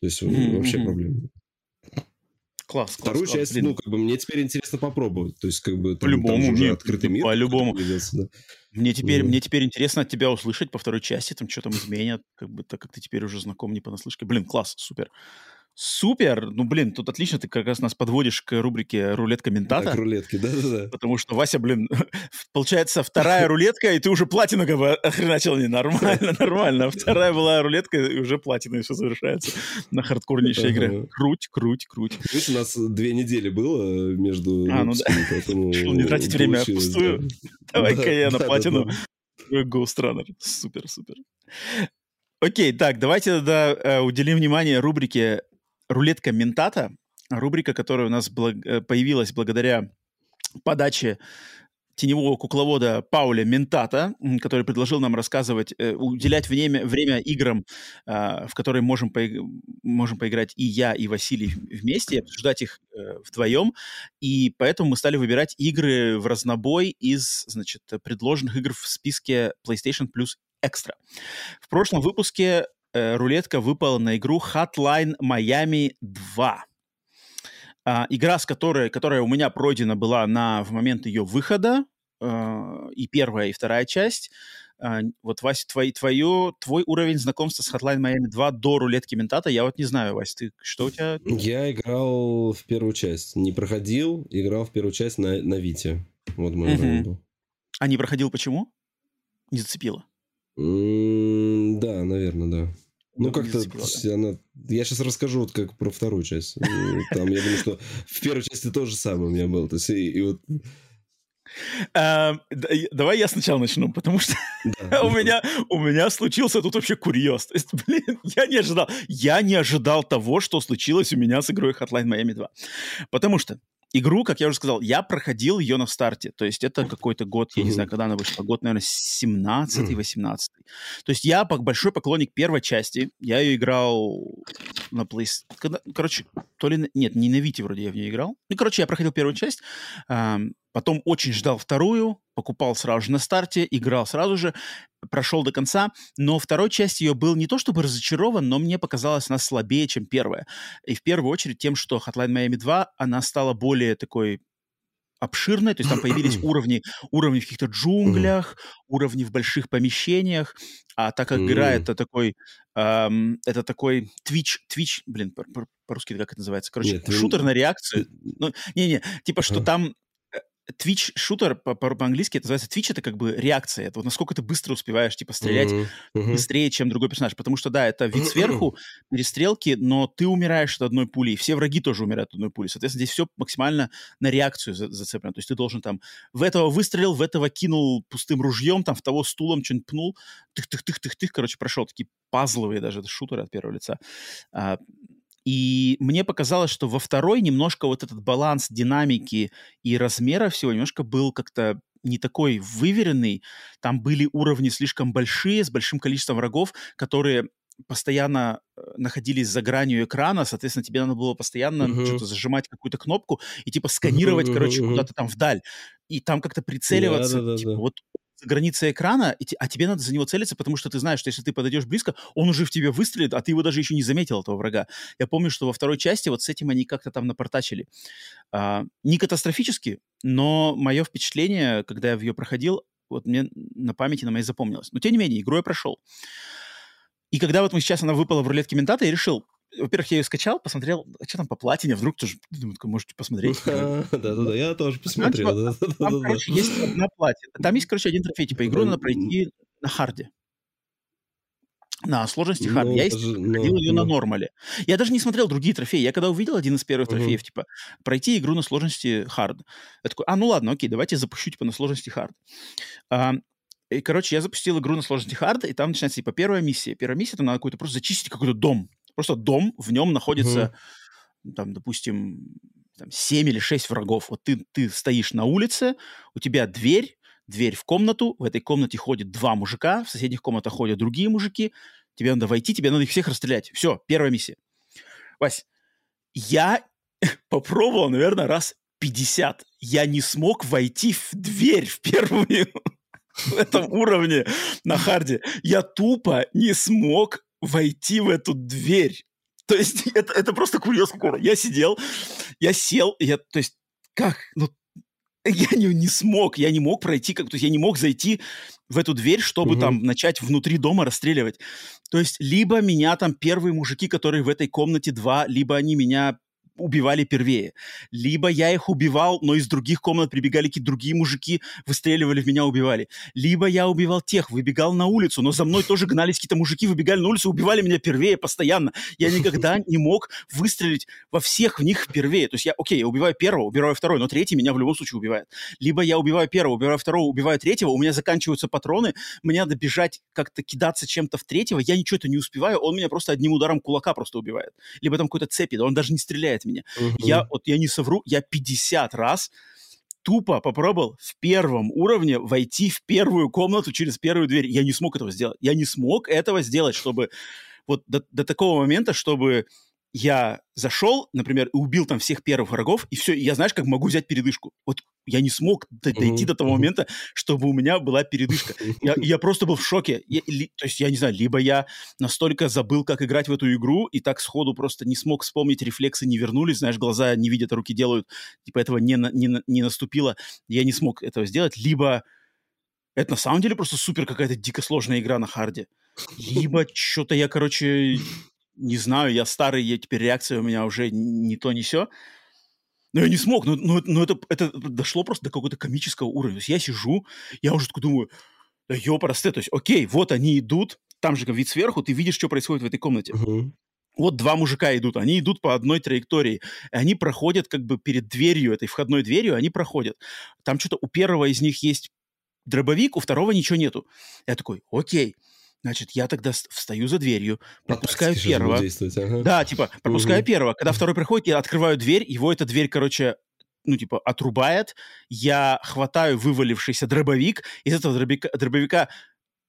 То есть Мгм, вообще мгм. Класс, класс, Вторую класс, часть, блин. ну, как бы мне теперь интересно попробовать. То есть, как бы там, По-любому, там мне- открытый мир. по-любому. да. Мне теперь, Мгм. мне теперь интересно от тебя услышать по второй части, там что там изменят, как бы, так как ты теперь уже знаком не понаслышке. Блин, класс, супер. Супер! Ну, блин, тут отлично, ты как раз нас подводишь к рубрике «Рулетка Да, ментата». к рулетке, да-да-да. Потому что Вася, блин, [laughs] получается вторая [laughs] рулетка, и ты уже бы охреначил. Не, нормально, [laughs] нормально. Вторая была рулетка, и уже платина, и все завершается на хардкорнейшей игре. Круть, круть, круть. Видишь, у нас две недели было между А, ну да. Решил не тратить время впустую. да. Давай-ка Да, я на да, платину. да, Ghost Runner. Супер, супер. Окей, так, давайте тогда э, уделим внимание рубрике «Рулетка ментата». Рубрика, которая у нас благ- э, появилась благодаря подаче теневого кукловода Пауля Ментата, который предложил нам рассказывать, э, уделять время, время играм, а, в которые можем, поиг- можем поиграть и я, и Василий вместе, обсуждать их э, вдвоем. И поэтому мы стали выбирать игры в разнобой из, значит, предложенных игр в списке PlayStation Plus Extra. В прошлом выпуске э, рулетка выпала на игру Hotline Miami 2. А, игра, с которой, которая у меня пройдена была на, в момент ее выхода, э, и первая, и вторая часть. А, вот, Вася, твой, твое, твой уровень знакомства с Hotline Miami 2 до рулетки ментата, я вот не знаю, Вася, ты что у тебя? Я играл в первую часть. Не проходил, играл в первую часть на, на Вите. Вот мой уровень был. А не проходил почему? Не зацепило. М, Да, наверное, да. Ну, Не как-то она... Я сейчас расскажу вот как про вторую часть. Э, Там, я думаю, что в первой части то же самое у меня было. То есть, и, и вот... И- Давай я сначала начну, потому что да. [laughs] у меня, у меня случился тут вообще курьез. То есть, блин, [laughs] я не ожидал. Я не ожидал того, что случилось у меня с игрой Hotline Miami 2. Потому что игру, как я уже сказал, я проходил ее на старте. То есть это какой-то год, я не знаю, когда она вышла, год, наверное, 17 Мгм. 18 То есть я большой поклонник первой части. Я ее играл на PlayStation. Короче, то ли... Нет, не на Вите вроде я в нее играл. Ну, короче, я проходил первую часть. Потом очень ждал вторую, покупал сразу же на старте, играл сразу же, прошел до конца. Но второй часть ее был не то чтобы разочарован, но мне показалось она слабее, чем первая. И в первую очередь тем, что Hotline Miami 2, она стала более такой обширной, то есть там появились [clears throat] уровни, уровни в каких-то джунглях, уровни в больших помещениях, а так как игра это такой, ам, это такой Twitch, Twitch, блин, по- по- по-русски как это называется, короче, Нет, шутер на реакцию, ну, не-не, типа, что там э, Twitch шутер по- по- по-английски это называется Twitch это как бы реакция, это вот насколько ты быстро успеваешь типа стрелять мгм. быстрее, чем другой персонаж, потому что да, это вид сверху, [clears throat] перестрелки, но ты умираешь от одной пули, и все враги тоже умирают от одной пули, соответственно здесь все максимально на реакцию за- зацеплено, то есть ты должен там в этого выстрелил, в этого кинул пустым ружьем, там в того стулом что-нибудь пнул, тых-тых-тых-тых-тых, короче, прошел такие пазловые даже это шутеры от первого лица. А, И мне показалось, что во второй немножко вот этот баланс динамики и размера всего немножко был как-то не такой выверенный. Там были уровни слишком большие, с большим количеством врагов, которые постоянно э, находились за гранью экрана, соответственно, тебе надо было постоянно uh-huh. что-то зажимать какую-то кнопку и типа сканировать, uh-huh, короче, uh-huh. куда-то там вдаль. И там как-то прицеливаться, yeah, типа, вот за границей экрана, а тебе надо за него целиться, потому что ты знаешь, что если ты подойдешь близко, он уже в тебе выстрелит, а ты его даже еще не заметил, этого врага. Я помню, что во второй части вот с этим они как-то там напортачили. А, не катастрофически, но мое впечатление, когда я в ее проходил, вот мне на памяти на моей запомнилось. Но тем не менее, игру я прошел. И когда вот мы сейчас она выпала в рулетке ментата, я решил, во-первых, я ее скачал, посмотрел, а что там по платине, вдруг тоже, думаю, можете посмотреть. [laughs] Да-да-да, я тоже посмотрел. Там, короче, есть [laughs] одна платина. Там есть, короче, один трофей, типа, игру надо пройти на харде. На сложности hard. Ну, я проходил ну, ее ну. на нормале. Я даже не смотрел другие трофеи. Я когда увидел один из первых трофеев, типа, пройти игру на сложности hard. Я такой, а, ну ладно, окей, давайте запущу, типа, на сложности хард. И, короче, я запустил игру на сложности hard, и там начинается, типа, первая миссия. Первая миссия, там надо какой-то просто зачистить какой-то дом. Просто дом, в нем находится, mm-hmm. там, допустим, там, 7 или 6 врагов. Вот ты, ты стоишь на улице, у тебя дверь, дверь в комнату, в этой комнате ходит два мужика, в соседних комнатах ходят другие мужики, тебе надо войти, тебе надо их всех расстрелять. Все, первая миссия. Вась, я [laughs] попробовал, наверное, раз 50. Я не смог войти в дверь в первую [laughs] в этом уровне на харде. Я тупо не смог войти в эту дверь. То есть [laughs] это, это просто курьез Я сидел, я сел, я, то есть как, ну, я не, не смог, я не мог пройти, как, то есть я не мог зайти в эту дверь, чтобы угу. там начать внутри дома расстреливать. То есть либо меня там первые мужики, которые в этой комнате два, либо они меня убивали первее. Либо я их убивал, но из других комнат прибегали какие-то другие мужики, выстреливали в меня, убивали. Либо я убивал тех, выбегал на улицу, но за мной тоже гнались какие-то мужики, выбегали на улицу, убивали меня первее постоянно. Я никогда не мог выстрелить во всех в них впервые. То есть я, окей, я убиваю первого, убиваю второй, но третий меня в любом случае убивает. Либо я убиваю первого, убиваю второго, убиваю третьего, у меня заканчиваются патроны, мне надо бежать, как-то кидаться чем-то в третьего, я ничего это не успеваю, он меня просто одним ударом кулака просто убивает. Либо там какой-то цепи, да он даже не стреляет меня. Угу. Я, вот я не совру, я 50 раз тупо попробовал в первом уровне войти в первую комнату через первую дверь. Я не смог этого сделать. Я не смог этого сделать, чтобы вот до, до такого момента, чтобы я зашел, например, и убил там всех первых врагов, и все, и я, знаешь, как могу взять передышку. Вот я не смог дойти до того момента, чтобы у меня была передышка. Я, я просто был в шоке. Я, ли, то есть, я не знаю, либо я настолько забыл, как играть в эту игру, и так сходу просто не смог вспомнить, рефлексы не вернулись, знаешь, глаза не видят, руки делают, типа этого не, не, не наступило. Я не смог этого сделать. Либо это на самом деле просто супер какая-то дико сложная игра на харде. Либо что-то я, короче, не знаю, я старый, я теперь реакция у меня уже не то, не все. Но я не смог, но, но, но это, это дошло просто до какого-то комического уровня. То есть я сижу, я уже такой думаю, да ёпросты, то есть окей, вот они идут, там же вид сверху, ты видишь, что происходит в этой комнате. Uh-huh. Вот два мужика идут, они идут по одной траектории, и они проходят как бы перед дверью, этой входной дверью, они проходят. Там что-то у первого из них есть дробовик, у второго ничего нету. Я такой, окей, Значит, я тогда встаю за дверью, пропускаю первого. Ага. Да, типа, пропускаю угу. первого. Когда второй приходит, я открываю дверь, его эта дверь, короче, ну, типа, отрубает. Я хватаю вывалившийся дробовик. Из этого дробовика, дробовика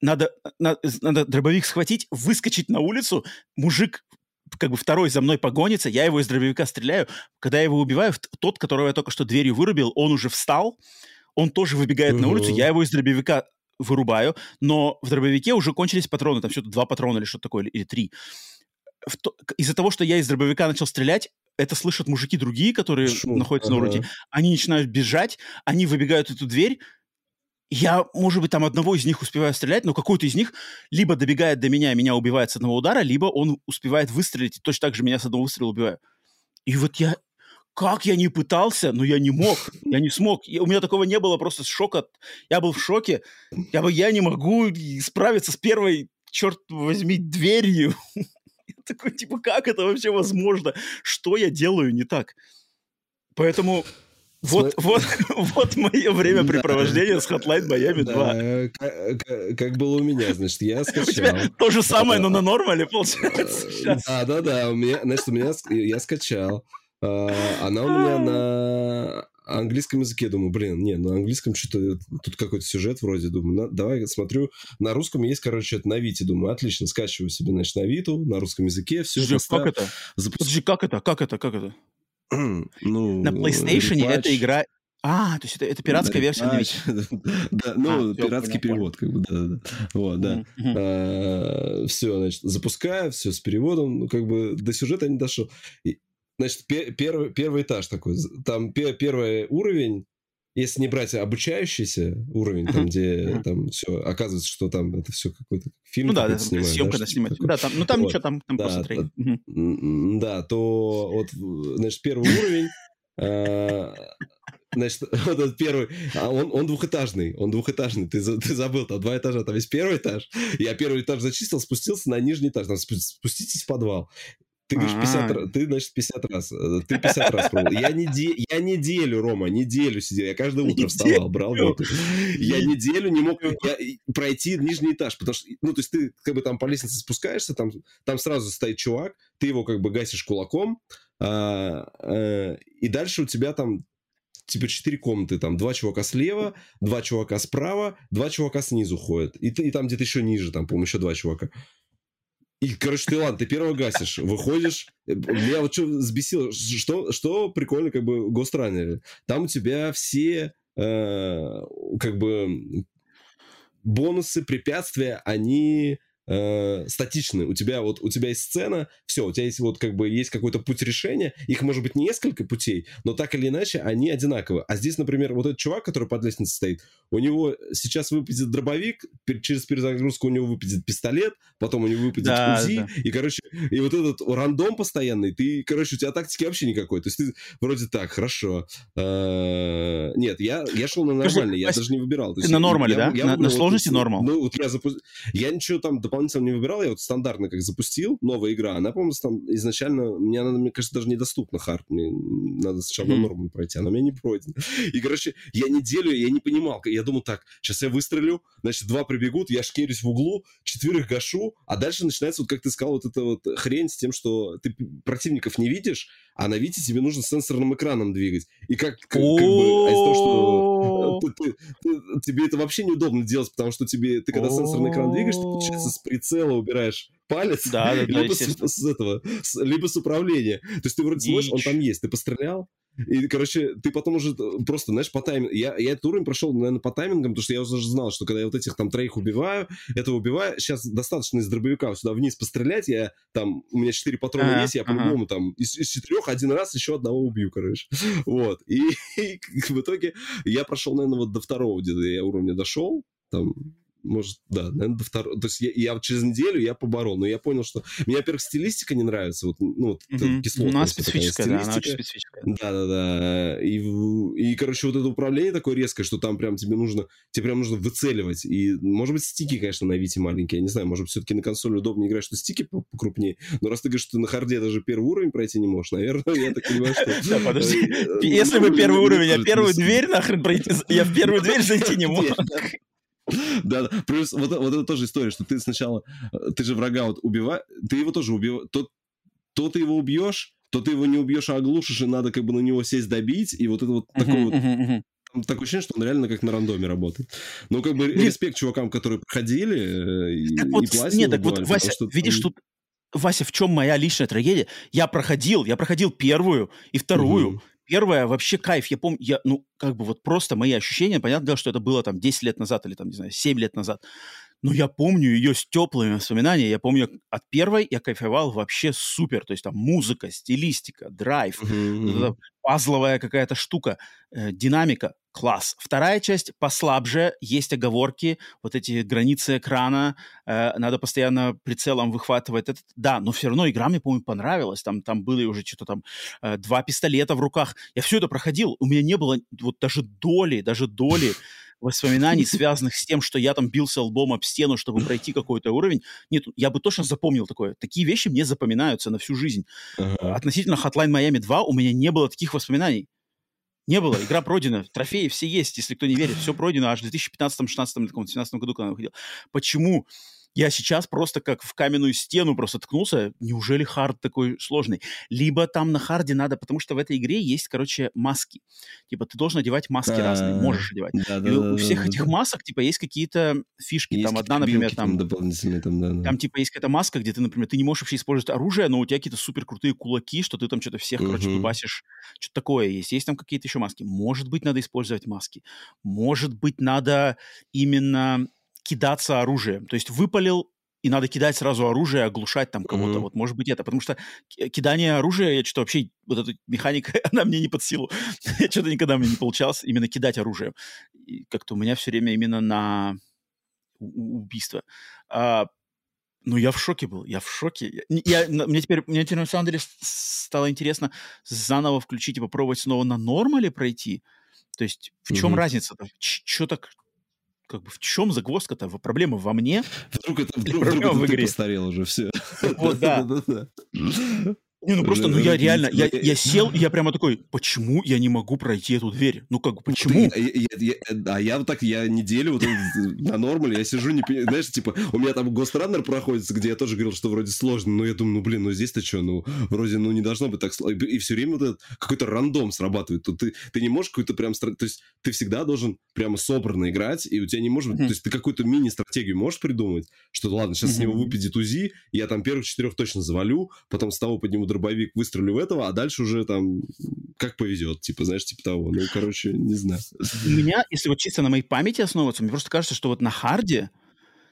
надо, надо, надо дробовик схватить, выскочить на улицу. Мужик как бы второй за мной погонится, я его из дробовика стреляю. Когда я его убиваю, тот, которого я только что дверью вырубил, он уже встал, он тоже выбегает угу. на улицу, я его из дробовика вырубаю, но в дробовике уже кончились патроны, там что-то два патрона или что-то такое, или, или три. Из-за того, что я из дробовика начал стрелять, это слышат мужики другие, которые Шум. находятся ага. на уроке. Они начинают бежать, они выбегают эту дверь. Я, может быть, там одного из них успеваю стрелять, но какой-то из них либо добегает до меня, меня убивает с одного удара, либо он успевает выстрелить, и точно так же меня с одного выстрела убиваю. И вот я как я не пытался, но я не мог, я не смог. Я, у меня такого не было, просто шок от... Я был в шоке. Я, бы, я не могу справиться с первой, черт возьми, дверью. [laughs] Я такой, типа, как это вообще возможно? Что я делаю не так? Поэтому Вот, вот, [laughs] вот мое времяпрепровождение с Hotline Miami 2. Да, как, как было у меня, значит, я [laughs] скачал. То же самое, но на нормале, получается. Да, да, да, у меня, значит, у меня, я скачал. А, она у меня на английском языке, думаю, блин, не, на английском что-то, тут какой-то сюжет вроде, думаю, на, давай смотрю, на русском есть, короче, это на Вите, думаю, отлично, скачиваю себе, значит, на Виту, на русском языке, все. Подожди, как это? Запуск... Подожди, как это, как это, как это? [clears throat] ну, на PlayStation эта игра... А, то есть это, это пиратская версия на Вите. [laughs] Да, ну, А, пиратский понял, перевод, как бы, да, да. Вот, да. Мгм. Все, значит, запускаю, все с переводом, ну, как бы до сюжета не дошел. И, Значит, пе- первый, первый этаж такой, там пе- первый уровень, если не брать обучающийся уровень, там, где там все, оказывается, что там это все какой-то фильм Ну да, это снимают, съемка да, снимать. Да, там, ну там Вот. ничего, там, там Да, просто да. Мгм. М, Да, то вот, значит, первый уровень, а, значит, [laughs] вот этот первый, а он, он двухэтажный, он двухэтажный, ты, ты забыл, там два этажа, там есть первый этаж, я первый этаж зачистил, спустился на нижний этаж, там спу- спуститесь в подвал. Ты говоришь 50 А. раз, ты, значит, 50 раз, э, ты 50 раз пробовал. Я, неде, я неделю, Рома, неделю сидел, я каждое утро вставал, брал воду. Я неделю не мог я- пройти нижний этаж, потому что, ну, то есть ты как бы там по лестнице спускаешься, там, там сразу стоит чувак, ты его как бы гасишь кулаком, а, э, и дальше у тебя там типа четыре комнаты, там два чувака слева, два чувака справа, два чувака снизу ходят, и, и там где-то еще ниже, там, по-моему, еще два чувака. И, короче, ты ладно, ты первого гасишь, выходишь. Э, Меня вот что взбесило, что, что прикольно, как бы, Гостранере. Там у тебя все, э, как бы, бонусы, препятствия, они э, статичны. У тебя вот, у тебя есть сцена, все, у тебя есть вот, как бы, есть какой-то путь решения. Их может быть несколько путей, но так или иначе они одинаковы. А здесь, например, вот этот чувак, который под лестницей стоит, у него сейчас выпадет дробовик, через перезагрузку у него выпадет пистолет, потом у него выпадет Да, УЗИ, да. и, короче, и вот этот рандом постоянный, ты, короче, у тебя тактики вообще никакой. То есть ты вроде так, хорошо. Э, Нет, я, я шел на нормальный, я даже не выбирал. Ты на нормале, да? На- сложности нормал? Ну, вот я запу- Я ничего там дополнительно не выбирал, я вот стандартно как запустил, новая игра, она, по-моему, там изначально, мне она, мне кажется, даже недоступна хард, мне надо сначала на норму пройти, она у меня не пройдена. И, короче, я неделю, я не понимал, я думал так, сейчас я выстрелю, значит, два прибегут, я шкерюсь в углу, четверых гашу, а дальше начинается, вот как ты сказал, вот эта вот хрень с тем, что ты противников не видишь, а на Вите тебе нужно сенсорным экраном двигать. И как, как, как бы, а из-за того, что ты- ты- ты- тебе это вообще неудобно делать, потому что тебе, ты когда сенсорный экран двигаешь, ты, получается, прицела убираешь палец, Да, да, да, либо с, естественно. с этого, с- либо с управления. То есть ты вроде смотришь, он там есть, ты пострелял, и, короче, ты потом уже просто, знаешь, по таймингу... Я, я этот уровень прошел, наверное, по таймингам, потому что я уже знал, что когда я вот этих там троих убиваю, это убиваю, сейчас достаточно из дробовика сюда вниз пострелять, я там, у меня четыре патрона Ага, есть, я по-любому там из, из четырех один раз еще одного убью, короче. Вот. И, [laughs] и в итоге я прошел, наверное, вот до второго где-то я уровня дошел, там, может, да, наверное, до второго. То есть я, я через неделю я поборол, но я понял, что... Мне, во-первых, стилистика не нравится, вот, ну, вот Мгм. кислотность Она вот такая специфическая, да, она очень стилистика. специфическая. Да-да-да. И, и, короче, вот это управление такое резкое, что там прям тебе нужно, тебе прям нужно выцеливать. И, может быть, стики, конечно, на Вите маленькие. Я не знаю, может быть, все-таки на консоли удобнее играть, что стики по- покрупнее. Но раз ты говоришь, что ты на харде даже первый уровень пройти не можешь, наверное, я так понимаю, что... [laughs] Да, подожди. э, Если бы ну, первый мне уровень, а тоже первую дверь нахрен пройти, я в первую дверь зайти не [laughs] мог. [laughs] Да, да. Плюс вот, вот это тоже история, что ты сначала, э, ты же врага вот убиваешь, ты его тоже убиваешь, то, то ты его убьешь, то ты его не убьешь, а оглушишь, и надо как бы на него сесть добить, и вот это вот такое Мгм, вот там такое ощущение, что он реально как на рандоме работает. Ну, как бы Блин. респект чувакам, которые проходили э, и, Так и вот, платину нет, так вот, Вася, что видишь, там- тут, Вася, в чем моя личная трагедия? Я проходил, я проходил первую и вторую. Мгм. Первая вообще кайф. Я помню, я, ну, как бы вот просто мои ощущения, понятно, дело, что это было там 10 лет назад или там, не знаю, 7 лет назад. Но я помню ее с теплыми воспоминаниями. Я помню, от первой я кайфовал вообще супер. То есть там музыка, стилистика, драйв, эта пазловая какая-то штука, э, динамика, класс. Вторая часть послабже, есть оговорки, вот эти границы экрана, э, надо постоянно прицелом выхватывать этот. Да, но все равно игра мне, по-моему, понравилась. Там, там были уже что-то там э, два пистолета в руках. Я все это проходил. У меня не было вот даже доли, даже доли воспоминаний, [laughs] связанных с тем, что я там бился лбом об стену, чтобы пройти какой-то уровень. Нет, я бы точно запомнил такое. Такие вещи мне запоминаются на всю жизнь Ага. относительно Hotline Miami 2 у меня не было таких воспоминаний. Не было, игра пройдена, трофеи все есть, если кто не верит, все пройдено аж в 2015, 16, 2017 году, когда она выходила. Почему я сейчас просто как в каменную стену просто ткнулся. Неужели хард такой сложный? Либо там на харде надо, потому что в этой игре есть, короче, маски. Типа ты должен одевать маски Да. разные, можешь одевать. Да, И да, у да, всех этих масок, типа, есть какие-то фишки. Есть там какие-то одна, например, там, дополнительные там, да, да. там, типа, есть какая-то маска, где ты, например, ты не можешь вообще использовать оружие, но у тебя какие-то супер крутые кулаки, что ты там что-то всех, короче, Мгм. дубасишь. Что-то такое есть. Есть там какие-то еще маски. Может быть, надо использовать маски. Может быть, надо именно кидаться оружием. То есть выпалил, и надо кидать сразу оружие, оглушать там кого-то. Мгм. Вот, может быть, это. Потому что ки- кидание оружия, я что-то вообще, вот эта механика, [laughs] она мне не под силу. [laughs] Что-то никогда мне не получалось именно кидать оружие. И как-то у меня все время именно на убийство. А, ну, я в шоке был, я в шоке. Я, я- мне, теперь, мне теперь на самом деле стало интересно заново включить и попробовать снова на нормале пройти. То есть в чем Мгм. разница-то? Что так, как бы в чем загвоздка-то? Проблема во мне? Вдруг это, вдруг, вдруг в это ты игре. постарел уже, все. Вот, да. [laughs] Не, ну просто, ну я реально, я, я сел, и я прямо такой, почему я не могу пройти эту дверь? Ну как почему? Я- я- я- я- А я вот так, я неделю вот на нормале, я сижу, не знаешь, типа, у меня там Гостраннер проходится, где я тоже говорил, что вроде сложно, но я думаю, ну, блин, ну здесь-то что, ну, вроде, ну, не должно быть так сложно. И все время вот какой-то рандом срабатывает. Тут ты, ты не можешь какую-то прям, то есть ты всегда должен прямо собранно играть, и у тебя не может быть, то есть ты какую-то мини-стратегию можешь придумать, что ладно, сейчас с него выпадет УЗИ, я там первых четырех точно завалю, потом с того подниму дробовик, выстрелю в этого, а дальше уже там как повезет, типа, знаешь, типа того. Ну, короче, не знаю. У меня, если вот чисто на моей памяти основываться, мне просто кажется, что вот на харде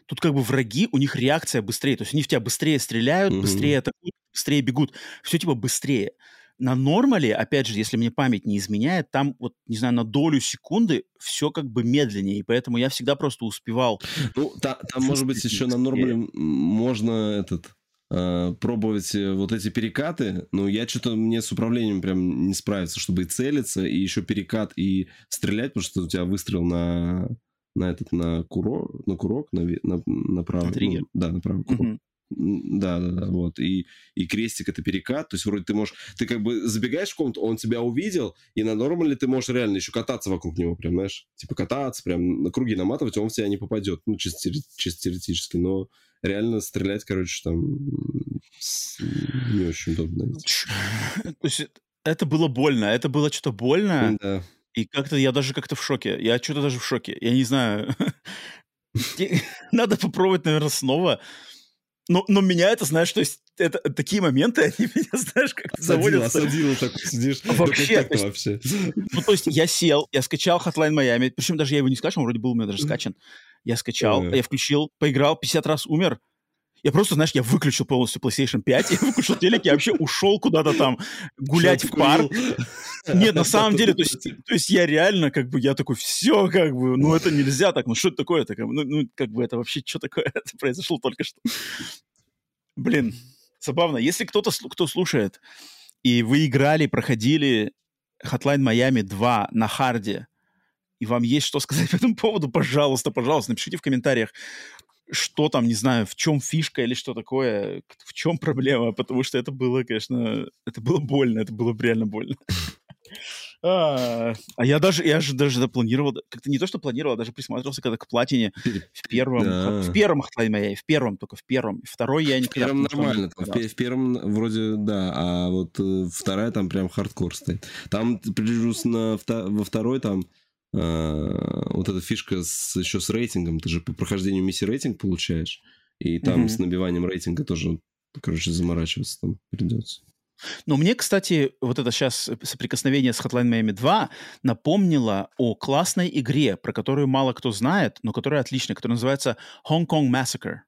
тут как бы враги, у них реакция быстрее. То есть они в тебя быстрее стреляют, Мгм. быстрее атакуют, быстрее бегут. Все типа быстрее. На нормале, опять же, если мне память не изменяет, там вот, не знаю, на долю секунды все как бы медленнее, и поэтому я всегда просто успевал. Ну, та- там, может быть, еще на нормале можно этот э, пробовать э, вот эти перекаты, но я что-то мне с управлением прям не справиться, чтобы и целиться, и еще перекат, и стрелять, потому что у тебя выстрел на на этот на курок, на курок, на, на, на правый, На триггер. ну, да, на правый курок. Мгм. Да, да, да, вот. И, и крестик это перекат. То есть, вроде ты можешь. Ты как бы забегаешь в комнату, он тебя увидел, и на нормале ты можешь реально еще кататься вокруг него, прям, знаешь, типа кататься, прям на круги наматывать, он в тебя не попадет. Ну, чисто, чисто теоретически. Но реально стрелять, короче, там не очень удобно. Ч- То есть это было больно, это было что-то больно, Да. и как-то я даже как-то в шоке. Я что-то даже в шоке. Я не знаю. [laughs] [laughs] Надо попробовать, наверное, снова. Но, но меня это, знаешь, то есть это такие моменты, они [laughs] меня, знаешь, как Осадил, заводят. осадил, так сидишь. Да Вообще, то есть- вообще? Ну, то есть я сел, я скачал Hotline Miami, причем даже я его не скачал, он вроде был у меня даже скачан. Я скачал, я включил, поиграл, 50 раз умер. Я просто, знаешь, я выключил полностью PlayStation 5, я [laughs] выключил телек, я вообще ушел куда-то там гулять в парк. Нет, на самом деле, то есть, [laughs] то есть я реально, как бы, я такой, все, как бы, ну это нельзя так, ну что это такое-то, как бы, ну, ну, как бы, это вообще что такое, [laughs] это произошло только что. Блин, забавно. Если кто-то, кто слушает, и вы играли, проходили Hotline Miami 2 на харде, и вам есть что сказать по этому поводу, пожалуйста, пожалуйста, напишите в комментариях, что там, не знаю, в чем фишка или что такое, в чем проблема, потому что это было, конечно, это было больно, это было реально больно. [laughs] А а я даже, я же даже запланировал, как-то не то, что планировал, а даже присматривался когда к платине в первом, Да. в первом Miami, в первом, только в первом. Второй я В никогда... первом нормально, не там, в, в первом вроде да, а вот э, вторая там прям хардкор стоит. Там плюс на во второй там э, вот эта фишка с, еще с рейтингом, ты же по прохождению миссии рейтинг получаешь, и там Мгм. с набиванием рейтинга тоже, короче, заморачиваться там придется. Но мне, кстати, вот это сейчас соприкосновение с Hotline Miami 2 напомнило о классной игре, про которую мало кто знает, но которая отличная, которая называется Hong Kong Massacre.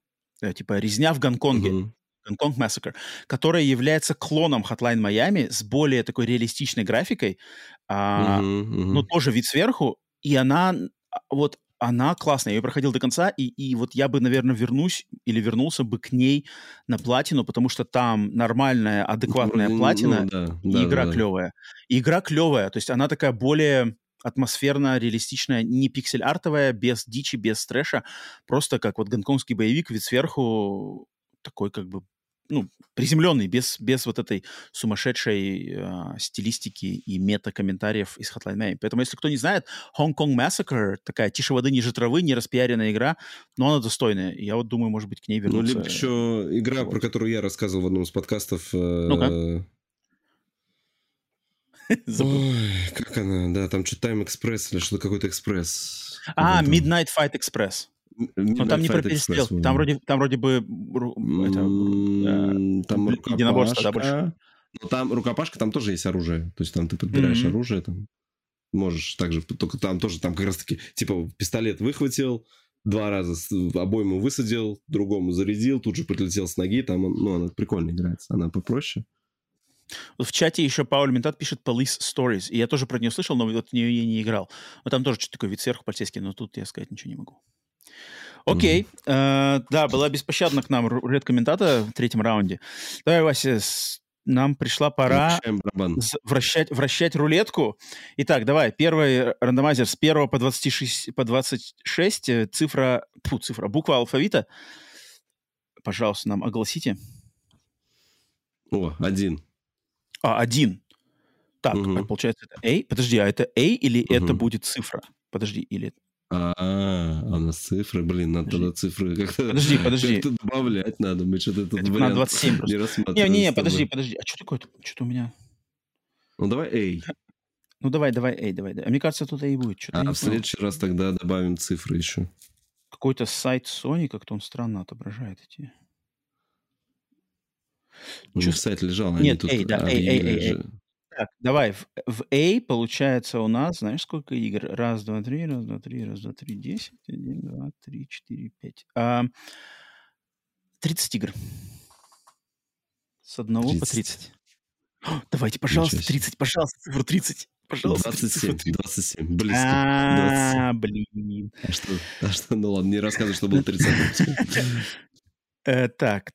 Э, Типа «Резня в Гонконге». Мгм. Гонконг Massacre, которая является клоном Hotline Miami с более такой реалистичной графикой, а, Мгм, мгм. но тоже вид сверху, и она вот она классная, я ее проходил до конца, и, и вот я бы, наверное, вернусь или вернулся бы к ней на платину, потому что там нормальная, адекватная Вроде, ну, платина, да, и да, игра да. клевая. И игра клевая, то есть она такая более атмосферно реалистичная, не пиксель-артовая, без дичи, без трэша, просто как вот гонконгский боевик, вид сверху такой как бы ну, приземленный, без, без вот этой сумасшедшей э, стилистики и мета-комментариев из Hotline Miami. Поэтому, если кто не знает, Hong Kong Massacre, такая тише воды, ниже травы, не распиаренная игра, но она достойная. Я вот думаю, может быть, к ней вернуться. Ну, либо еще игра, вот. про которую я рассказывал в одном из подкастов. Э, [laughs] ну-ка. Ой, как она? Да, там что-то Time Express или что-то какой-то экспресс. А, Midnight Fight Express. Но там не про перестрелку. Там вроде, там вроде бы это, там единоборство, да, больше? Но там рукопашка, там тоже есть оружие. То есть там ты подбираешь mm-hmm. оружие, там можешь также, только там тоже, там как раз-таки, типа, пистолет выхватил, два раза обойму высадил, другому зарядил, тут же прилетел с ноги, там, ну, она прикольно играется, она попроще. В чате еще Пауль Ментат пишет Police Stories, и я тоже про нее слышал, но вот в нее я не играл. Но там тоже что-то такое вид сверху полицейский, но тут я сказать ничего не могу. Окей. Mm-hmm. Uh, да, была беспощадна к нам рулет комментата в третьем раунде. Давай, Вася, с... нам пришла пора вращать, вращать рулетку. Итак, давай, первый рандомайзер с 1 по 26, по 26 э, цифра, фу, цифра, буква алфавита. Пожалуйста, нам огласите. О, один. А, один. Так, угу. получается, это A. Подожди, а это A или угу. это будет цифра? Подожди, или... А, а на цифры, блин, надо подожди. цифры как-то, подожди, подожди. как-то добавлять надо. Мы что-то тут это на 27 просто. не рассматриваем. Не, не, подожди, подожди. А что такое? Что-то у меня... Ну, давай A. Ну, давай, давай A, давай. А мне кажется, тут A будет. Что-то а в следующий раз тогда добавим цифры еще. Какой-то сайт Sony, как-то он странно отображает эти... У них сайт лежал, они Нет, тут да, A, A, A, A. Так, давай, в, в A получается у нас, знаешь, сколько игр? Раз, два, три, раз, два, три, раз, два, три, десять, один, два, три, четыре, пять. А, 30 игр. С одного 30. по 30. О, давайте, пожалуйста, 30, пожалуйста, цифру 30. Пожалуйста, 27, 27, близко. А, блин. А что, а что, ну ладно, не рассказывай, что было 30. [laughs] Э, так,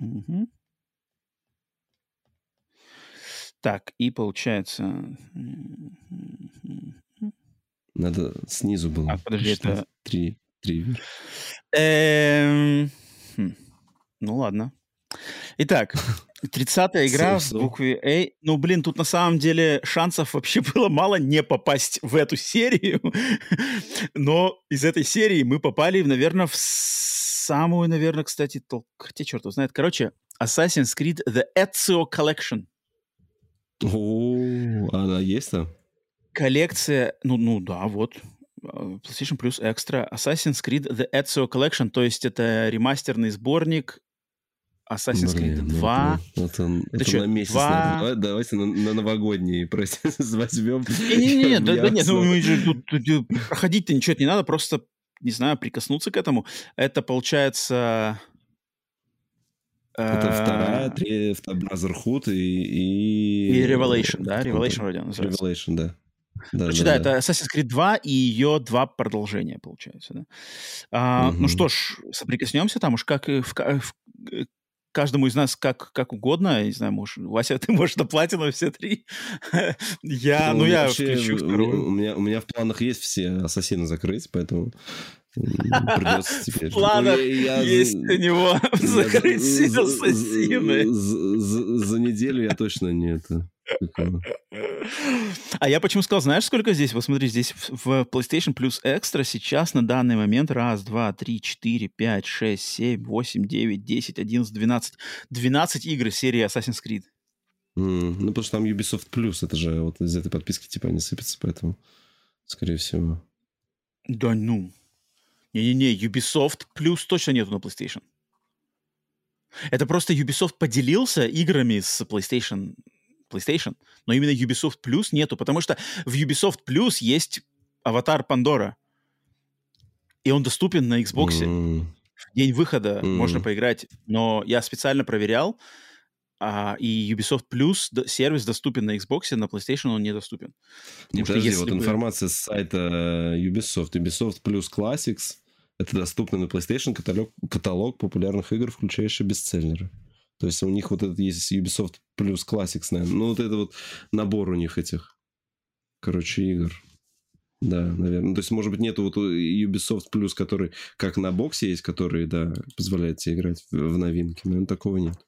Угу. Так, и получается... Надо снизу было. А, подожди, это... Три, три. Эм... Хм. Ну ладно. Итак, [laughs] 30-я игра в букве A. Ну, блин, тут на самом деле шансов вообще было мало не попасть в эту серию. [laughs] Но из этой серии мы попали, наверное, в самую, наверное, кстати, толк... Хотя черт его знает. Короче, Assassin's Creed The Ezio Collection. О, она есть там? Коллекция, ну, ну да, вот. А, PlayStation Plus Extra. Assassin's Creed The Ezio Collection, то есть это ремастерный сборник Assassin's Creed Блин, 2. Ну, это, это, это на месяц. 2... Давай, давайте на, на новогодние [laughs] просто возьмем. Не-не-не, да, да нет, ну мы же тут, тут проходить-то ничего не надо, просто не знаю, прикоснуться к этому. Это получается... Это вторая, третья, Brotherhood и... И, и Revelation, да? Revelation вроде называется. Revelation, да. Да, Короче, да, да, это Assassin's Creed 2 и ее два продолжения, получается, да. А, угу. Ну что ж, соприкоснемся там уж как в, в, каждому из нас как, как угодно. Я не знаю, может, Вася, [laughs] ты можешь на платину все три. я, ну, ну я вообще, включу вторую. У меня, у меня в планах есть все ассасины закрыть, поэтому [laughs] придется теперь. В планах есть у него закрыть все ассасины. За неделю я точно не это. А я почему сказал, знаешь, сколько здесь? Вот смотри, здесь в PlayStation Plus Extra сейчас на данный момент раз, два, три, четыре, пять, шесть, семь, восемь, девять, десять, одиннадцать, двенадцать. Двенадцать игр серии Assassin's Creed. Mm, ну, потому что там Ubisoft Plus, это же вот из этой подписки типа не сыпется, поэтому, скорее всего. Да ну. Не-не-не, Ubisoft Plus точно нету на PlayStation. Это просто Ubisoft поделился играми с PlayStation PlayStation, но именно Ubisoft Plus нету, потому что в Ubisoft Plus есть аватар Пандора, и он доступен на Xbox. Mm. В день выхода mm. можно поиграть, но я специально проверял, а, и Ubisoft Plus сервис доступен на Xbox, на PlayStation он недоступен. Не, подожди, вот бы... информация с сайта Ubisoft. Ubisoft Plus Classics — это доступный на PlayStation каталог, каталог популярных игр, включающий бестселлеры. То есть у них вот этот есть Ubisoft плюс Classics, наверное. Ну, вот это вот набор у них этих, короче, игр. Да, наверное. Ну, то есть, может быть, нету вот Ubisoft Plus, который как на боксе есть, который, да, позволяет тебе играть в новинки. Наверное, такого нет.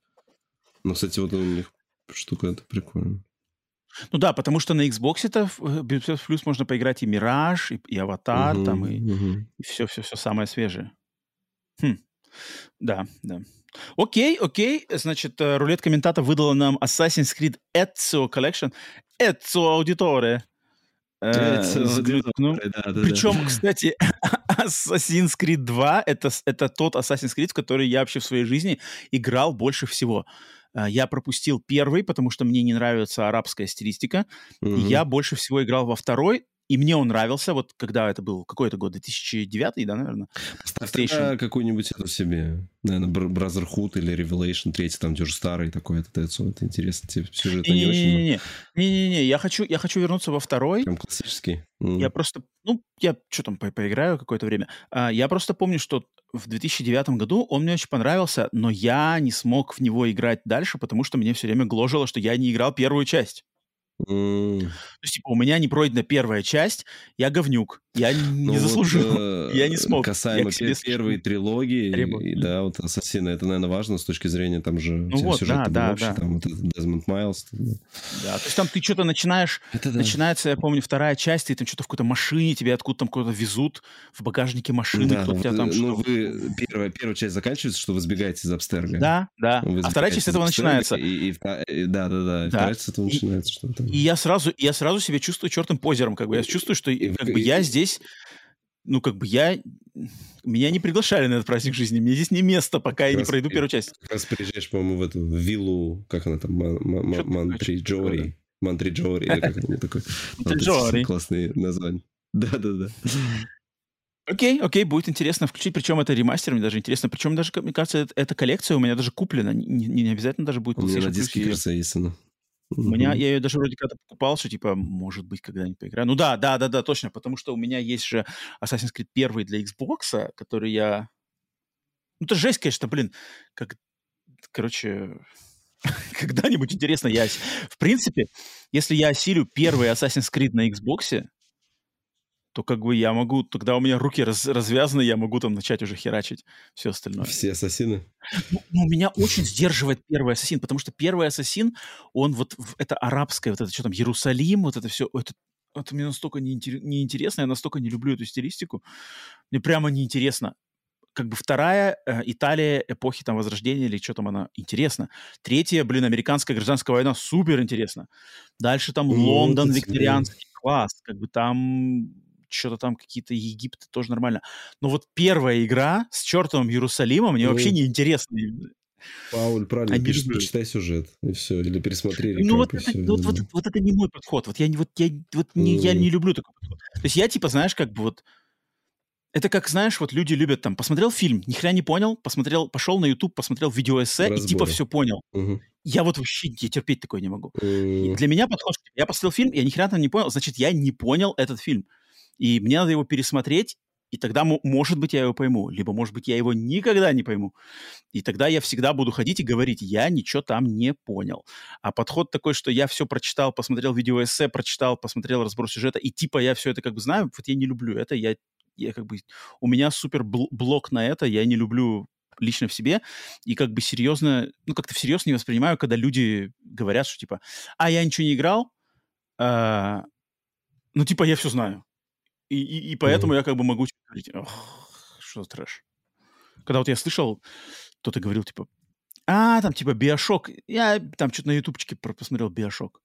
Но, кстати, вот у них штука это прикольно. Ну да, потому что на Xbox это Ubisoft Plus можно поиграть и Мираж, и, и Аватар, угу, там, и, угу. и все-все-все самое свежее. Хм. Да, да. Окей, окей. Значит, э, рулет комментатор выдала нам Assassin's Creed Ezio Collection. Ezio Auditore. Э, ну, причем, [laughs] кстати, [laughs] Assassin's Creed 2 это, это тот Assassin's Creed, в который я вообще в своей жизни играл больше всего. Э, я пропустил первый, потому что мне не нравится арабская стилистика. Mm-hmm. И я больше всего играл во второй, и мне он нравился, вот когда это был, какой это год, 2009, да, наверное? Поставь какую-нибудь эту себе, наверное, Brotherhood или Revelation 3, там тоже старый такой, это, это, это интересно, тебе сюжет не, не, очень. Не-не-не, я хочу, я хочу вернуться во второй. Прям классический. Mm. Я просто, ну, я что там, по поиграю какое-то время. А, я просто помню, что в 2009 году он мне очень понравился, но я не смог в него играть дальше, потому что мне все время гложило, что я не играл первую часть. Mm. То есть, типа, у меня не пройдена первая часть, я говнюк, я не ну, заслужил, вот, [laughs] э, я не смог. Касаемо я первой трилогии, и, да, вот Ассасина, это, наверное, важно с точки зрения, там же ну вот, да, да, общий, да. там вот Дезмонд Майлз. Да, то есть там ты что-то начинаешь, это, да. начинается, я помню, вторая часть, и там что-то в какой-то машине, тебя откуда там куда-то везут, в багажнике машины, да, кто-то тебя там... Ну, вы, первая, первая часть заканчивается, что вы сбегаете из Абстерга. Да, да, а вторая часть этого начинается. И, и, и, да, да, да, да, вторая часть этого начинается что-то. И я сразу, я сразу себя чувствую чертом позером, как бы. Я чувствую, что как бы, я здесь, ну, как бы я... Меня не приглашали на этот праздник жизни. Мне здесь не место, пока я не пройду первую часть. Как раз приезжаешь, по-моему, в эту виллу, как она там, Мантриджори. Мантриджори, или как это такое. [laughs] Мантриджори. Классные названия. Да-да-да. Окей, окей, будет интересно включить. Причем это ремастер, мне даже интересно. Причем даже, мне кажется, эта коллекция у меня даже куплена. Не, не, не обязательно даже будет. У меня на диске, кажется, есть она. У меня, я ее даже вроде когда покупал, что типа, может быть, когда-нибудь поиграю. Ну да, да, да, да, точно, потому что у меня есть же Assassin's Creed 1 для Xbox, который я... Ну это жесть, конечно, блин. Как... Короче, [laughs] когда-нибудь интересно, я... В принципе, если я осилю первый Assassin's Creed на Xbox, то как бы я могу, тогда у меня руки раз, развязаны, я могу там начать уже херачить все остальное. Все ассасины? Ну, ну, меня очень сдерживает первый ассасин, потому что первый ассасин, он вот, это арабское, вот это что там, Иерусалим, вот это все, это, это мне настолько неинтересно, я настолько не люблю эту стилистику, мне прямо неинтересно. Как бы вторая э, Италия эпохи там Возрождения или что там она интересно. Третья, блин, американская гражданская война супер интересно. Дальше там Лондон, викторианский класс, как бы там что-то там какие-то Египты тоже нормально. Но вот первая игра с чертовым Иерусалимом мне ну, вообще не интересна. Пауль правильно Они пишет, прочитай сюжет, и все, или пересмотри Ну вот это, все, вот, вот, вот это не мой подход, вот я, вот, я, вот не, mm. я не люблю такой подход. То есть я типа, знаешь, как бы вот, это как, знаешь, вот люди любят там, посмотрел фильм, ни хрена не понял, посмотрел, пошел на YouTube, посмотрел видеоэссе Разборы. и типа все понял. Угу. Я вот вообще я терпеть такое не могу. Mm. Для меня подход, я посмотрел фильм, я ни хрена там не понял, значит, я не понял этот фильм. И мне надо его пересмотреть, и тогда, может быть, я его пойму. Либо, может быть, я его никогда не пойму. И тогда я всегда буду ходить и говорить, я ничего там не понял. А подход такой, что я все прочитал, посмотрел видеоэссе, прочитал, посмотрел разбор сюжета, и типа я все это как бы знаю, вот я не люблю это. Я, я как бы... У меня супер блок на это, я не люблю лично в себе, и как бы серьезно, ну, как-то всерьез не воспринимаю, когда люди говорят, что типа, а, я ничего не играл, а, ну, типа, я все знаю. И, и, и поэтому mm-hmm. я как бы могу говорить, что за трэш. Когда вот я слышал, кто-то говорил, типа, а, там, типа, Биошок. Я там что-то на ютубчике посмотрел Биошок.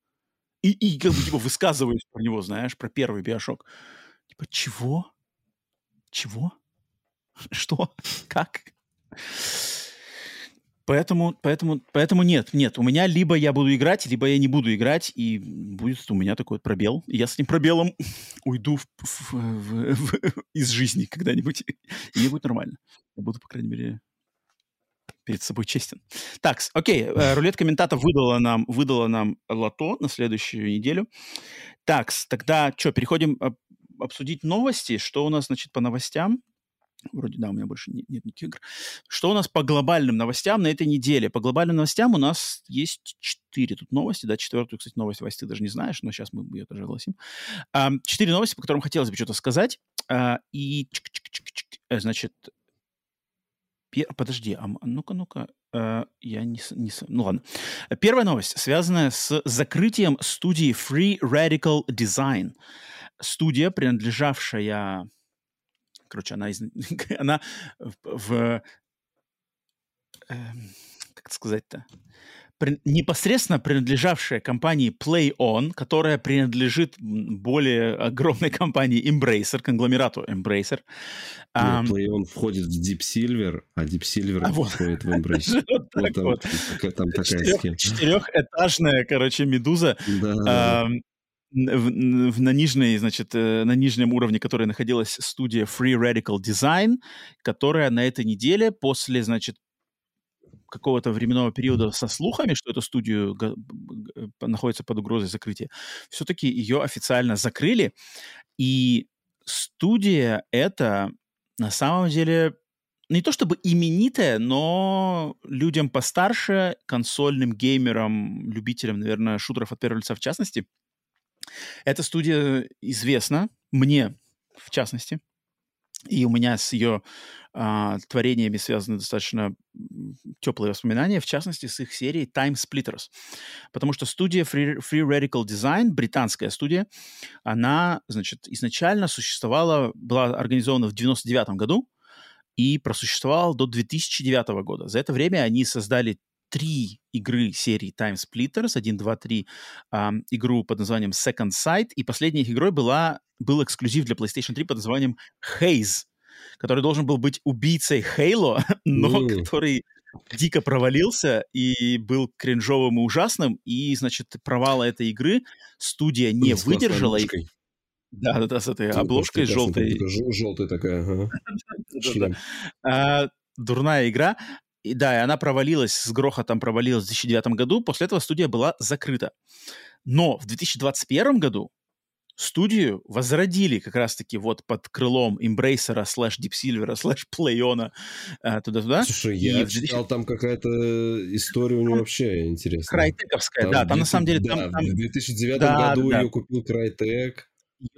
И, и как бы, типа, высказываюсь про него, знаешь, про первый Биошок. Типа, чего? Чего? [laughs] Что? Как? Поэтому, поэтому, поэтому нет, нет. У меня либо я буду играть, либо я не буду играть, и будет у меня такой вот пробел. И я с этим пробелом [laughs] уйду в, в, в, в, из жизни когда-нибудь, [laughs] и мне будет нормально. Я буду, по крайней мере, перед собой честен. Так, окей, э, рулет комментатор выдала нам, выдала нам лото на следующую неделю. Так, тогда что, переходим обсудить новости. Что у нас, значит, по новостям? Вроде, да, у меня больше нет, нет никаких игр. Что у нас по глобальным новостям на этой неделе? По глобальным новостям у нас есть четыре тут новости, да, четвертую, кстати, новость, Вась, ты даже не знаешь, но сейчас мы ее тоже огласим. А, четыре новости, по которым хотелось бы что-то сказать. А, и, э, значит, подожди, а ну-ка, ну-ка, а, я не, не... Ну ладно. Первая новость, связанная с закрытием студии Free Radical Design. Студия, принадлежавшая короче, она, из, [laughs] она в, э, как сказать-то, при, непосредственно принадлежавшая компании PlayOn, которая принадлежит более огромной [laughs] компании Embracer, конгломерату Embracer. Um, PlayOn входит в Deep Silver, а Deep Silver а входит в Embracer. [laughs] вот так вот. вот. Там такая схема. Четырехэтажная, короче, медуза. Да в, в, на, нижней, значит, э, на нижнем уровне которой находилась студия Free Radical Design, которая на этой неделе после, значит, какого-то временного периода со слухами, что эту студию находится под угрозой закрытия, все-таки ее официально закрыли. И студия эта на самом деле не то чтобы именитая, но людям постарше, консольным геймерам, любителям, наверное, шутеров от первого лица в частности – эта студия известна мне, в частности, и у меня с ее а, творениями связаны достаточно теплые воспоминания, в частности, с их серией Time Splitters. Потому что студия Free, Free Radical Design, британская студия, она, значит, изначально существовала, была организована в 99 году и просуществовала до 2009 года. За это время они создали три игры серии Time Splitters, 1, 2, 3, э, игру под названием Second Sight, и последней игрой была, был эксклюзив для PlayStation 3 под названием Haze, который должен был быть убийцей Halo, [laughs] но mm. который дико провалился и был кринжовым и ужасным, и, значит, провала этой игры студия не с выдержала. И... Да, да, да, с этой обложкой желтой. Желтая такая, ага. [laughs] А, дурная игра. И да, и она провалилась, с грохотом провалилась в 2009 году. После этого студия была закрыта. Но в 2021 году студию возродили как раз-таки вот под крылом Embracer, слэш Deep Silver, слэш Plaion а, э, туда-туда. Слушай, я и читал, 2000... там какая-то история у него вообще интересная. Crytek овская, там, да, там на самом деле... Да, там, там... В 2009 да, году да. ее купил Crytek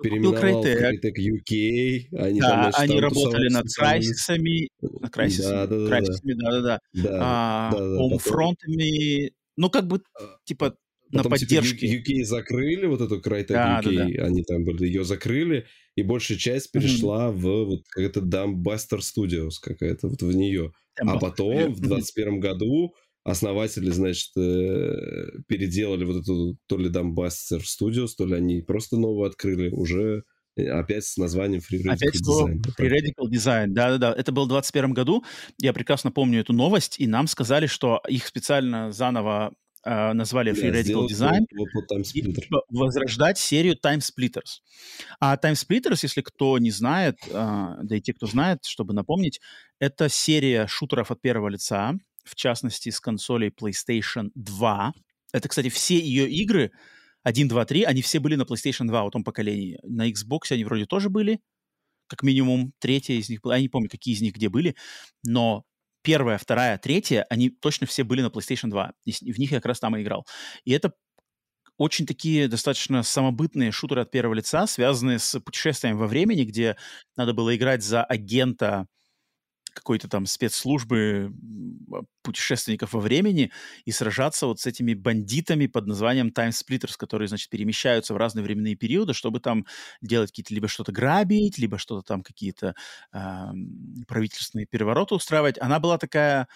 переименовал Crytek UK. Они, да, там, значит, они работали над Crysis ами, над Crysis ами, да, да, Crysis ами, да-да-да, да, а, да, да, Homefront ами, ну, как бы, а, типа, Потом, на типа, поддержке. Типа, UK закрыли, вот эту Crytek да, UK, да, да. они там были, ее закрыли, и большая часть перешла mm-hmm. в вот какая-то Dumbbuster Studios какая-то, вот в нее. Dumbuster. А потом, в 21 году, основатели, значит, э, переделали вот эту то ли Dumbbuster Studios, то ли они просто новую открыли уже э, опять с названием Free Radical опять Design. Free Radical Design, да-да-да. Это был в 2021 году. Я прекрасно помню эту новость, и нам сказали, что их специально заново э, назвали Free да, Radical Design вот, вот и типа, возрождать серию Time Splitters. А Time Splitters, если кто не знает, э, да и те, кто знает, чтобы напомнить, это серия шутеров от первого лица, в частности, с консолей PlayStation 2. Это, кстати, все ее игры, 1, 2, 3, они все были на PlayStation 2 в том поколении. На Xbox они вроде тоже были, как минимум третья из них была. Я не помню, какие из них где были, но первая, вторая, третья, они точно все были на PlayStation 2. И в них я как раз там и играл. И это очень такие достаточно самобытные шутеры от первого лица, связанные с путешествием во времени, где надо было играть за агента какой-то там спецслужбы а, путешественников во времени и сражаться вот с этими бандитами под названием Time Splitters, которые, значит, перемещаются в разные временные периоды, чтобы там делать какие-то либо что-то грабить, либо что-то там какие-то э, правительственные перевороты устраивать. Она была такая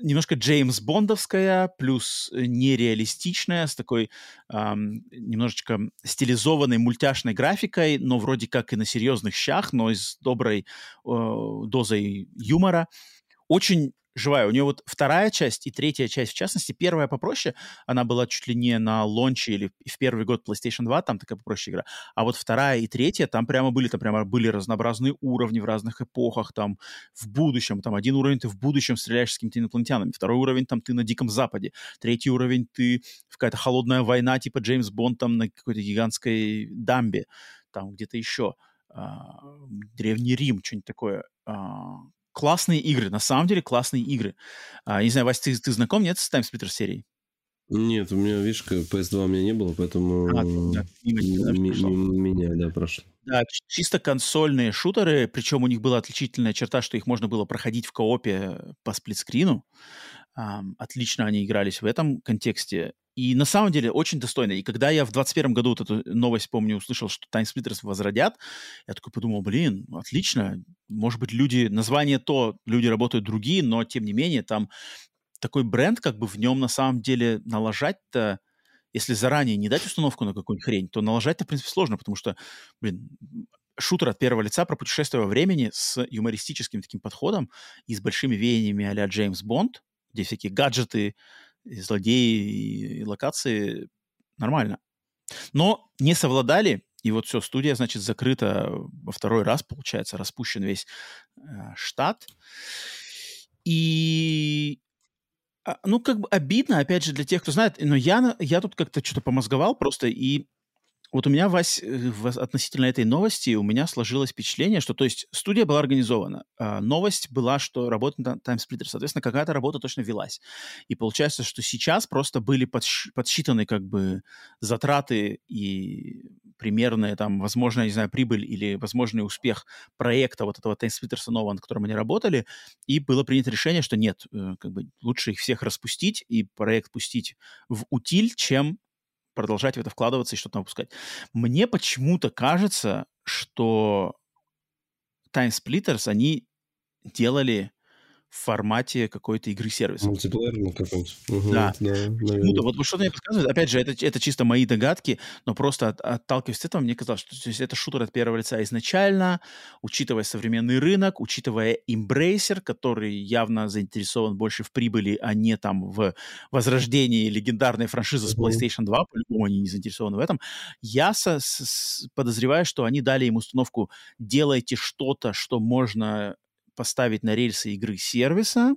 немножко Джеймс Бондовская, плюс э, нереалистичная, с такой эм, немножечко стилизованной мультяшной графикой, но вроде как и на серьезных щах, но с доброй э, дозой юмора. Очень живая. У нее вот вторая часть и третья часть, в частности, первая попроще, она была чуть ли не на лонче или в первый год PlayStation 2, там такая попроще игра. А вот вторая и третья, там прямо были, там прямо были разнообразные уровни в разных эпохах, там в будущем, там один уровень ты в будущем стреляешь с какими-то инопланетянами, второй уровень там ты на Диком Западе, третий уровень ты в какая-то холодная война, типа Джеймс Бонд там на какой-то гигантской дамбе, там где-то еще. а, Древний Рим, что-нибудь такое. Классные игры, на самом деле классные игры. А, не знаю, Вась, ты, ты знаком, нет, с Time Splitter серией? Нет, у меня, видишь, PS2 у меня не было, поэтому а, да, мимо, мимо меня, да, прошло. Да, чисто консольные шутеры, причем у них была отличительная черта, что их можно было проходить в коопе по сплитскрину. Отлично они игрались в этом контексте. И на самом деле очень достойно. И когда я в 21 году вот эту новость, помню, услышал, что Time Splitters возродят, я такой подумал, блин, отлично. Может быть, люди, название то, люди работают другие, но тем не менее там такой бренд, как бы в нем на самом деле налажать-то, если заранее не дать установку на какую-нибудь хрень, то налажать-то, в принципе, сложно, потому что, блин, шутер от первого лица про путешествие во времени с юмористическим таким подходом и с большими веяниями а-ля Джеймс Бонд, где всякие гаджеты, и злодеи и локации, нормально. Но не совладали, и вот все, студия, значит, закрыта во второй раз, получается, распущен весь э, штат. И а, ну, как бы обидно, опять же, для тех, кто знает, но я, я тут как-то что-то помозговал просто, и вот у меня, Вась, э, относительно этой новости, у меня сложилось впечатление, что, то есть, студия была организована, а новость была, что работает на TimeSplitter, соответственно, какая-то работа точно велась. И получается, что сейчас просто были подсч- подсчитаны, как бы, затраты и примерная, там, возможная, не знаю, прибыль или возможный успех проекта вот этого TimeSplitter нового, над которым они работали, и было принято решение, что нет, э, как бы, лучше их всех распустить и проект пустить в утиль, чем продолжать в это вкладываться и что-то выпускать. Мне почему-то кажется, что Time Splitters, они делали в формате какой-то игры-сервиса. Мультиплеерный какой-нибудь. Угу, да. да ну, вот, вот что-то мне подсказывает. Опять же, это, это чисто мои догадки, но просто от, отталкиваясь от этого, мне казалось, что то есть, это шутер от первого лица изначально, учитывая современный рынок, учитывая Embracer, который явно заинтересован больше в прибыли, а не там в возрождении легендарной франшизы с PlayStation 2, по-любому они не заинтересованы в этом. Я со, с, подозреваю, что они дали им установку «делайте что-то, что можно поставить на рельсы игры сервиса,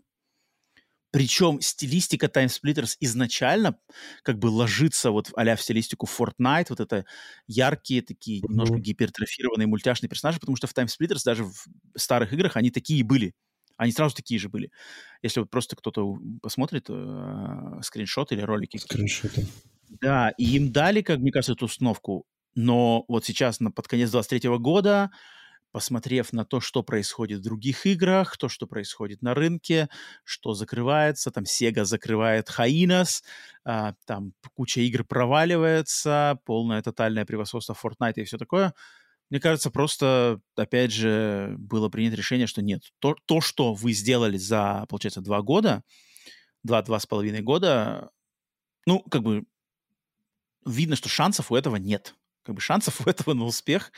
причем стилистика Time Splitters изначально как бы ложится вот а в стилистику Fortnite, вот это яркие такие mm-hmm. немножко гипертрофированные мультяшные персонажи, потому что в Time Splitters даже в старых играх они такие были. Они сразу такие же были. Если вот просто кто-то посмотрит э, скриншоты или ролики. Скриншоты. Да, и им дали, как мне кажется, эту установку. Но вот сейчас, на, под конец 23 года, посмотрев на то, что происходит в других играх, то, что происходит на рынке, что закрывается, там Sega закрывает Hainas, а, там куча игр проваливается, полное тотальное превосходство Fortnite и все такое. Мне кажется, просто, опять же, было принято решение, что нет. То, то что вы сделали за, получается, два года, два-два с половиной года, ну, как бы, видно, что шансов у этого нет. Как бы шансов [laughs] у этого на успех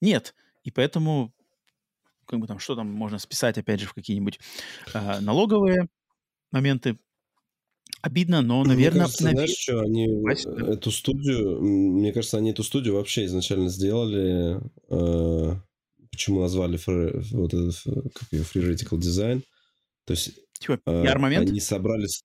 нет. И поэтому, как бы там, что там можно списать, опять же, в какие-нибудь э, налоговые моменты. Обидно, но, наверное... Мне кажется, навер... знаешь, что они да. эту студию, мне кажется, они эту студию вообще изначально сделали, э, почему назвали фри, вот этот, как ее, Free Radical Design. То есть типа, пиар-момент? Они собрались...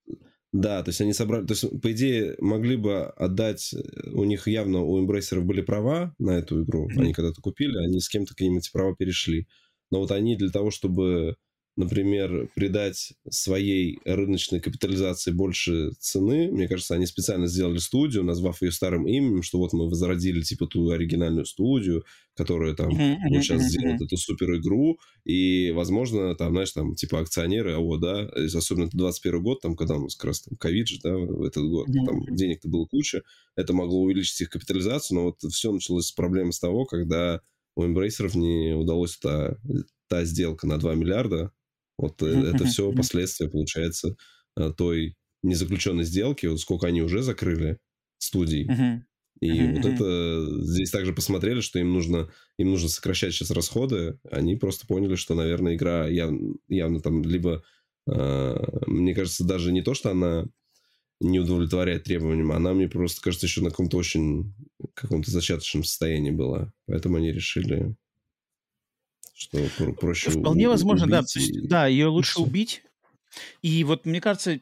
Да, то есть они собрали, то есть по идее могли бы отдать, у них явно у эмбрейсеров были права на эту игру, они когда-то купили, они с кем-то к ним эти права перешли, но вот они для того, чтобы например, придать своей рыночной капитализации больше цены. Мне кажется, они специально сделали студию, назвав ее старым именем, что вот мы возродили типа ту оригинальную студию, которая там вот сейчас сделает эту супер игру, и, возможно, там, знаешь, там, типа акционеры, а вот, да, особенно 21 год, там, когда у нас как раз там ковид же, да, в этот год, там денег-то было куча, это могло увеличить их капитализацию, но вот все началось с проблемы с того, когда у эмбрейсеров не удалось та, та сделка на 2 миллиарда, вот mm-hmm. это все последствия, получается, э, той незаключенной сделки, вот сколько они уже закрыли студий. И вот это здесь также посмотрели, что им нужно, им нужно сокращать сейчас расходы. Они просто поняли, что, наверное, игра явно, явно там либо, э, мне кажется, даже не то, что она не удовлетворяет требованиям, она мне просто кажется еще на каком-то очень каком-то зачаточном состоянии была. Поэтому они решили что проще Вполне возможно, да. И... Да, ее лучше убить. И вот мне кажется,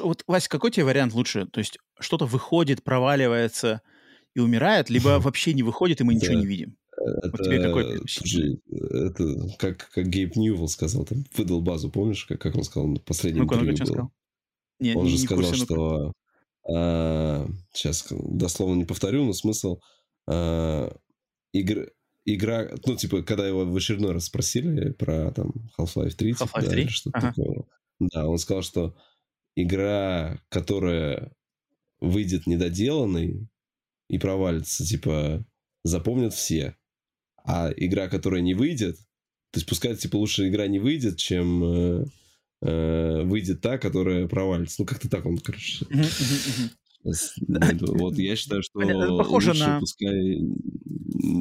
вот, Вася, какой тебе вариант лучше? То есть что-то выходит, проваливается и умирает, либо [laughs] вообще не выходит, и мы ничего не видим? Это, вот тебе какой слушай, это как, как Гейб Ньювелл сказал, там, выдал базу, помнишь, как, как он сказал на последнем ну интервью было? Сказал? Не, он не, же не сказал, курсе, что... А, сейчас дословно не повторю, но смысл... А, игр, игра... Ну, типа, когда его в очередной раз спросили про там Half-Life 3, Half-Life 3? Да, или что-то ага. такое. Да, он сказал, что игра, которая выйдет недоделанной и провалится, типа, запомнят все. А игра, которая не выйдет, то есть пускай, типа, лучше игра не выйдет, чем э, э, выйдет та, которая провалится. Ну, как-то так он, короче. [laughs] Вот я считаю, что лучше на... пускай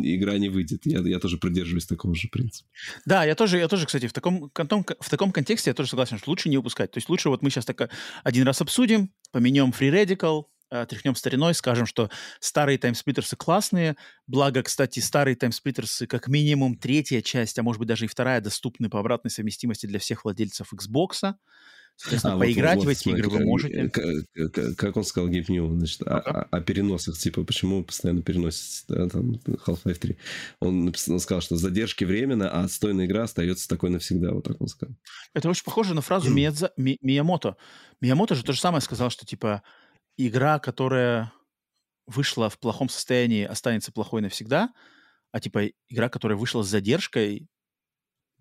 игра не выйдет. Я, я тоже придерживаюсь такого же принципа. Да, я тоже, я тоже, кстати, в таком, в таком контексте я тоже согласен, что лучше не выпускать. То есть лучше вот мы сейчас так один раз обсудим, поменем Free Radical, э, тряхнем стариной, скажем, что старые таймсплиттерсы классные. Благо, кстати, старые таймсплиттерсы как минимум третья часть, а может быть даже и вторая, доступны по обратной совместимости для всех владельцев Xbox. Соответственно, а, поиграть вот, вот, в эти игры вы можете. Как, как он сказал Гейб Нью, значит, о, о, о переносах, типа, почему постоянно переносится да, там, Half-Life 3. Он, он сказал, что задержки временно, а отстойная игра остается такой навсегда, вот так он сказал. Это очень похоже на фразу Миядза, Ми, Миямото. Миямото же то же самое сказал, что, типа, игра, которая вышла в плохом состоянии, останется плохой навсегда, а, типа, игра, которая вышла с задержкой,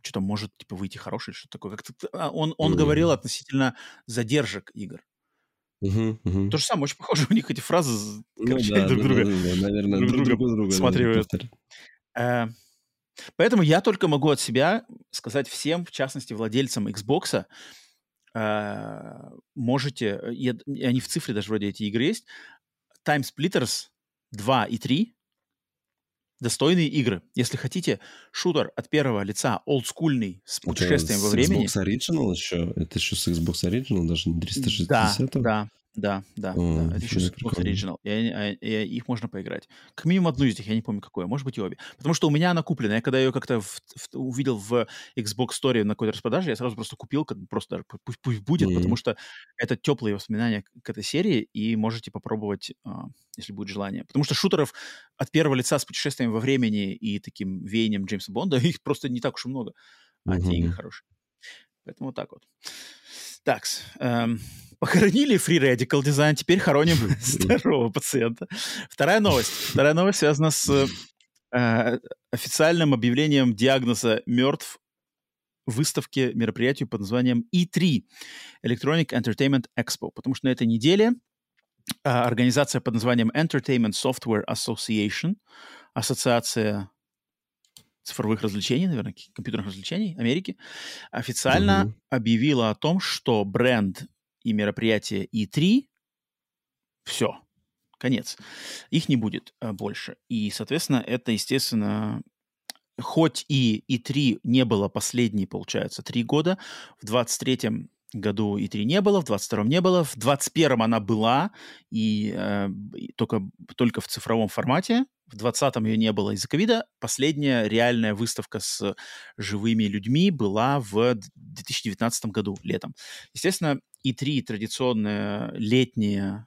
что-то может типа выйти хороший что-то такое. Как-то, а, он, он mm-hmm. говорил относительно задержек игр. Uh-huh, uh-huh. То же самое, очень похоже, [laughs] у них эти фразы ну, короче, да, друг друга, да, да, наверное, друг, друг друга, друга. Э, поэтому я только могу от себя сказать всем, в частности, владельцам Xbox, э, можете, и, и они в цифре даже вроде эти игры есть, Time Splitters 2 и 3 достойные игры. Если хотите, шутер от первого лица, олдскульный, с путешествием Это во времени. Xbox Original еще? Это еще с Xbox Original, даже не 360? Да, да. Да, да, О, да. Это еще Xbox Original. И, и, и, их можно поиграть. Как минимум одну из них, я не помню какое, может быть и обе. Потому что у меня она куплена. Я когда ее как-то в, в, увидел в Xbox Store на какой-то распродаже, я сразу просто купил, как просто даже пусть, пусть будет, mm-hmm. потому что это теплые воспоминания к этой серии, и можете попробовать, а, если будет желание. Потому что шутеров от первого лица с путешествием во времени и таким веянием Джеймса Бонда, [laughs] их просто не так уж и много. А mm-hmm. те игры хорошие. Поэтому вот так вот. Так, эм, Похоронили Free Radical Design, теперь хороним [laughs] здорового пациента. Вторая новость. Вторая новость связана с э, официальным объявлением диагноза мертв выставке, мероприятию под названием E3 Electronic Entertainment Expo, потому что на этой неделе э, организация под названием Entertainment Software Association, ассоциация цифровых развлечений, наверное, компьютерных развлечений Америки, официально mm-hmm. объявила о том, что бренд и мероприятие И3, все, конец. Их не будет а, больше. И, соответственно, это, естественно, хоть и И3 не было последние, получается, три года, в 23-м году И3 не было, в 22-м не было, в 21-м она была, и э, только, только в цифровом формате, в 20-м ее не было из-за ковида. Последняя реальная выставка с живыми людьми была в 2019 году, летом. Естественно, и три традиционная летняя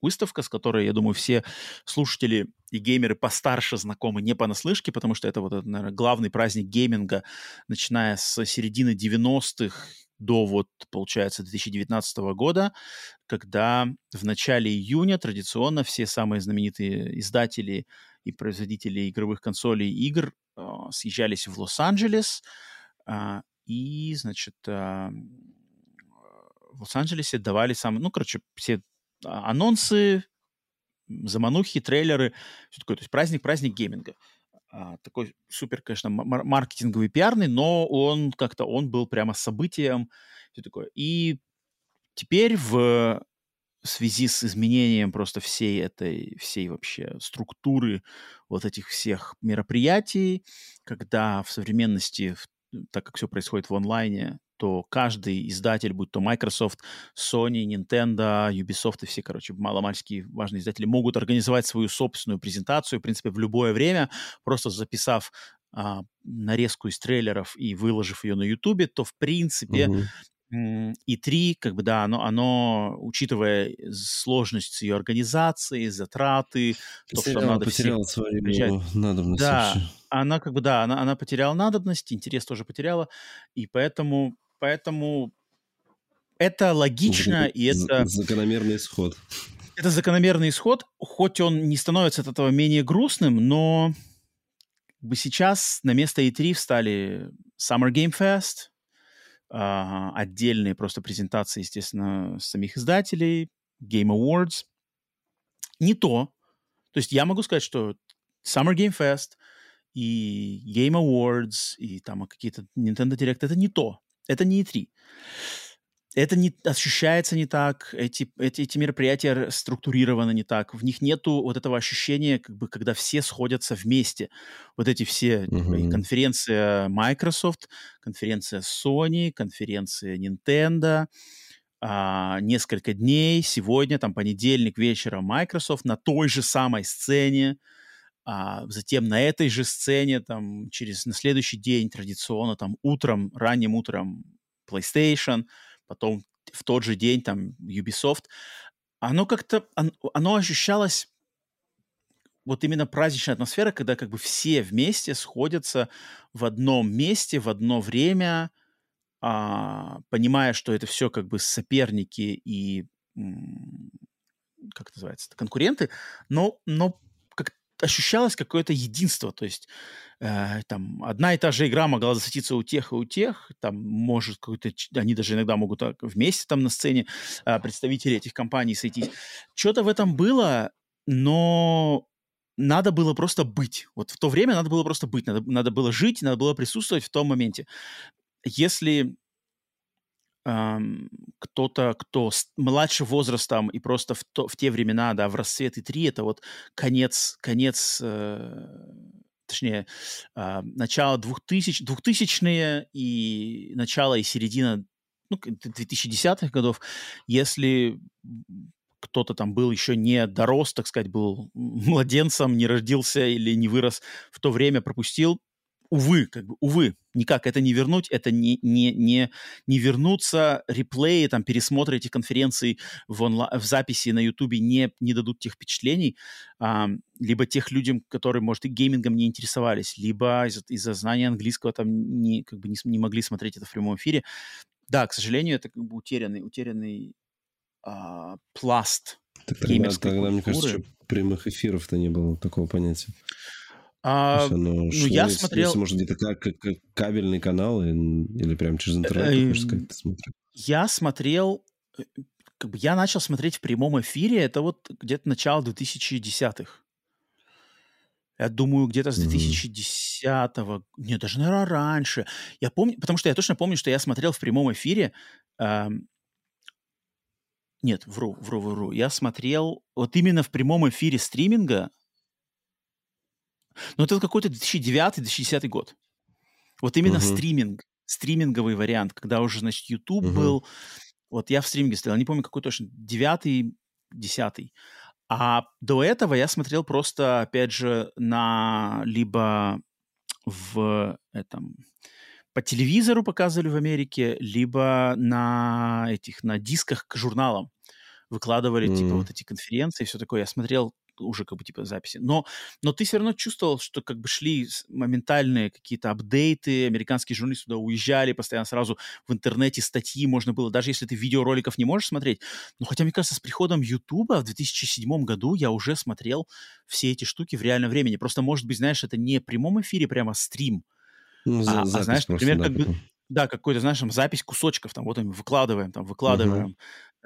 выставка, с которой, я думаю, все слушатели и геймеры постарше знакомы не понаслышке, потому что это вот, наверное, главный праздник гейминга, начиная с середины 90-х до вот, получается, 2019 года, когда в начале июня традиционно все самые знаменитые издатели и производители игровых консолей и игр э, съезжались в Лос-Анджелес, э, и, значит, э, в Лос-Анджелесе давали самые, ну, короче, все анонсы, заманухи, трейлеры, все такое. То есть праздник, праздник гейминга. А, такой супер, конечно, маркетинговый, пиарный, но он как-то, он был прямо событием, все такое. И теперь в связи с изменением просто всей этой, всей вообще структуры вот этих всех мероприятий, когда в современности, так как все происходит в онлайне, то каждый издатель, будь то Microsoft, Sony, Nintendo, Ubisoft и все, короче, маломальские важные издатели могут организовать свою собственную презентацию, в принципе, в любое время, просто записав а, нарезку из трейлеров и выложив ее на YouTube, то, в принципе, mm-hmm. И три, как бы, да, оно, оно, учитывая сложность ее организации, затраты, то, что надо потеряла все свою приезжать. надобность. Да, вообще. она как бы, да, она, она потеряла надобность, интерес тоже потеряла, и поэтому, поэтому это логично, и это... Закономерный исход. Это закономерный исход, хоть он не становится от этого менее грустным, но бы сейчас на место E3 встали Summer Game Fest, а, отдельные просто презентации, естественно, самих издателей, Game Awards. Не то. То есть я могу сказать, что Summer Game Fest и Game Awards и там какие-то Nintendo Direct это не то. Это не E3 это не ощущается не так, эти, эти, эти мероприятия структурированы не так, в них нету вот этого ощущения, как бы, когда все сходятся вместе. Вот эти все, uh-huh. конференция Microsoft, конференция Sony, конференция Nintendo, а, несколько дней, сегодня, там, понедельник вечером Microsoft на той же самой сцене, а затем на этой же сцене, там, через, на следующий день традиционно, там, утром, ранним утром PlayStation – потом в тот же день там Ubisoft, оно как-то, оно ощущалось вот именно праздничная атмосфера, когда как бы все вместе сходятся в одном месте, в одно время, а, понимая, что это все как бы соперники и как это называется, конкуренты, но, но ощущалось какое-то единство, то есть э, там одна и та же игра могла засветиться у тех и у тех, там может какой-то, они даже иногда могут вместе там на сцене э, представители этих компаний сойтись. Что-то в этом было, но надо было просто быть. Вот в то время надо было просто быть, надо, надо было жить, надо было присутствовать в том моменте. Если кто-то, кто младше возрастом и просто в, то, в те времена, да, в расцвет и три, это вот конец, конец э, точнее, э, начало 2000, 2000-е и начало и середина ну, 2010-х годов, если кто-то там был еще не дорос, так сказать, был младенцем, не родился или не вырос в то время, пропустил, увы, как бы, увы, никак это не вернуть, это не, не, не, не вернуться, реплеи, там, пересмотры этих конференций в, онла- в записи на Ютубе не, не дадут тех впечатлений, а, либо тех людям, которые, может, и геймингом не интересовались, либо из- из-за знания английского там не, как бы не, не могли смотреть это в прямом эфире. Да, к сожалению, это как бы утерянный, утерянный а, пласт так тогда, тогда мне кажется, прямых эфиров-то не было такого понятия. А, есть оно ну, шло, я смотрел... Если, может, где-то как, как, как кабельный канал или прям через интернет, ты сказать, ты смотрел? Я смотрел... Э, как бы я начал смотреть в прямом эфире, это вот где-то начало 2010-х. Я думаю, где-то с 2010-го, mm-hmm. нет, даже, наверное, раньше. Я помню, потому что я точно помню, что я смотрел в прямом эфире. Эм, нет, вру, вру, вру. Я смотрел вот именно в прямом эфире стриминга но это какой-то 2009-2010 год. Вот именно uh-huh. стриминг, стриминговый вариант, когда уже, значит, YouTube uh-huh. был. Вот я в стриминге стоял, не помню, какой точно, девятый, десятый. А до этого я смотрел просто, опять же, на либо в этом по телевизору показывали в Америке, либо на этих на дисках к журналам выкладывали mm-hmm. типа вот эти конференции и все такое. Я смотрел уже как бы типа записи. Но, но ты все равно чувствовал, что как бы шли моментальные какие-то апдейты, американские журналисты туда уезжали, постоянно сразу в интернете статьи можно было, даже если ты видеороликов не можешь смотреть. Но хотя, мне кажется, с приходом Ютуба в 2007 году я уже смотрел все эти штуки в реальном времени. Просто, может быть, знаешь, это не в прямом эфире, прямо стрим, ну, а, а знаешь, например, да, как бы, да, какой-то, знаешь, там запись кусочков, там вот мы выкладываем, там выкладываем, uh-huh.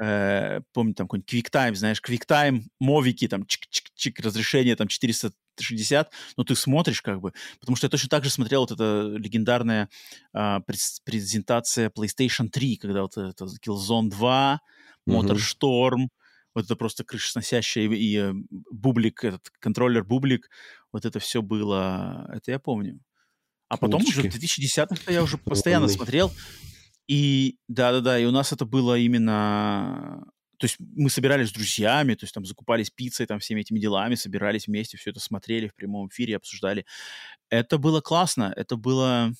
Э, помню, там какой-нибудь QuickTime, знаешь, QuickTime, мовики, там чик-чик-чик, разрешение там 460, но ты смотришь как бы, потому что я точно так же смотрел вот эта легендарная э, презентация PlayStation 3, когда вот это Killzone 2, MotorStorm, uh-huh. вот это просто крышесносящая и, и э, бублик, этот контроллер бублик, вот это все было, это я помню. А потом уже в 2010-х я уже [laughs] постоянно смотрел. И да-да-да, и у нас это было именно... То есть мы собирались с друзьями, то есть там закупались пиццей, там всеми этими делами, собирались вместе, все это смотрели в прямом эфире, обсуждали. Это было классно, это было...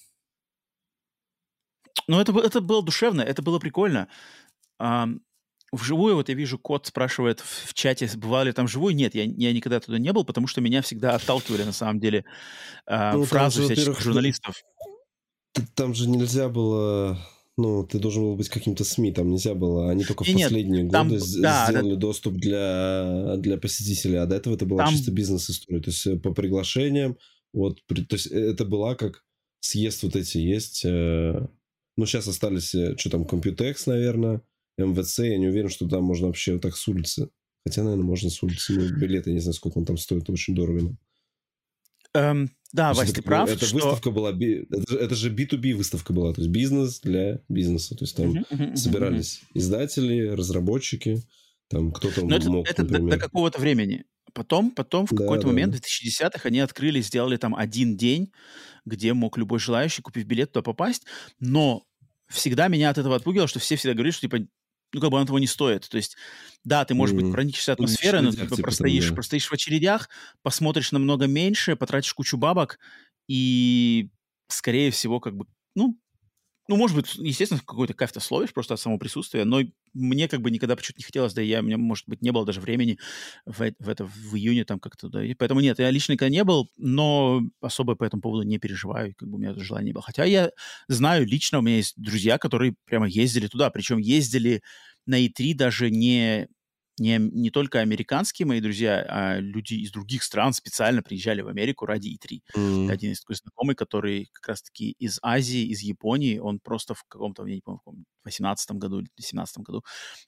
Ну, это, это было душевно, это было прикольно. А, вживую, вот я вижу, кот спрашивает в, в чате, бывали ли там вживую. Нет, я, я никогда туда не был, потому что меня всегда отталкивали, на самом деле, а, ну, фразы же, всяких журналистов. Там же нельзя было ну, ты должен был быть каким-то СМИ, там нельзя было. Они только и в последние нет, годы там, да, сделали да, доступ для, для посетителей, а до этого это была там... чисто бизнес-история. То есть э, по приглашениям, вот, то есть э, это была как съезд вот эти есть. Э, ну, сейчас остались, что там, Computex, наверное, МВЦ. Я не уверен, что там можно вообще вот так с улицы. Хотя, наверное, можно с улицы. Ну, билеты, я не знаю, сколько он там стоит, очень дорого. Эм, да, Вась, ты прав. Эта что... выставка была, это, это же B2B выставка была, то есть бизнес для бизнеса. То есть там uh-huh, uh-huh, собирались uh-huh. издатели, разработчики, там кто-то Но мог, это, это до, до какого-то времени. Потом, потом в да, какой-то да. момент, в 2010-х, они открыли, сделали там один день, где мог любой желающий, купив билет, туда попасть. Но всегда меня от этого отпугивало, что все всегда говорили, что типа ну, как бы оно того не стоит. То есть, да, ты, может mm-hmm. быть, проникнешься ну, атмосферой, но ты типа, простоишь, да. простоишь в очередях, посмотришь намного меньше, потратишь кучу бабок, и, скорее всего, как бы, ну, ну, может быть, естественно, какой-то кайф-то словишь просто от самого присутствия, но мне как бы никогда почему-то не хотелось, да и я, у меня, может быть, не было даже времени в, в это в июне там как-то, да, и поэтому нет, я лично никогда не был, но особо по этому поводу не переживаю, как бы у меня это желание не было. Хотя я знаю лично, у меня есть друзья, которые прямо ездили туда, причем ездили на E3 даже не не, не только американские мои друзья, а люди из других стран специально приезжали в Америку ради E3. Mm. Один из такой знакомый, который как раз-таки из Азии, из Японии, он просто в каком-то, я не помню, в 18 году или 17 году,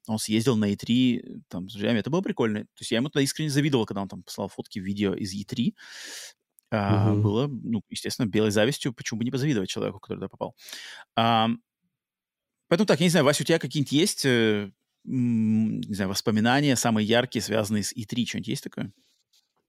он съездил на E3 там, с друзьями. Это было прикольно. То есть я ему тогда искренне завидовал, когда он там послал фотки, видео из E3. А, mm-hmm. Было, ну, естественно, белой завистью, почему бы не позавидовать человеку, который туда попал. А, поэтому так, я не знаю, Вася, у тебя какие-нибудь есть э, не знаю, воспоминания самые яркие, связанные с И3? Что-нибудь есть такое?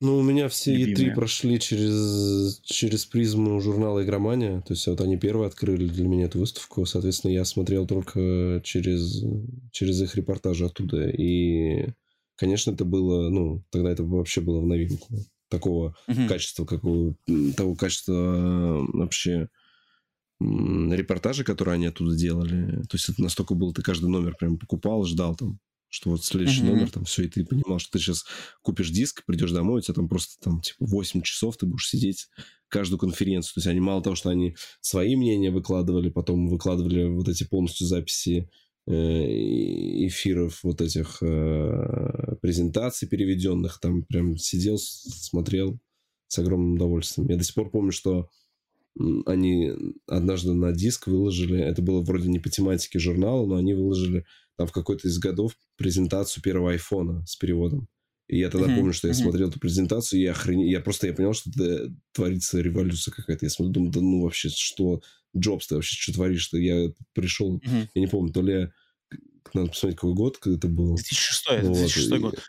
Ну, у меня все Любимые. И3 прошли через, через призму журнала «Игромания». То есть вот они первые открыли для меня эту выставку. Соответственно, я смотрел только через, через их репортажи оттуда. И, конечно, это было... Ну, тогда это вообще было в новинку. Такого uh-huh. качества, какого, того качества вообще репортажи, которые они оттуда делали. То есть это настолько было, ты каждый номер прям покупал, ждал там, что вот следующий mm-hmm. номер, там все, и ты понимал, что ты сейчас купишь диск, придешь домой, у тебя там просто там типа 8 часов ты будешь сидеть каждую конференцию. То есть они мало того, что они свои мнения выкладывали, потом выкладывали вот эти полностью записи э, эфиров вот этих э, презентаций переведенных, там прям сидел, смотрел с огромным удовольствием. Я до сих пор помню, что они однажды на диск выложили, это было вроде не по тематике журнала, но они выложили там в какой-то из годов презентацию первого айфона с переводом. И я тогда mm-hmm. помню, что я mm-hmm. смотрел эту презентацию, и я охрен... я просто я понял, что это творится революция какая-то. Я смотрю, думаю, да ну вообще, что, Джобс, ты вообще что творишь? -то? Я пришел, mm-hmm. я не помню, то ли надо посмотреть, какой год, это было. 2006, вот. 2006 год.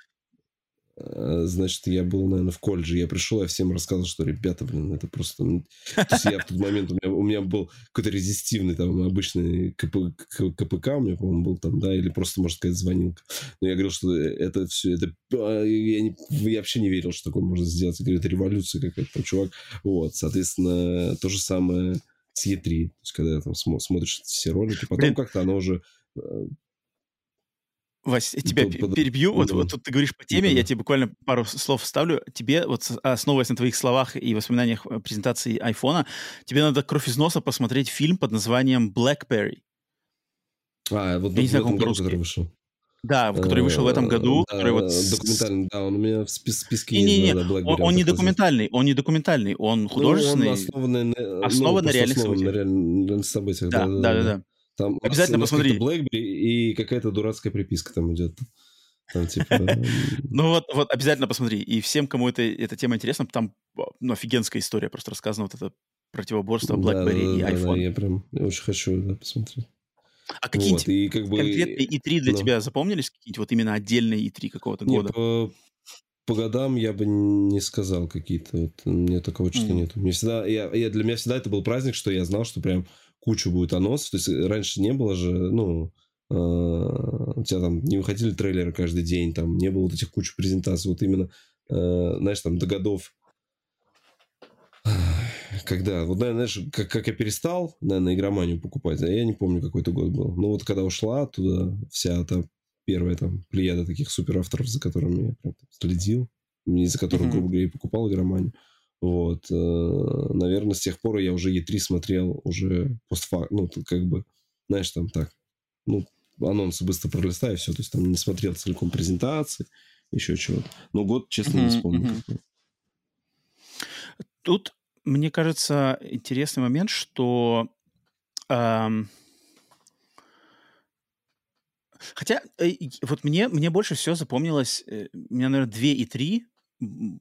Э, значит, я был, наверное, в колледже. Я пришел, я всем рассказывал, что, ребята, блин, это просто... То есть я в тот момент, у меня, у меня был какой-то резистивный, там, обычный КП, КПК у меня, по-моему, был там, да, или просто, можно сказать, звонилка. Но я говорил, что это все, это... А, я, не, я вообще не верил, что такое можно сделать. Я говорю, это революция какая-то, там, чувак. Вот, соответственно, то же самое с Е3. То есть, когда там смотришь все ролики, потом как-то оно уже э, Вась, я тебя под, перебью. Под, вот, вот тут ты говоришь по теме, я тебе буквально пару слов вставлю. Тебе, вот основываясь на твоих словах и воспоминаниях э, презентации айфона, тебе надо кровь из носа посмотреть фильм под названием «Blackberry». А, вот я не знаю, в этом году, который вышел. Да, который вышел в этом году. Да, который вот документальный, да, он у меня в списке не. Не, не, да, он, он не документальный, он не документальный, он художественный. Ну, он основанный на, основан ну, на реальных событиях. На реальных событиях, да, да, да. да, да. Там Обязательно посмотри. BlackBerry и какая-то дурацкая приписка там идет. Там, типа... [laughs] ну вот, вот обязательно посмотри. И всем, кому это, эта тема интересна, там ну, офигенская история просто рассказана, вот это противоборство BlackBerry да, да, и iPhone. Да, я прям очень хочу да, посмотреть. А какие вот, и как бы... конкретные E3 для ну. тебя запомнились? Какие-то вот именно отдельные E3 какого-то года? По, по годам я бы не сказал какие-то. Вот, у меня такого чувства mm. нет. Мне всегда, я, я, для меня всегда это был праздник, что я знал, что прям кучу будет анонсов. То есть э, раньше не было же, ну, э, у тебя там не выходили трейлеры каждый день, там не было вот этих кучу презентаций. Вот именно, э, знаешь, там до годов когда, вот, наверное, знаешь, как, как я перестал, наверное, игроманию покупать, а я не помню, какой это год был. Ну, вот когда ушла туда вся та первая там плеяда таких супер авторов, за которыми я прям следил, из-за которых, грубо говоря, и покупал игроманию. Вот, э, наверное, с тех пор я уже E3 смотрел уже постфак, ну, как бы, знаешь, там так, ну, анонсы быстро пролистаю, все, то есть там не смотрел целиком презентации, еще чего-то. Но год, честно, не вспомню. Тут, мне кажется, интересный момент, что эм, Хотя, э, вот мне, мне больше всего запомнилось, э, у меня, наверное, 2 и 3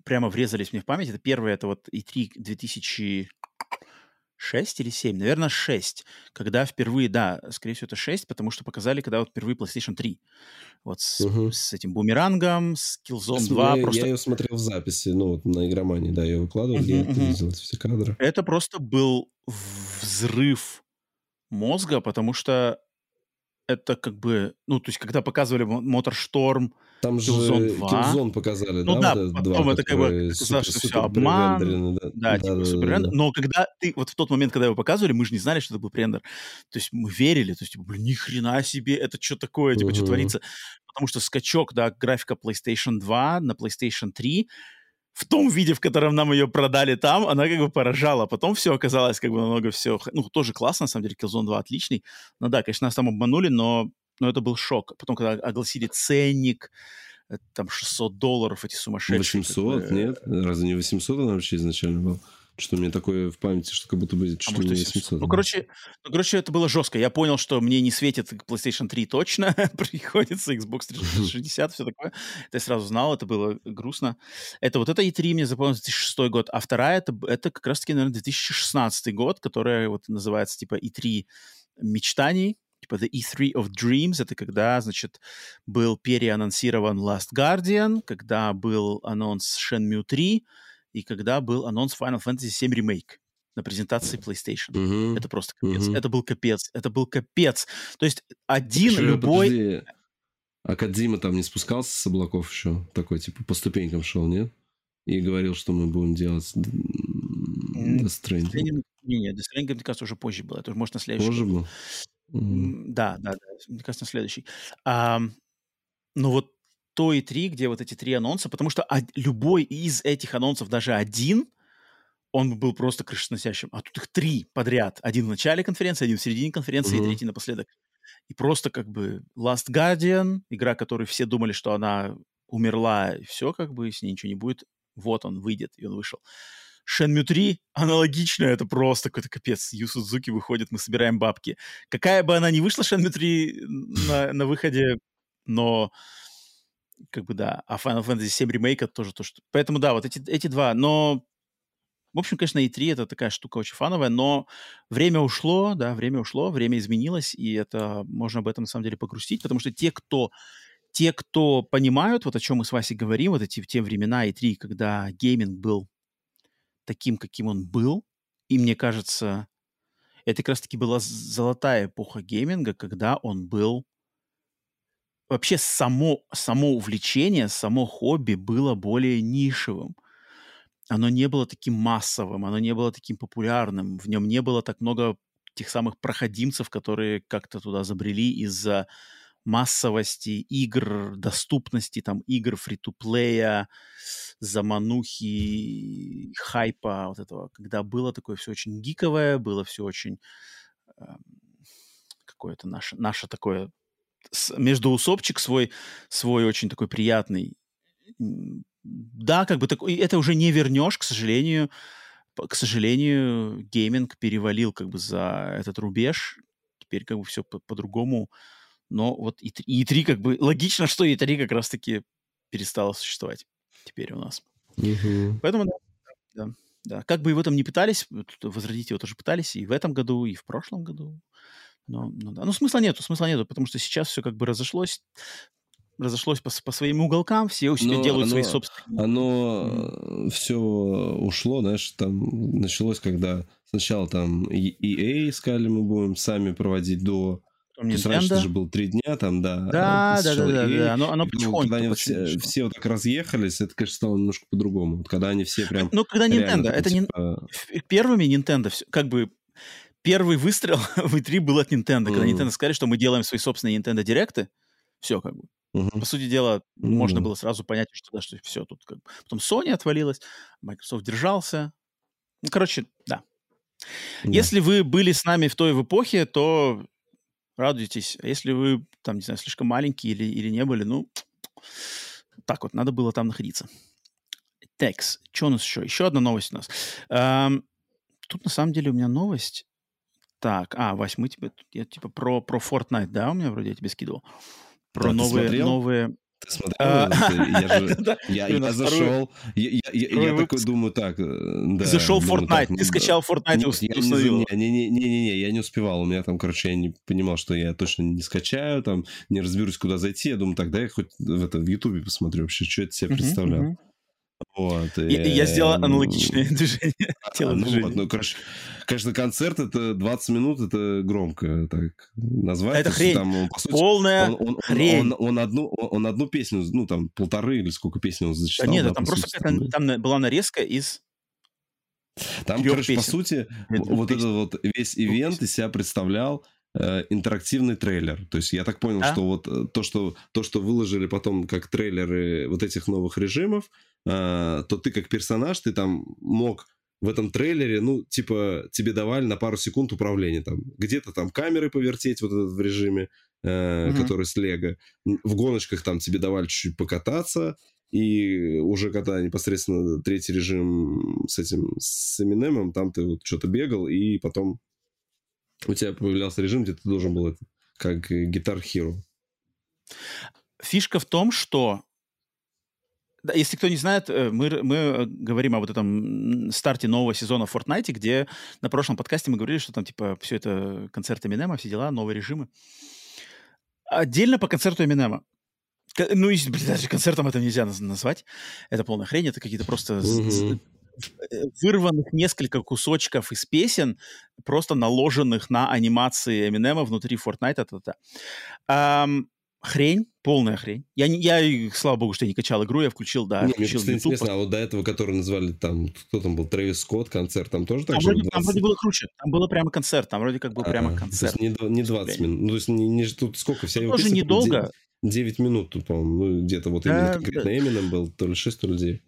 прямо врезались мне в память. Это первое, это вот и 3 2000 6 или 7, наверное, 6, когда впервые, да, скорее всего, это 6, потому что показали, когда вот впервые PlayStation 3. Вот с, угу. с этим бумерангом, с Killzone 2. Я, просто... я ее смотрел в записи, ну, вот на игромании, да, я ее выкладывал, угу, я угу. видел все кадры. Это просто был взрыв мозга, потому что это как бы, ну, то есть, когда показывали Motorstorm, там же Killzone показали, ну, да? да, потом два, это как бы казалось, что все обман, да, да, типа да, супер да, да. но когда ты, вот в тот момент, когда его показывали, мы же не знали, что это был рендер, то есть мы верили, то есть, типа, блин, ни хрена себе, это что такое, типа, uh-huh. что творится, потому что скачок, да, графика PlayStation 2 на PlayStation 3, в том виде, в котором нам ее продали там, она как бы поражала. Потом все оказалось как бы намного все... Ну, тоже классно, на самом деле, Killzone 2 отличный. Ну да, конечно, нас там обманули, но, но это был шок. Потом, когда огласили ценник, э, там 600 долларов эти сумасшедшие. 800? Как бы... Нет? Разве не 800 она вообще изначально была? Что у меня такое в памяти, что как будто бы чуть а ли не 800. Ну, короче, ну, короче, это было жестко. Я понял, что мне не светит PlayStation 3 точно, [laughs] приходится Xbox 360, все такое. Это я сразу знал, это было грустно. Это вот это E3 мне запомнился 2006 год, а вторая это, это как раз-таки, наверное, 2016 год, которая вот называется типа E3 мечтаний, типа The E3 of Dreams, это когда, значит, был переанонсирован Last Guardian, когда был анонс Shenmue 3, и когда был анонс Final Fantasy VII Remake на презентации PlayStation. Uh-huh. Это просто капец. Uh-huh. Это был капец. Это был капец. То есть один еще, любой... Подожди. А Кадзима там не спускался с облаков еще? Такой, типа, по ступенькам шел, нет? И говорил, что мы будем делать Death Stranding. Не, не, Death Stranding, мне кажется, уже позже было. Это уже, может, на следующий. Позже был? Да, да, да. Мне кажется, на следующий. А, ну вот то и три, где вот эти три анонса, потому что любой из этих анонсов, даже один, он был просто крышесносящим. А тут их три подряд. Один в начале конференции, один в середине конференции mm-hmm. и третий напоследок. И просто как бы Last Guardian, игра, которую все думали, что она умерла, и все как бы, с ней ничего не будет. Вот он выйдет, и он вышел. Shenmue 3 аналогично, это просто какой-то капец. Ю Судзуки выходит, мы собираем бабки. Какая бы она ни вышла, Shenmue 3 на, на выходе, но как бы да, а Final Fantasy 7 ремейк это тоже то, что... Поэтому да, вот эти, эти два, но в общем, конечно, и 3 это такая штука очень фановая, но время ушло, да, время ушло, время изменилось, и это можно об этом на самом деле погрустить, потому что те, кто те, кто понимают, вот о чем мы с Васей говорим, вот эти те времена E3, когда гейминг был таким, каким он был, и мне кажется, это как раз-таки была золотая эпоха гейминга, когда он был вообще само, само увлечение, само хобби было более нишевым. Оно не было таким массовым, оно не было таким популярным, в нем не было так много тех самых проходимцев, которые как-то туда забрели из-за массовости игр, доступности там игр фри-то-плея, заманухи, хайпа вот этого, когда было такое все очень гиковое, было все очень э, какое-то наше, наше такое междуусобчик свой, свой очень такой приятный. Да, как бы такой, это уже не вернешь, к сожалению. К сожалению, гейминг перевалил как бы за этот рубеж. Теперь как бы все по- по-другому. Но вот и, и 3 как бы... Логично, что и 3 как раз-таки перестало существовать теперь у нас. Угу. Поэтому да, да, да. Как бы его там не пытались, возродить его тоже пытались и в этом году, и в прошлом году. Но, ну да. Ну, смысла нету, смысла нету, потому что сейчас все как бы разошлось, разошлось по, по своим уголкам, все у себя делают оно, свои собственные. Оно mm. все ушло, знаешь, там началось, когда сначала там EA искали, мы будем сами проводить до То есть раньше же было три дня, там, да. Да, да, да, да, да, оно, оно потихоньку. Когда они все, все вот так разъехались, это, конечно, стало немножко по-другому. Вот когда они все прям... Ну, когда Nintendo, это не... Типа первыми Nintendo, как бы первый выстрел [laughs] в E3 был от Nintendo, когда Nintendo сказали, что мы делаем свои собственные Nintendo Директы, все как бы. По сути дела, можно было сразу понять, что, да, что все тут как бы. Потом Sony отвалилась, Microsoft держался. Ну, короче, да. Yeah. Если вы были с нами в той в эпохе, то радуйтесь. А если вы, там, не знаю, слишком маленькие или, или не были, ну, [tsk] так вот, надо было там находиться. Текс. Что у нас еще? Еще одна новость у нас. Эм, тут, на самом деле, у меня новость. Так, а, Вась, мы тебе... Я, типа, про, про Fortnite, да, у меня вроде я тебе скидывал? Про да, новые, новые... Ты смотрел? А, я [laughs] зашел, я такой думаю, так, Ты зашел в Fortnite, ты скачал Fortnite и установил. Не-не-не, я не успевал, у меня там, короче, я не понимал, что я точно не скачаю, там, не разберусь, куда зайти, я думаю, тогда я хоть в Ютубе посмотрю вообще, что это себе представлял. Вот, я, и, я сделал аналогичное [laughs] движение. А, ну, вот, ну, короче, конечно, концерт это 20 минут, это громко так назвать. Это хрень. Там, по сути, Полная он, он, хрень. Он, он, он, одну, он одну песню, ну там полторы или сколько песен он зачитал. Да нет, да, там просто там, там была нарезка из Там, короче, песен. по сути, это вот этот вот весь ивент из себя представлял э, интерактивный трейлер. То есть я так понял, а? что вот э, то что, то, что выложили потом как трейлеры вот этих новых режимов, э, то ты как персонаж, ты там мог в этом трейлере, ну, типа, тебе давали на пару секунд управление там. Где-то там камеры повертеть вот этот в режиме, э, угу. который с Лего. В гоночках там тебе давали чуть-чуть покататься. И уже когда непосредственно третий режим с этим, с Эминемом, там ты вот что-то бегал, и потом у тебя появлялся режим, где ты должен был это, как Guitar Hero. Фишка в том, что да, если кто не знает, э, мы, мы говорим о вот этом старте нового сезона в Fortnite, где на прошлом подкасте мы говорили, что там типа все это концерт Эминема, все дела, новые режимы. Отдельно по концерту Эминема. Ну, и, блин, даже концертом это нельзя назвать. Это полная хрень, это какие-то просто mm-hmm. вырванных несколько кусочков из песен, просто наложенных на анимации Эминема внутри Fortnite. Это-то. Um, хрень, полная хрень. Я, не, я, слава богу, что я не качал игру, я включил, да, не, включил мне YouTube. интересно, а вот до этого, который назвали там, кто там был, Трэвис Скотт, концерт, там тоже там, вроде, 20... там вроде было круче, там было прямо концерт, там вроде как был а, прямо концерт. То есть не, не 20 минут, ну, то есть не, не, тут сколько, вся его Тоже недолго. 9, 9 минут тут, по-моему, ну, где-то вот именно конкретно да. Эмином был, то ли 6, то ли 9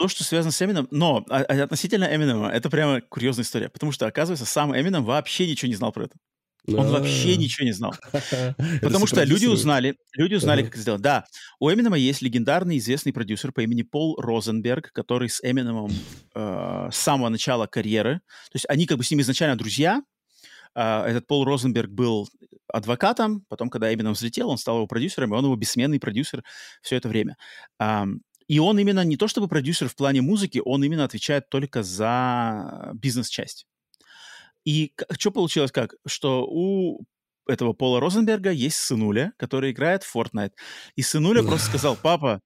то, что связано с Эмином, но а, а, относительно Эминема, это прямо курьезная история, потому что, оказывается, сам Эмином вообще ничего не знал про это. Он вообще ничего не знал. [laughs] Потому что люди узнали, люди узнали, как это сделать. Да, у Эминема есть легендарный известный продюсер по имени Пол Розенберг, который с Эминемом э, с самого начала карьеры, то есть они как бы с ним изначально друзья. Э, этот Пол Розенберг был адвокатом, потом, когда Эминем взлетел, он стал его продюсером, и он его бессменный продюсер все это время. И он именно не то чтобы продюсер в плане музыки, он именно отвечает только за бизнес-часть. И что получилось как? Что у этого Пола Розенберга есть сынуля, который играет в Fortnite. И сынуля просто [laughs] сказал, папа,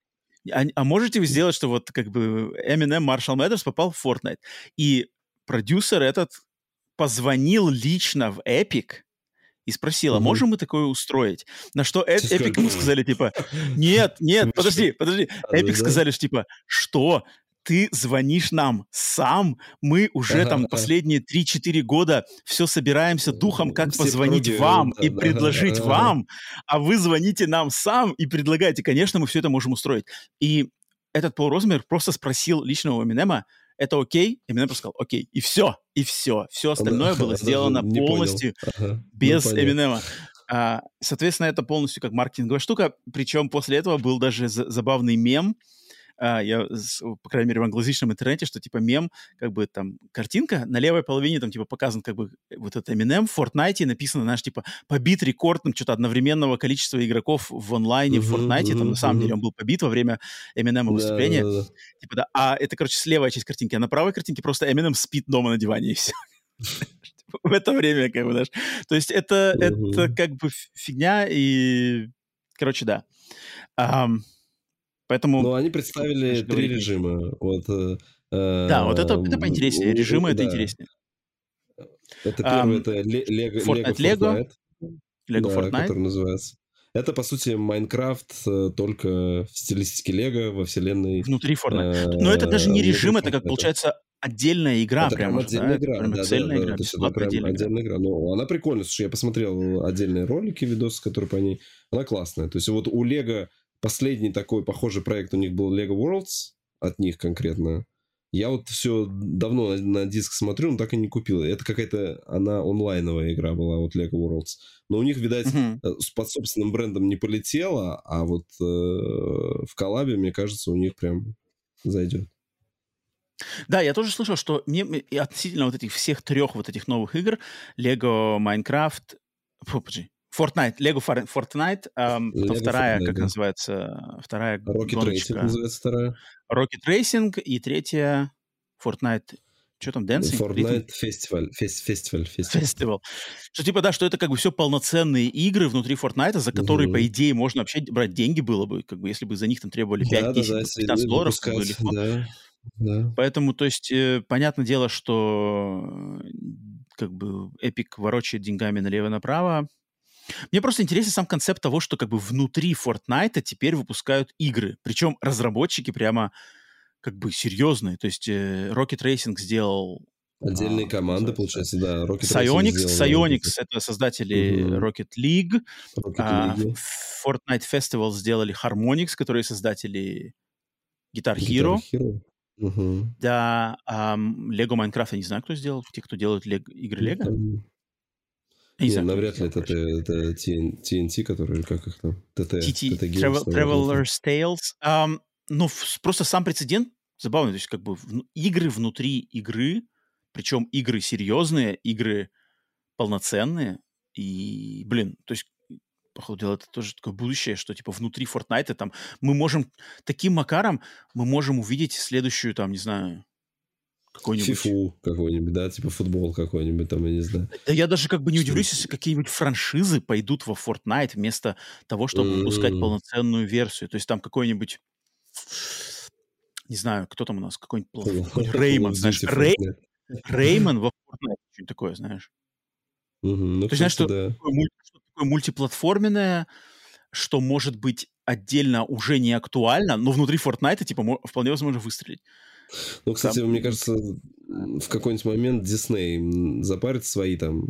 а, а можете вы сделать, что вот как бы Eminem Marshall Mathers попал в Fortnite? И продюсер этот позвонил лично в Epic и спросил, а можем мы такое устроить? На что Epic ему сказали, типа, нет, нет, [laughs] подожди, подожди. Epic сказали, что типа, что? Ты звонишь нам сам, мы уже ага, там последние 3-4 года все собираемся духом, как все позвонить вам да, и да, предложить да, вам, а вы звоните нам сам и предлагаете. Конечно, мы все это можем устроить. И этот Пол Розмер просто спросил личного Эминема, это окей? Эминем просто сказал, окей. И все, и все. Все остальное было сделано полностью ага, без Эминема. А, соответственно, это полностью как маркетинговая штука. Причем после этого был даже забавный мем, я, по крайней мере, в англоязычном интернете, что, типа, мем, как бы, там, картинка, на левой половине, там, типа, показан, как бы, вот это Eminem в Fortnite, написано, знаешь, типа, побит рекорд, там, что-то одновременного количества игроков в онлайне в Fortnite, там, на самом деле, он был побит во время Eminem выступления. Да, да, да. Типа, да, а это, короче, слевая часть картинки, а на правой картинке просто Eminem спит дома на диване, и все [laughs] в это время, как бы, знаешь. То есть это, это как бы фигня, и, короче, да. Um, Поэтому... Ну, они представили три говорить. режима. Вот, э, да, вот это, это поинтереснее. Режимы да. это интереснее. Это первый, um, это Лего Fortnite. Лего да, Fortnite. который называется. Это, по сути, Майнкрафт э, только в стилистике Лего во вселенной... Внутри Fortnite. Но это даже не режим, это как, получается, отдельная игра это прямо. отдельная да? игра, прям да, да, игра, да, прям отдельная, отдельная игра. Но она прикольная. Слушай, я посмотрел отдельные ролики, видосы, которые по ней. Она классная. То есть вот у Лего последний такой похожий проект у них был Lego Worlds, от них конкретно. Я вот все давно на, диск смотрю, но так и не купил. Это какая-то, она онлайновая игра была, вот Lego Worlds. Но у них, видать, uh-huh. под собственным брендом не полетела, а вот э, в коллабе, мне кажется, у них прям зайдет. Да, я тоже слышал, что мне относительно вот этих всех трех вот этих новых игр, Lego, Minecraft, подожди, Fortnite, Lego Fortnite, эм, Lego вторая, Fortnite, как да. называется, вторая Rocket гоночка. Racing называется вторая. Rocket Racing и третья Fortnite что там, Dancing? Fortnite. Festival. Festival. Festival. Что типа, да, что это как бы все полноценные игры внутри Fortnite, за которые, угу. по идее, можно вообще брать деньги было бы, как бы, если бы за них там требовали 5, да, 10, да, 15 долларов, было легко. Да, да. Поэтому, то есть, э, понятное дело, что э, как бы Epic ворочает деньгами налево-направо, мне просто интересен сам концепт того, что как бы внутри Fortnite теперь выпускают игры. Причем разработчики прямо как бы серьезные. То есть э, Rocket Racing сделал... Отдельные а, команды, получается, да. Rocket Psyonix, Psyonix — это создатели угу. Rocket League. Rocket а. Fortnite Festival сделали Harmonix, которые создатели Guitar Hero. Guitar Hero. Угу. Да, а, Lego Minecraft я не знаю, кто сделал. Те, кто делают лего, игры Лего. Там... Не, знаю, навряд ли это, TNT, которые, как их там, ТТ. TT, Travel, Traveler's Tales. Um, ну, просто сам прецедент забавный. То есть, как бы в, игры внутри игры, причем игры серьезные, игры полноценные. И, блин, то есть, походу дела, это тоже такое будущее, что, типа, внутри Fortnite там мы можем, таким макаром мы можем увидеть следующую, там, не знаю, какой-нибудь... Фифу какой-нибудь, да, типа футбол какой-нибудь там, я не знаю. Да я даже как бы не удивлюсь, если какие-нибудь франшизы пойдут во Fortnite вместо того, чтобы mm-hmm. выпускать полноценную версию. То есть там какой-нибудь... Не знаю, кто там у нас, какой-нибудь, какой [laughs] Реймон, знаешь, Рей... Реймон во Fortnite, что-нибудь такое, знаешь. Угу, ну, Ты знаешь, что, да. такое, что такое мультиплатформенное, что может быть отдельно уже не актуально, но внутри Fortnite, типа, вполне возможно выстрелить. Ну, кстати, там... мне кажется, в какой-нибудь момент Дисней запарит свои там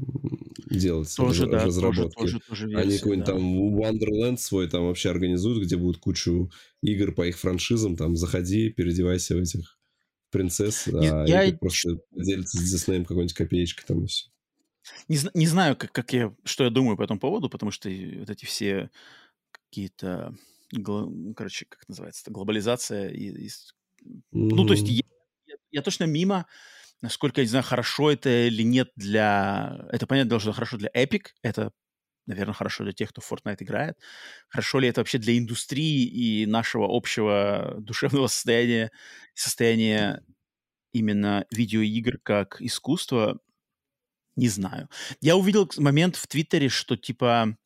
делать тоже, да, разработки. Тоже, тоже, тоже версия, Они какой-нибудь да. там Wonderland свой там вообще организуют, где будет кучу игр по их франшизам. Там заходи, переодевайся в этих принцесс, не, а я... просто делится с Диснеем какой-нибудь копеечкой там и все. Не, не знаю, как, как я, что я думаю по этому поводу, потому что вот эти все какие-то, короче, как называется, глобализация и, и. Ну, то есть я, я точно мимо, насколько я не знаю, хорошо это или нет для... Это, понятно, должно хорошо для Epic, это, наверное, хорошо для тех, кто в Fortnite играет. Хорошо ли это вообще для индустрии и нашего общего [laughs] душевного состояния, состояния именно видеоигр как искусство, не знаю. Я увидел момент в Твиттере, что типа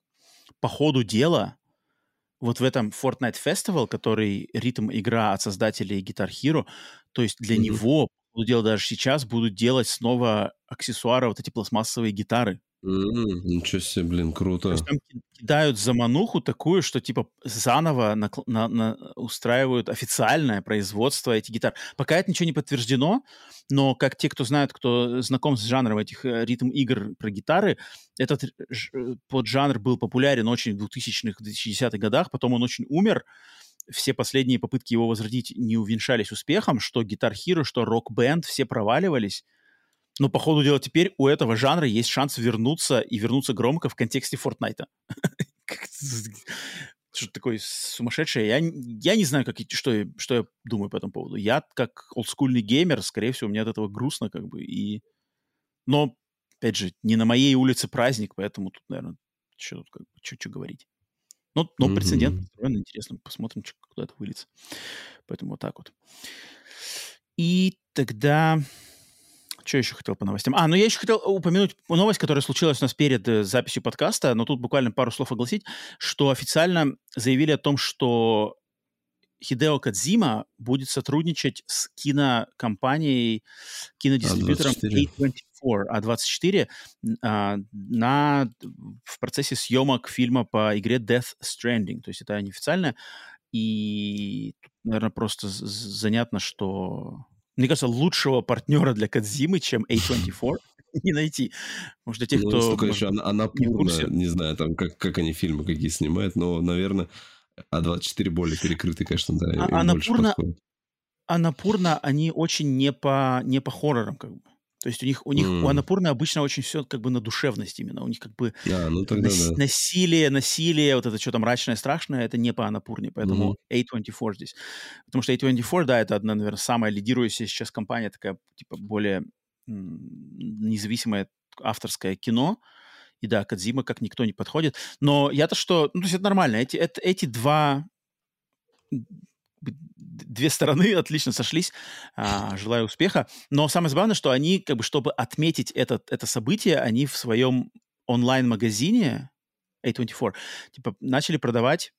по ходу дела вот в этом Fortnite Festival, который ритм игра от создателей Guitar Hero, то есть для mm-hmm. него, дело даже сейчас, будут делать снова аксессуары, вот эти пластмассовые гитары. Mm, ничего себе, блин, круто. То есть там кидают замануху такую, что типа заново на, на, на, устраивают официальное производство этих гитар. Пока это ничего не подтверждено, но как те, кто знают, кто знаком с жанром этих э, ритм-игр про гитары, этот э, поджанр был популярен очень в 2000-х, 2010-х годах, потом он очень умер, все последние попытки его возродить не увенчались успехом, что Guitar Hero, что Rock Band, все проваливались. Но, по ходу дела, теперь у этого жанра есть шанс вернуться и вернуться громко в контексте Фортнайта. [laughs] Что-то такое сумасшедшее. Я, я не знаю, как, что, что я думаю по этому поводу. Я, как олдскульный геймер, скорее всего, мне от этого грустно, как бы, и... Но, опять же, не на моей улице праздник, поэтому тут, наверное, что тут, как бы, что говорить. Но, но mm-hmm. прецедент интересно, посмотрим, куда это выльется. Поэтому вот так вот. И тогда что еще хотел по новостям? А, ну я еще хотел упомянуть новость, которая случилась у нас перед э, записью подкаста, но тут буквально пару слов огласить, что официально заявили о том, что Хидео Кадзима будет сотрудничать с кинокомпанией, кинодистрибьютором A24. A24 а, на, в процессе съемок фильма по игре Death Stranding. То есть это неофициально. И, наверное, просто занятно, что... Мне кажется, лучшего партнера для Кадзимы, чем A24, [laughs] не найти. Может, для тех, ну, кто... Еще Анапурна, не, не знаю, там, как, как они фильмы какие снимают, но, наверное, А24 более перекрытый, конечно, да. А, Анапурна, Анапурна, они очень не по, не по хоррорам, как бы. То есть у них, у них, mm. у Анапурны обычно очень все как бы на душевность именно. У них как бы а, ну тогда нас, да. насилие, насилие, вот это что-то мрачное, страшное, это не по Анапурне, поэтому mm-hmm. A24 здесь. Потому что A24, да, это одна, наверное, самая лидирующая сейчас компания, такая, типа, более независимое авторское кино. И да, Кадзима как никто не подходит. Но я-то что... Ну, то есть это нормально. Эти, это, эти два две стороны отлично сошлись. А, желаю успеха. Но самое забавное, что они, как бы, чтобы отметить этот, это событие, они в своем онлайн-магазине A24 типа начали продавать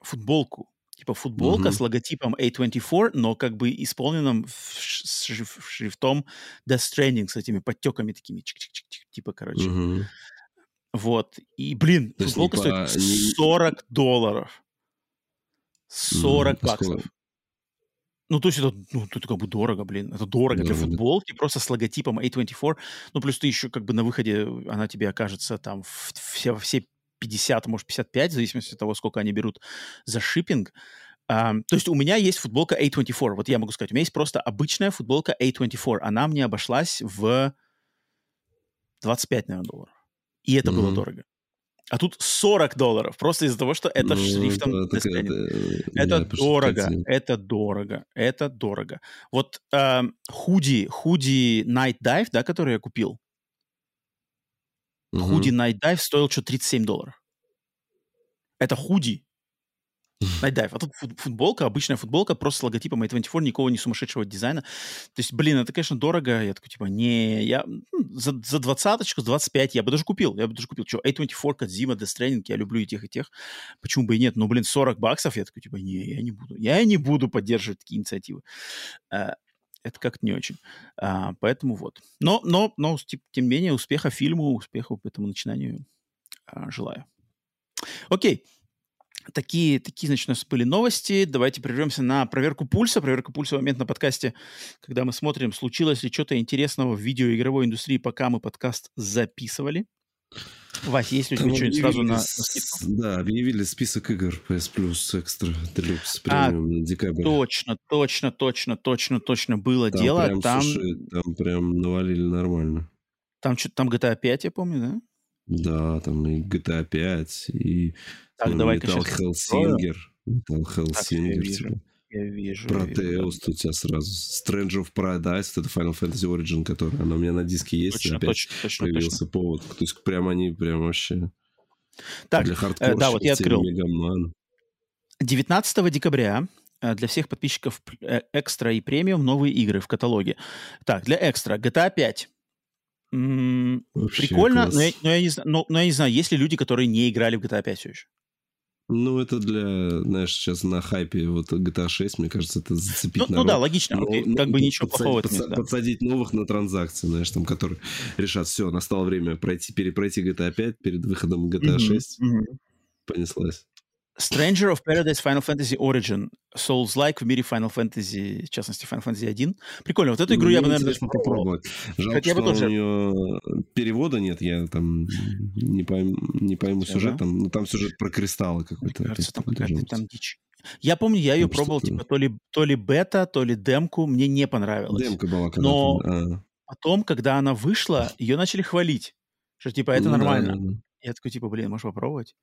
футболку. Типа футболка mm-hmm. с логотипом A24, но как бы исполненным шрифтом Death Stranding с этими подтеками такими, чик-чик-чик, типа, короче. Mm-hmm. Вот. И, блин, То футболка стоит 40 долларов. 40 mm, баксов. Ну, то есть это, ну, это как бы дорого, блин. Это дорого для футболки, просто с логотипом A24. Ну, плюс ты еще как бы на выходе, она тебе окажется там все, все 50, может, 55, в зависимости от того, сколько они берут за шиппинг. Um, то есть у меня есть футболка A24. Вот я могу сказать, у меня есть просто обычная футболка A24. Она мне обошлась в 25, наверное, долларов. И это mm-hmm. было дорого. А тут 40 долларов, просто из-за того, что это ну, шрифтом это, это, это, это дорого, это дорого, это дорого. Вот э, худи, худи Night Dive, да, который я купил, угу. худи Night Dive стоил что 37 долларов. Это худи. Найдайв. А тут футболка, обычная футболка, просто с логотипом A24, никакого не сумасшедшего дизайна. То есть, блин, это, конечно, дорого. Я такой, типа, не, я за, за двадцаточку, за 25 я бы даже купил. Я бы даже купил. Что, A24, Kadzima, Death Stranding, я люблю и тех, и тех. Почему бы и нет? Ну, блин, 40 баксов, я такой, типа, не, я не буду. Я не буду поддерживать такие инициативы. А, это как-то не очень. А, поэтому вот. Но, но, но, тем не менее, успеха фильму, успеха этому начинанию а, желаю. Окей. Такие, такие, значит, у нас были новости. Давайте прервемся на проверку пульса. Проверка пульса – момент на подкасте, когда мы смотрим, случилось ли что-то интересного в видеоигровой индустрии, пока мы подкаст записывали. Вась, есть ли у тебя что-нибудь сразу на, на скидку? Да, объявили список игр PS Plus Extra Deluxe премиум а, на декабрь. Точно, точно, точно, точно, точно было там дело. Прям, там... Слушай, там прям навалили нормально. Там что-то там GTA 5, я помню, да? Да, там и GTA 5, и так, ну, давай Metal Hellsinger. Metal Hellsinger. Типа. Я вижу. Протеус тут тебя сразу. Stranger of Paradise, это Final Fantasy Origin, который, она у меня на диске есть, точно, опять точно, точно, появился точно. повод. То есть прям они прям вообще... Так, для э, да, вот я открыл. Мегаман. 19 декабря э, для всех подписчиков э, экстра и премиум новые игры в каталоге. Так, для экстра GTA 5. М-м, прикольно, но я, но, я не, но, но я не знаю, есть ли люди, которые не играли в GTA 5 все еще. Ну, это для, знаешь, сейчас на хайпе вот GTA 6, мне кажется, это зацепить ну, народ. Ну да, логично, но, окей, как бы ничего подсадить, плохого подсадить, да. подсадить новых на транзакции, знаешь, там, которые решат, все, настало время пройти, перепройти GTA 5 перед выходом GTA 6. Mm-hmm. Понеслась. Stranger of Paradise Final Fantasy Origin. Souls-like в мире Final Fantasy, в частности, Final Fantasy 1. Прикольно. Вот эту игру Мне я бы, наверное, даже попробовал. Жалко, Хотя что бы тоже... у нее перевода нет. Я там не пойму, не пойму сюжет. Там, ну, там сюжет про кристаллы какой-то. Мне кажется, там какая-то там дичь. Я помню, я ее пробовал, типа, то ли, то ли бета, то ли демку. Мне не понравилось. Демка была когда Но а. потом, когда она вышла, ее начали хвалить. Что, типа, это ну, нормально. Да, да. Я такой, типа, блин, можешь попробовать?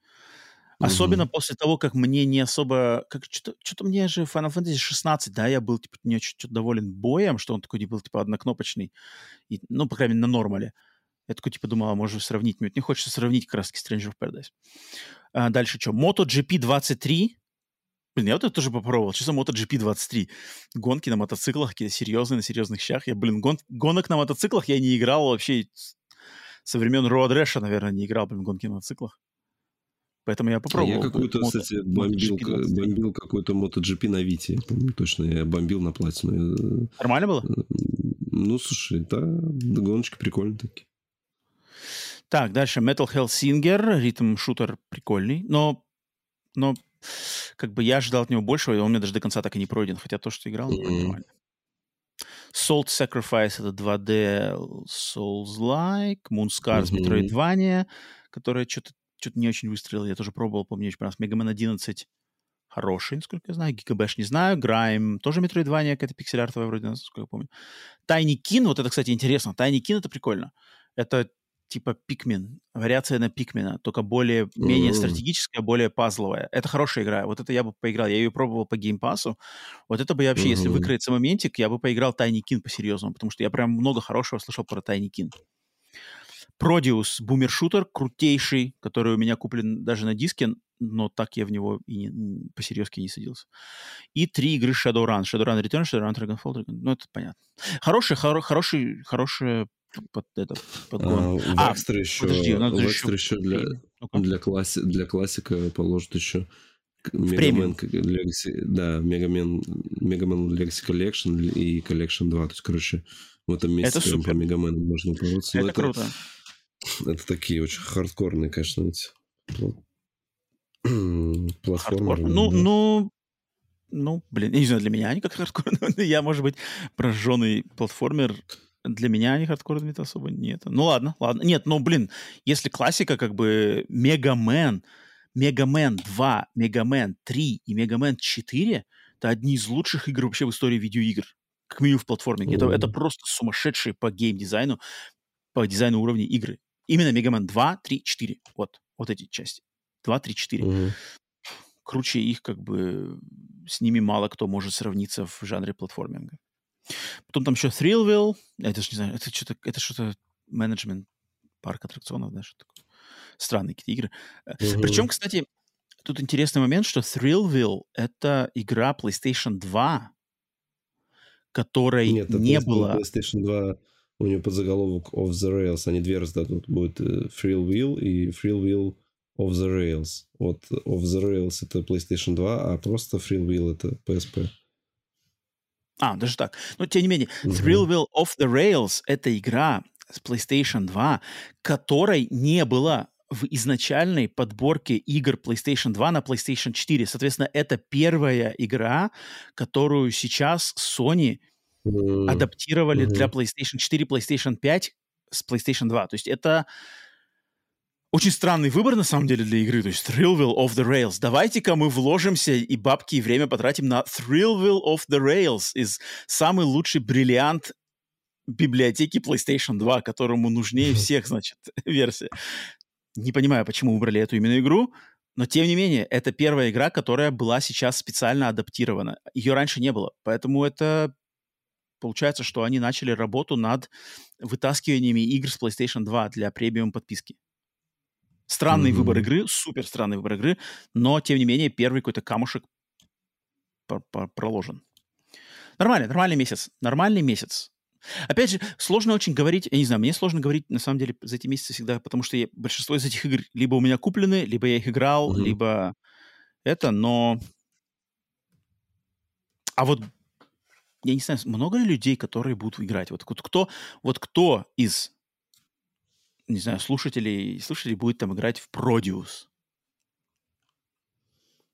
Особенно угу. после того, как мне не особо... Как, что-то, что-то мне же Final Fantasy 16, да, я был, типа, не очень доволен боем, что он такой был, типа, однокнопочный. И, ну, по крайней мере, на нормале. Я такой, типа, думал, а может сравнить. Мне вот не хочется сравнить краски Stranger of Paradise. А, дальше что? MotoGP 23. Блин, я вот это тоже попробовал. Что за MotoGP 23? Гонки на мотоциклах, какие-то серьезные, на серьезных щах. Я, блин, гон... гонок на мотоциклах я не играл вообще со времен Road Rash, наверное, не играл, блин, гонки на мотоциклах. Поэтому я попробовал. А я какую-то, мото, кстати, бомбил, бомбил какой-то MotoGP на Вите. Точно, я бомбил на платину. Нормально было? Ну, слушай, да, гоночки прикольные такие. Так, дальше Metal Hellsinger, ритм-шутер прикольный, но, но как бы я ожидал от него большего, и он мне даже до конца так и не пройден, хотя то, что играл, mm-hmm. нормально. Salt Sacrifice — это 2D Souls-like, Moonscars mm-hmm. Metroidvania, которая что-то что не очень выстрелила, я тоже пробовал, помню, очень понравилось. Mega Man 11 хороший, насколько я знаю. GigaBash не знаю. Grime тоже Metroidvania, какая-то пиксель-артовая вроде, насколько я помню. Tinykin, вот это, кстати, интересно. Tinykin — это прикольно. Это типа Pikmin, вариация на Pikmin а, только более, менее mm-hmm. стратегическая, более пазловая. Это хорошая игра. Вот это я бы поиграл. Я ее пробовал по Game Pass у. Вот это бы я вообще, mm-hmm. если выкроется моментик, я бы поиграл Tinykin по-серьезному, потому что я прям много хорошего слышал про Tinykin. Prodeus, boomer shooter, крутейший, который у меня куплен даже на диске, но так я в него и не, по-серьезки не садился. И три игры Shadowrun. Shadowrun Return, Shadowrun Dragonfall, Dragon... ну это понятно. Хороший, хор, хороший, хорошая под это подгон. А, а еще, подожди, Векстер еще, еще для, для, класси, для классика положит еще Мегамен Legacy, да, Мегамен, Мегамен Legacy Collection и Collection 2. То есть, короче, в этом месте это по Мегамену можно бороться. Это, это круто. Это такие очень хардкорные, конечно, эти платформы. Ну, да. ну, ну, блин, я не знаю, для меня они как хардкорные. [laughs] я, может быть, прожженный платформер. Для меня они хардкорными-то особо нет. Ну ладно, ладно. Нет, ну, блин, если классика, как бы Мегамен, Мегамен 2, Мегамен 3 и Мегамен 4 это одни из лучших игр вообще в истории видеоигр. Как минимум в платформе. Это, это просто сумасшедшие по геймдизайну, по дизайну уровней игры. Именно Мегамен 2, 3, 4. Вот, вот эти части. 2, 3, 4. Угу. Круче их, как бы, с ними мало кто может сравниться в жанре платформинга. Потом там еще Thrillville. Это же, не знаю, это что-то, это что-то менеджмент парк аттракционов, да, что такое. Странные какие-то игры. Угу. Причем, кстати, тут интересный момент, что Thrillville — это игра PlayStation 2, которой Нет, не было... PlayStation 2 у нее подзаголовок Off the Rails, они две раздадут. Будет Frill Wheel и Frill Wheel Off the Rails. Вот Off the Rails это PlayStation 2, а просто Frill Wheel это PSP. А, даже так. Но тем не менее, uh-huh. Thrillville Off the Rails — это игра с PlayStation 2, которой не было в изначальной подборке игр PlayStation 2 на PlayStation 4. Соответственно, это первая игра, которую сейчас Sony mm-hmm. адаптировали mm-hmm. для PlayStation 4, PlayStation 5 с PlayStation 2. То есть это очень странный выбор, на самом деле, для игры. То есть Thrillville of the Rails. Давайте-ка мы вложимся и бабки, и время потратим на Thrillville of the Rails из самый лучший бриллиант библиотеки PlayStation 2, которому нужнее [laughs] всех, значит, [laughs] версия. Не понимаю, почему выбрали эту именно игру, но тем не менее, это первая игра, которая была сейчас специально адаптирована. Ее раньше не было, поэтому это получается, что они начали работу над вытаскиваниями игр с PlayStation 2 для премиум подписки. Странный mm-hmm. выбор игры, супер странный выбор игры, но, тем не менее, первый какой-то камушек проложен. Нормальный, нормальный месяц. Нормальный месяц. Опять же, сложно очень говорить, я не знаю, мне сложно говорить, на самом деле, за эти месяцы всегда, потому что я, большинство из этих игр либо у меня куплены, либо я их играл, mm-hmm. либо это, но... А вот я не знаю, много ли людей, которые будут играть? Вот, вот кто, вот кто из не знаю, слушателей, слушателей будет там играть в Продиус.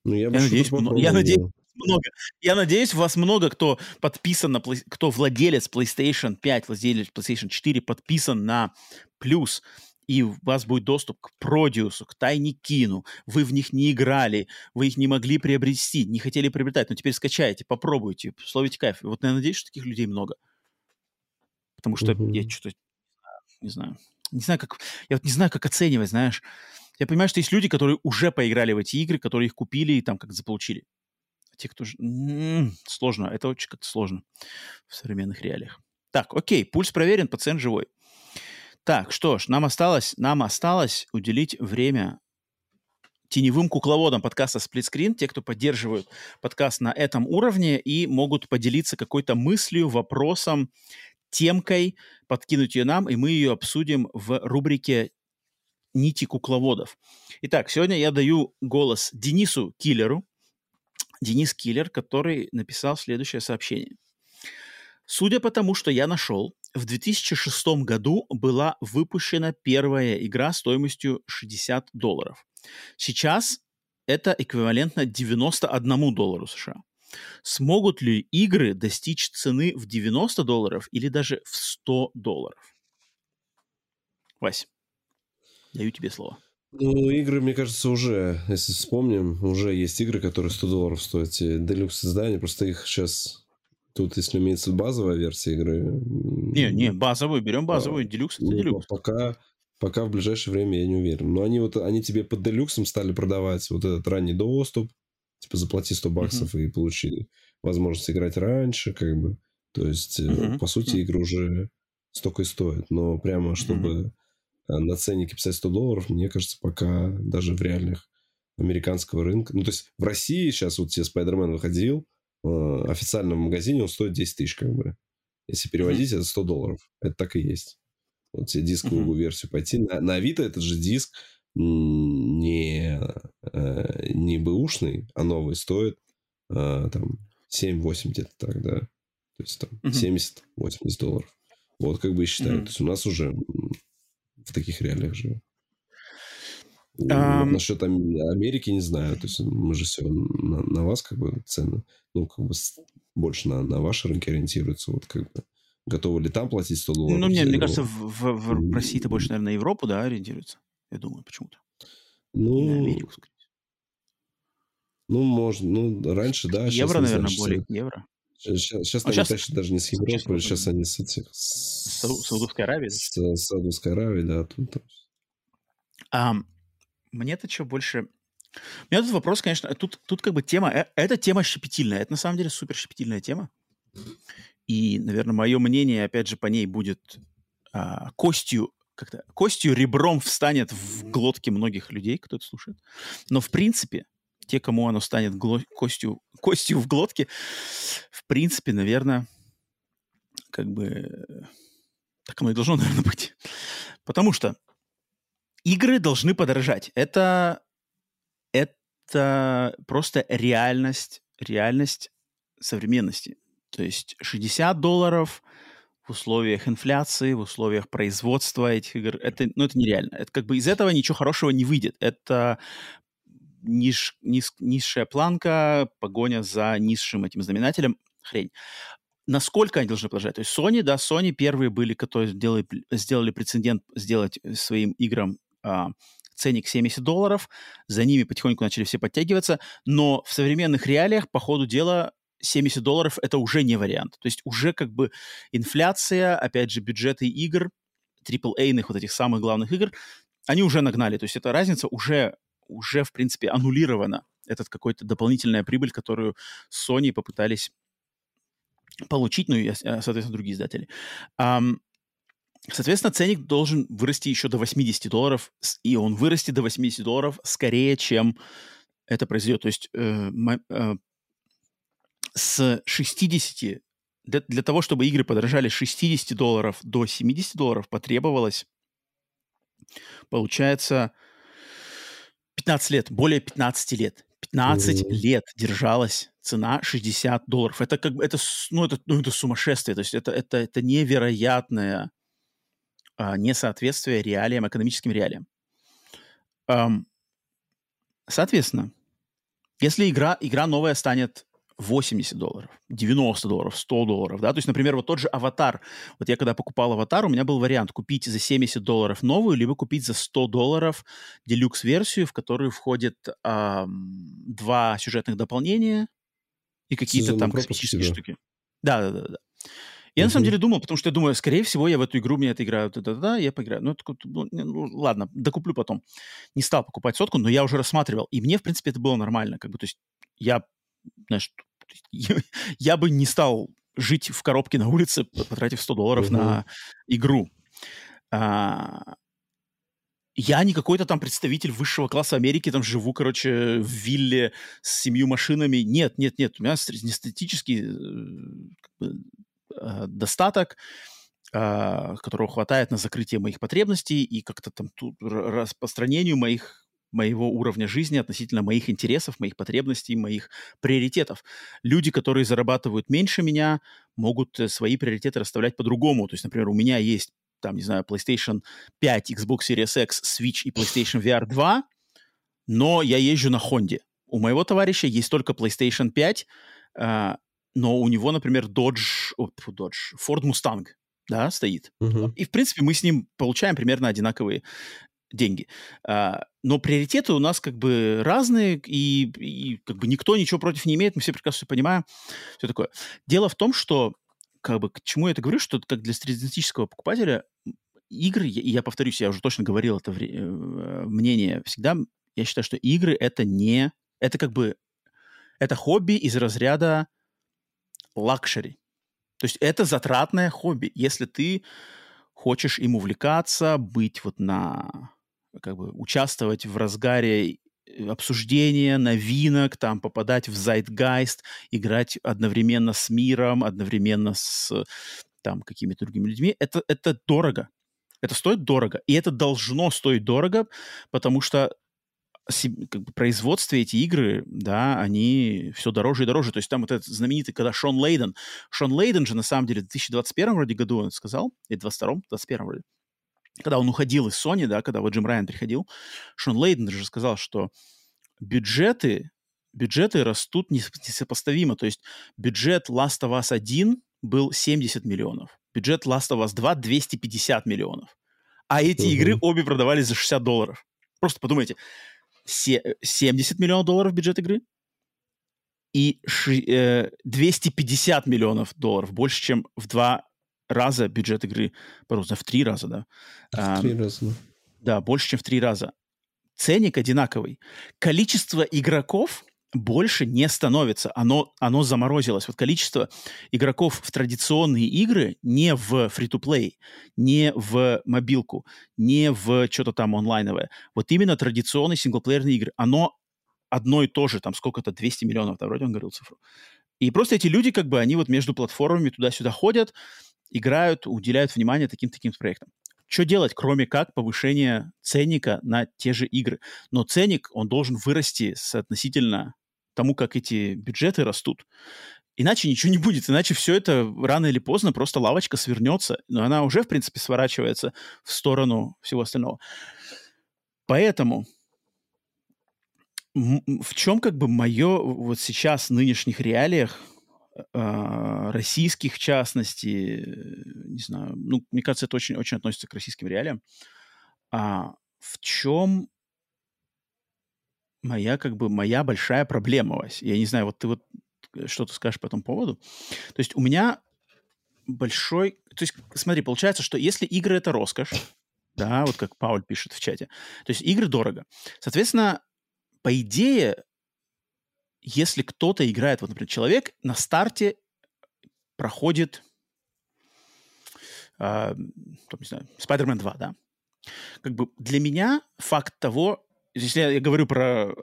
Ну, я, я надеюсь, много, я надеюсь, много. Я надеюсь, у вас много кто подписан на, кто владелец PlayStation 5, владелец PlayStation 4 подписан на плюс, и у вас будет доступ к Продиусу, к Тайникину. Вы в них не играли, вы их не могли приобрести, не хотели приобретать, но теперь скачайте, попробуйте, словите кайф. Вот я надеюсь, что таких людей много. Потому что угу. я что-то не знаю не знаю, как, я вот не знаю, как оценивать, знаешь. Я понимаю, что есть люди, которые уже поиграли в эти игры, которые их купили и там как заполучили. А те, кто... М-м, сложно, это очень как-то сложно в современных реалиях. Так, окей, пульс проверен, пациент живой. Так, что ж, нам осталось, нам осталось уделить время теневым кукловодам подкаста «Сплитскрин», те, кто поддерживают подкаст на этом уровне и могут поделиться какой-то мыслью, вопросом, темкой, подкинуть ее нам, и мы ее обсудим в рубрике «Нити кукловодов». Итак, сегодня я даю голос Денису Киллеру. Денис Киллер, который написал следующее сообщение. Судя по тому, что я нашел, в 2006 году была выпущена первая игра стоимостью 60 долларов. Сейчас это эквивалентно 91 доллару США. Смогут ли игры достичь цены в 90 долларов или даже в 100 долларов? Вась, даю тебе слово. Ну, игры, мне кажется, уже, если вспомним, уже есть игры, которые 100 долларов стоят. Делюкс издания, просто их сейчас... Тут, если имеется базовая версия игры... Не, не, базовую, берем базовую, а, делюкс это ну, делюкс. Пока, пока в ближайшее время я не уверен. Но они вот, они тебе под делюксом стали продавать вот этот ранний доступ, типа заплати 100 баксов uh-huh. и получи возможность играть раньше, как бы. То есть, uh-huh. по сути, игры уже столько и стоят. Но прямо, чтобы uh-huh. на ценнике писать 100 долларов, мне кажется, пока даже в реальных американского рынка. Ну, то есть, в России сейчас вот тебе Spider-Man выходил, э, в официальном магазине он стоит 10 тысяч, как бы. Если переводить, это 100 долларов. Это так и есть. Вот тебе дисковую uh-huh. версию пойти. На, на Авито этот же диск не, э, не бэушный, а новый стоит э, там 7-8 где-то так, да. То есть там uh-huh. 70-80 долларов. Вот как бы и считают. Uh-huh. То есть у нас уже в таких реалиях живем. Um... Вот насчет Америки не знаю. То есть мы же все на, на вас как бы цены, ну, как бы больше на, на ваши рынки ориентируются. Вот как бы готовы ли там платить 100 долларов? Ну, мне, мне кажется, в, в, в России-то больше, наверное, на Европу, да, ориентируется. Я думаю, почему-то. Ну, на Америку, скорее Ну, можно. Ну, раньше, да. Евро, наверное, знаю, более. Евро. Сейчас, сейчас а они сейчас... тащат даже не с Европы, сейчас, сейчас они с этих... С Саудовской Аравии? С, Саудовской Аравии, да. Тут, там. А, мне-то что больше... У меня тут вопрос, конечно, тут, тут как бы тема... Э, эта тема щепетильная. Это на самом деле супер щепетильная тема. И, наверное, мое мнение, опять же, по ней будет а, костью как-то костью ребром встанет в глотке многих людей, кто это слушает. Но в принципе, те, кому оно станет гло- костью, костью в глотке, в принципе, наверное, как бы так оно и должно, наверное, быть. Потому что игры должны подорожать. Это, это просто реальность, реальность современности. То есть 60 долларов – в условиях инфляции, в условиях производства этих игр. Это, ну, это нереально. Это как бы из этого ничего хорошего не выйдет. Это ниш, низ, низшая планка, погоня за низшим этим знаменателем. Хрень. Насколько они должны продолжать? То есть Sony, да, Sony первые были, которые сделали, сделали прецедент сделать своим играм ценник 70 долларов, за ними потихоньку начали все подтягиваться, но в современных реалиях по ходу дела 70 долларов это уже не вариант. То есть уже как бы инфляция, опять же, бюджеты игр, AAA-ных вот этих самых главных игр, они уже нагнали. То есть эта разница уже, уже в принципе, аннулирована. Этот какой-то дополнительная прибыль, которую Sony попытались получить, ну и, соответственно, другие издатели. Соответственно, ценник должен вырасти еще до 80 долларов, и он вырастет до 80 долларов скорее, чем это произойдет. То есть э, э, с 60 для, для того, чтобы игры подорожали с 60 долларов до 70 долларов, потребовалось, получается, 15 лет, более 15 лет. 15 mm-hmm. лет держалась цена 60 долларов. Это как бы, это, ну, это, ну, это сумасшествие. То есть это, это, это невероятное а, несоответствие реалиям, экономическим реалиям. Соответственно, если игра, игра новая станет 80 долларов, 90 долларов, 100 долларов, да, то есть, например, вот тот же «Аватар», вот я когда покупал «Аватар», у меня был вариант купить за 70 долларов новую, либо купить за 100 долларов делюкс-версию, в которую входит эм, два сюжетных дополнения и какие-то там космические штуки. Да, да, да, да. Я на самом деле думал, потому что я думаю, скорее всего, я в эту игру, мне это играю, да-да-да, я поиграю. Ну, это, ну, ну, ладно, докуплю потом. Не стал покупать сотку, но я уже рассматривал. И мне, в принципе, это было нормально. Как бы, то есть я, знаешь, я [laughs] бы не стал жить в коробке на улице, потратив 100 долларов на игру. А, я не какой-то там представитель высшего класса Америки, там живу, короче, в вилле с семью машинами. Нет, нет, нет, у меня среднестатический э, э, достаток, а, которого хватает на закрытие моих потребностей и как-то там тут распространению моих моего уровня жизни, относительно моих интересов, моих потребностей, моих приоритетов. Люди, которые зарабатывают меньше меня, могут э, свои приоритеты расставлять по-другому. То есть, например, у меня есть, там, не знаю, PlayStation 5, Xbox Series X, Switch и PlayStation VR 2, но я езжу на Honda. У моего товарища есть только PlayStation 5, а, но у него, например, Dodge, о, Dodge, Ford Mustang, да, стоит. Uh-huh. И, в принципе, мы с ним получаем примерно одинаковые деньги. А, но приоритеты у нас как бы разные, и, и как бы никто ничего против не имеет, мы все прекрасно все понимаем, все такое. Дело в том, что как бы к чему я это говорю, что как для среднестатистического покупателя игры, и я повторюсь, я уже точно говорил это э, мнение всегда, я считаю, что игры это не, это как бы, это хобби из разряда luxury. То есть это затратное хобби. Если ты хочешь им увлекаться, быть вот на как бы участвовать в разгаре э, обсуждения новинок, там попадать в zeitgeist, играть одновременно с миром, одновременно с там какими-то другими людьми, это, это дорого. Это стоит дорого. И это должно стоить дорого, потому что как бы, производстве эти игры, да, они все дороже и дороже. То есть там вот этот знаменитый, когда Шон Лейден, Шон Лейден же на самом деле в 2021 вроде году он сказал, или 22 21 вроде, когда он уходил из Sony, да, когда вот Джим Райан приходил, Шон Лейден же сказал, что бюджеты, бюджеты растут несопоставимо. То есть бюджет Last of Us 1 был 70 миллионов, бюджет Last of Us 2 250 миллионов. А эти угу. игры обе продавались за 60 долларов. Просто подумайте, 70 миллионов долларов бюджет игры и 250 э, миллионов долларов, больше, чем в два раза бюджет игры, просто в три раза, да. В три раза, да. Да, больше, чем в три раза. Ценник одинаковый. Количество игроков больше не становится. Оно, оно заморозилось. Вот количество игроков в традиционные игры не в free-to-play, не в мобилку, не в что-то там онлайновое. Вот именно традиционные синглплеерные игры. Оно одно и то же, там сколько-то, 200 миллионов, да, вроде он говорил цифру. И просто эти люди, как бы, они вот между платформами туда-сюда ходят, играют, уделяют внимание таким-таким проектам. Что делать, кроме как повышения ценника на те же игры? Но ценник, он должен вырасти соотносительно тому, как эти бюджеты растут. Иначе ничего не будет, иначе все это рано или поздно просто лавочка свернется, но она уже, в принципе, сворачивается в сторону всего остального. Поэтому в чем как бы мое вот сейчас в нынешних реалиях э, российских в частности, не знаю, ну, мне кажется, это очень, очень относится к российским реалиям. А в чем моя, как бы, моя большая проблема, Вась. Я не знаю, вот ты вот э, что ты скажешь по этому поводу. То есть у меня большой... То есть, смотри, получается, что если игры — это роскошь, да, вот как Пауль пишет в чате, то есть игры дорого. Соответственно, по идее, если кто-то играет, вот, например, человек на старте проходит, э, там, не знаю, Spider-Man 2, да, как бы для меня факт того, если я, говорю про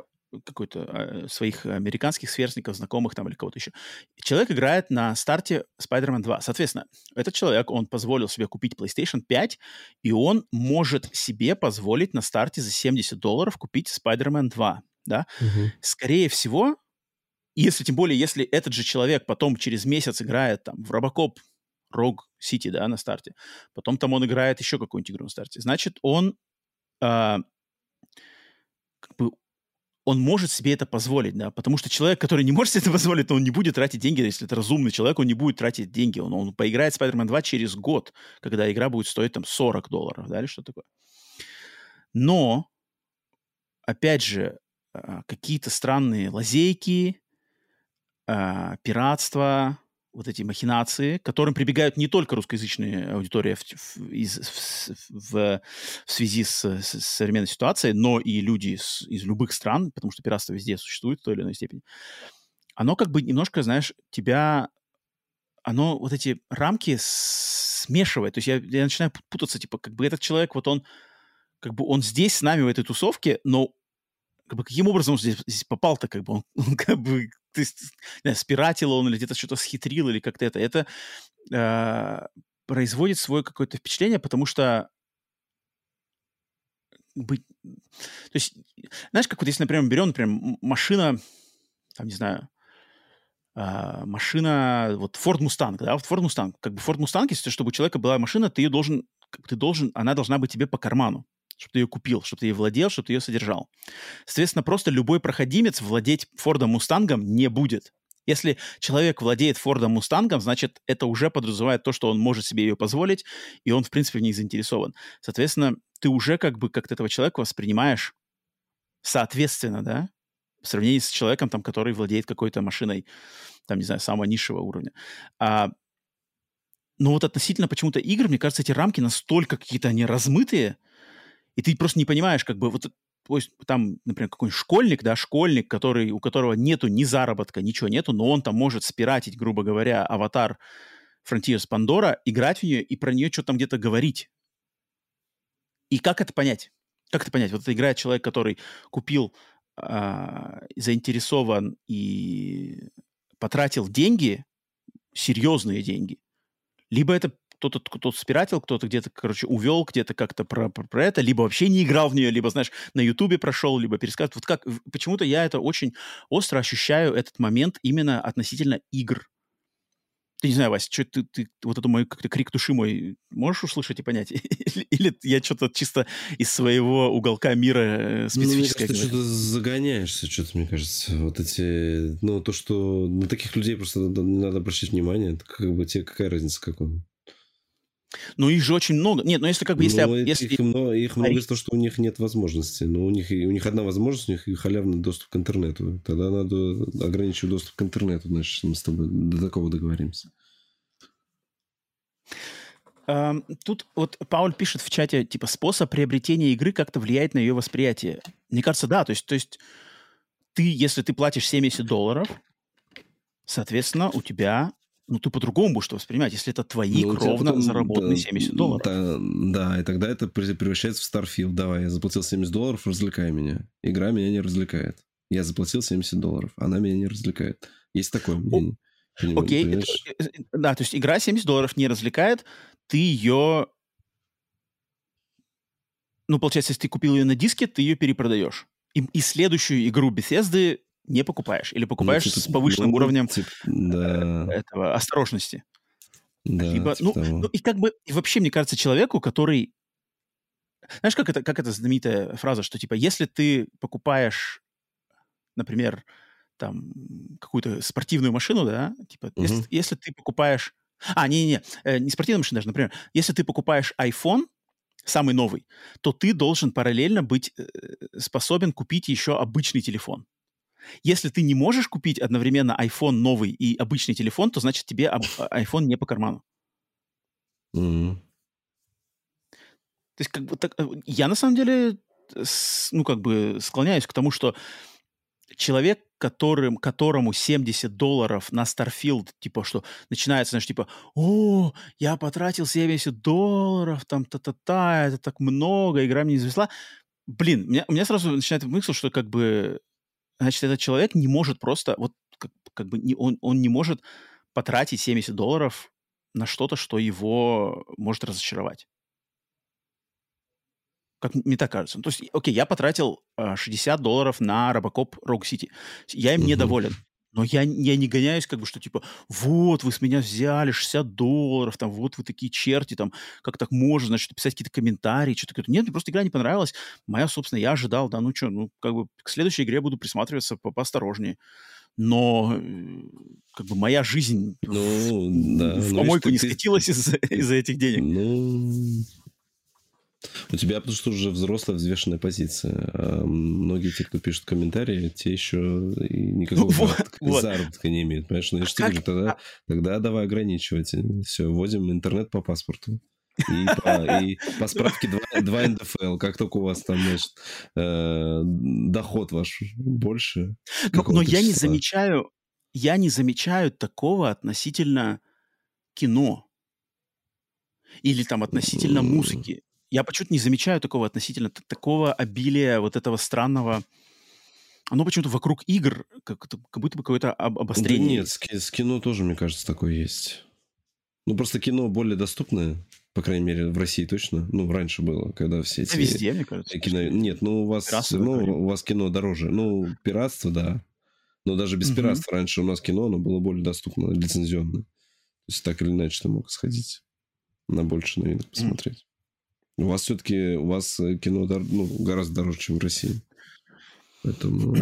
какой-то э, своих американских сверстников, знакомых там или кого-то еще. Человек играет на старте Spider-Man 2. Соответственно, этот человек, он позволил себе купить PlayStation 5, и он может себе позволить на старте за 70 долларов купить Spider-Man 2. Да? Угу. Скорее всего, если тем более, если этот же человек потом через месяц играет там в Робокоп Rogue City, да, на старте, потом там он играет еще какую-нибудь игру на старте, значит, он э, как бы он может себе это позволить, да, потому что человек, который не может себе это позволить, он не будет тратить деньги, если это разумный человек, он не будет тратить деньги, он, он поиграет Spider-Man 2 через год, когда игра будет стоить там 40 долларов, да, или что такое. Но, опять же, а, какие-то странные лазейки, а, пиратство, вот эти махинации, к которым прибегают не только русскоязычные аудитории в, в, из, в, в, в связи с, с современной ситуацией, но и люди с, из любых стран, потому что пиратство везде существует в той или иной степени, оно как бы немножко, знаешь, тебя, оно вот эти рамки смешивает. То есть я, я начинаю путаться, типа, как бы этот человек, вот он, как бы он здесь с нами в этой тусовке, но как бы каким образом он здесь, здесь попал-то, как бы он, [laughs] он как бы есть, знаю, спиратил он или где-то что-то схитрил или как-то это. Это э, производит свое какое-то впечатление, потому что быть... То есть, знаешь, как вот если, например, берем, например, машина, там, не знаю, а, машина, вот Ford Mustang, да, вот Ford Mustang, как бы Ford Mustang, если чтобы у человека была машина, ты ее должен, ты должен, она должна быть тебе по карману, чтобы ты ее купил, чтобы ты ее владел, чтобы ты ее содержал. Соответственно, просто любой проходимец владеть Фордом Мустангом не будет. Если человек владеет Фордом Мустангом, значит, это уже подразумевает то, что он может себе ее позволить, и он, в принципе, в ней заинтересован. Соответственно, ты уже как бы как этого человека воспринимаешь соответственно, да, в сравнении с человеком, там, который владеет какой-то машиной, там, не знаю, самого низшего уровня. А, но вот относительно почему-то игр, мне кажется, эти рамки настолько какие-то они размытые, и ты просто не понимаешь, как бы, вот то есть там, например, какой-нибудь школьник, да, школьник, который, у которого нету ни заработка, ничего нету, но он там может спиратить, грубо говоря, аватар Frontiers Pandora, играть в нее и про нее что-то там где-то говорить. И как это понять? Как это понять? Вот это играет человек, который купил, а, заинтересован и потратил деньги, серьезные деньги, либо это кто-то кто спиратил, кто-то где-то, короче, увел, где-то как-то про, про, про это, либо вообще не играл в нее, либо, знаешь, на Ютубе прошел, либо пересказывает. Вот как, почему-то я это очень остро ощущаю, этот момент именно относительно игр. Ты не знаю, Вася, что ты, ты вот это мой как-то крик души мой можешь услышать и понять? [laughs] или, или я что-то чисто из своего уголка мира специфическое? Э, ну, мне кажется, что-то загоняешься, что-то, мне кажется. Вот эти... Ну, то, что на таких людей просто надо, надо обращать внимание. Это как бы тебе какая разница, как он? Ну, их же очень много. Нет, ну если как бы... Если, ну, если... Их много, их много из-за того, что у них нет возможности. Но у них, у них одна возможность, у них халявный доступ к интернету. Тогда надо ограничивать доступ к интернету, значит, мы с тобой до такого договоримся. Тут вот Пауль пишет в чате, типа, способ приобретения игры как-то влияет на ее восприятие. Мне кажется, да. То есть, то есть ты, если ты платишь 70 долларов, соответственно, у тебя ну, ты по-другому будешь это воспринимать, если это твои ну, кровно потом, заработанные да, 70 долларов. Да, да, и тогда это превращается в Starfield. Давай, я заплатил 70 долларов, развлекай меня. Игра меня не развлекает. Я заплатил 70 долларов, она меня не развлекает. Есть такое мнение. Окей, okay. Э, э, да, то есть игра 70 долларов не развлекает, ты ее... Ну, получается, если ты купил ее на диске, ты ее перепродаешь. И, и следующую игру Bethesda не покупаешь. Или покупаешь ну, типа, с повышенным ну, уровнем типа, да. этого осторожности. Да, Либо, типа ну, того. ну, и как бы, и вообще, мне кажется, человеку, который... Знаешь, как это, как это знаменитая фраза, что, типа, если ты покупаешь, например, там, какую-то спортивную машину, да, типа, угу. если, если ты покупаешь... А, не-не-не, э, не спортивную машину даже, например, если ты покупаешь iPhone, самый новый, то ты должен параллельно быть э, способен купить еще обычный телефон. Если ты не можешь купить одновременно iPhone новый и обычный телефон, то значит тебе а, iPhone не по карману. Mm-hmm. То есть, как бы, так, э, я на самом деле, ну, как бы склоняюсь к тому, что человек, которым, которому 70 долларов на Starfield, типа, что начинается, знаешь, типа, о, я потратил 70 долларов, там, та-та-та, это так много, игра мне не завезла. Блин, меня, у меня сразу начинает мысль, что как бы значит, этот человек не может просто, вот как, как бы не, он, он не может потратить 70 долларов на что-то, что его может разочаровать. Как мне так кажется. То есть, окей, я потратил э, 60 долларов на Робокоп Rogue City. Я им mm-hmm. недоволен. Но я, я не гоняюсь, как бы, что типа, вот, вы с меня взяли 60 долларов, там, вот вы такие черти, там, как так можно, значит, писать какие-то комментарии, что-то такое. Нет, мне просто игра не понравилась. Моя, собственно, я ожидал, да, ну что, ну, как бы, к следующей игре буду присматриваться по поосторожнее. Но, э, как бы, моя жизнь ну, в, да, в помойку не скатилась из-за из этих денег. Ну, у тебя потому что уже взрослая взвешенная позиция. А многие те, кто пишут комментарии, те еще и никакого ну, заработка, вот. заработка не имеют. Понимаешь? Ну, я же говорю, тогда, а тогда давай ограничивать. Все, вводим интернет по паспорту. И по, и по справке 2, 2 НДФЛ, как только у вас там, значит, э, доход ваш больше. Но, но я не замечаю, я не замечаю такого относительно кино. Или там относительно музыки я почему-то не замечаю такого относительно такого обилия вот этого странного оно почему-то вокруг игр, как, как будто бы какое-то об, обострение. Да нет, с, с кино тоже, мне кажется, такое есть. Ну, просто кино более доступное. По крайней мере, в России точно. Ну, раньше было, когда все эти... везде, мне кажется. Кино... Нет, ну у вас, ну, у вас кино дороже. Ну, пиратство, да. Но даже без угу. пиратства раньше у нас кино, оно было более доступно, лицензионное. То есть так или иначе ты мог сходить на больше новинок посмотреть. У вас все-таки, у вас э, кино дор... ну, гораздо дороже, чем в России. Поэтому...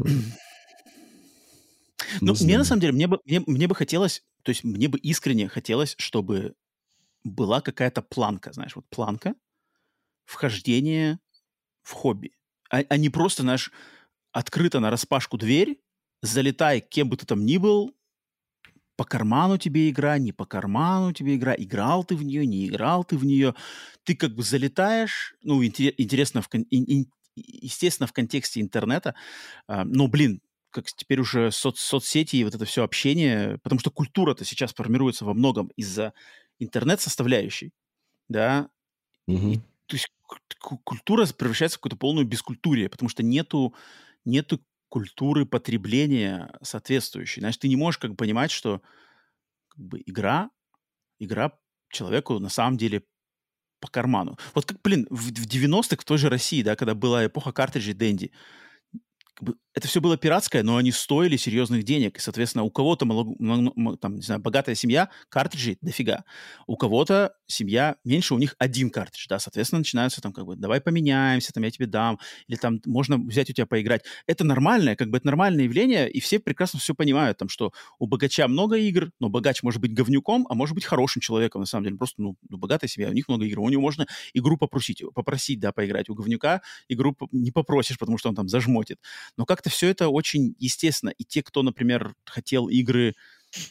Ну, мне на самом деле, мне бы, мне, мне бы хотелось, то есть мне бы искренне хотелось, чтобы была какая-то планка, знаешь, вот планка вхождения в хобби. А, а не просто, знаешь, открыто на распашку дверь, залетай, кем бы ты там ни был, по карману тебе игра, не по карману тебе игра, играл ты в нее, не играл ты в нее. Ты как бы залетаешь, ну, интересно, в, естественно, в контексте интернета, а, но, блин, как теперь уже соц соцсети и вот это все общение, потому что культура-то сейчас формируется во многом из-за интернет-составляющей, да, угу. и, то есть культура превращается в какую-то полную бескультурие, потому что нету, нету культуры потребления соответствующей. Значит, ты не можешь как бы понимать, что как бы игра, игра человеку на самом деле по карману. Вот как, блин, в, в 90-х в той же России, да, когда была эпоха картриджей Дэнди, как бы, это все было пиратское, но они стоили серьезных денег. И, соответственно, у кого-то, там, не знаю, богатая семья, картриджей дофига. У кого-то семья меньше, у них один картридж, да, соответственно, начинаются там как бы, давай поменяемся, там, я тебе дам, или там можно взять у тебя поиграть. Это нормальное, как бы, это нормальное явление, и все прекрасно все понимают, там, что у богача много игр, но богач может быть говнюком, а может быть хорошим человеком, на самом деле, просто, ну, ну богатая семья, у них много игр, у него можно игру попросить, попросить, да, поиграть. У говнюка игру не попросишь, потому что он там зажмотит. Но как-то все это очень естественно. И те, кто, например, хотел игры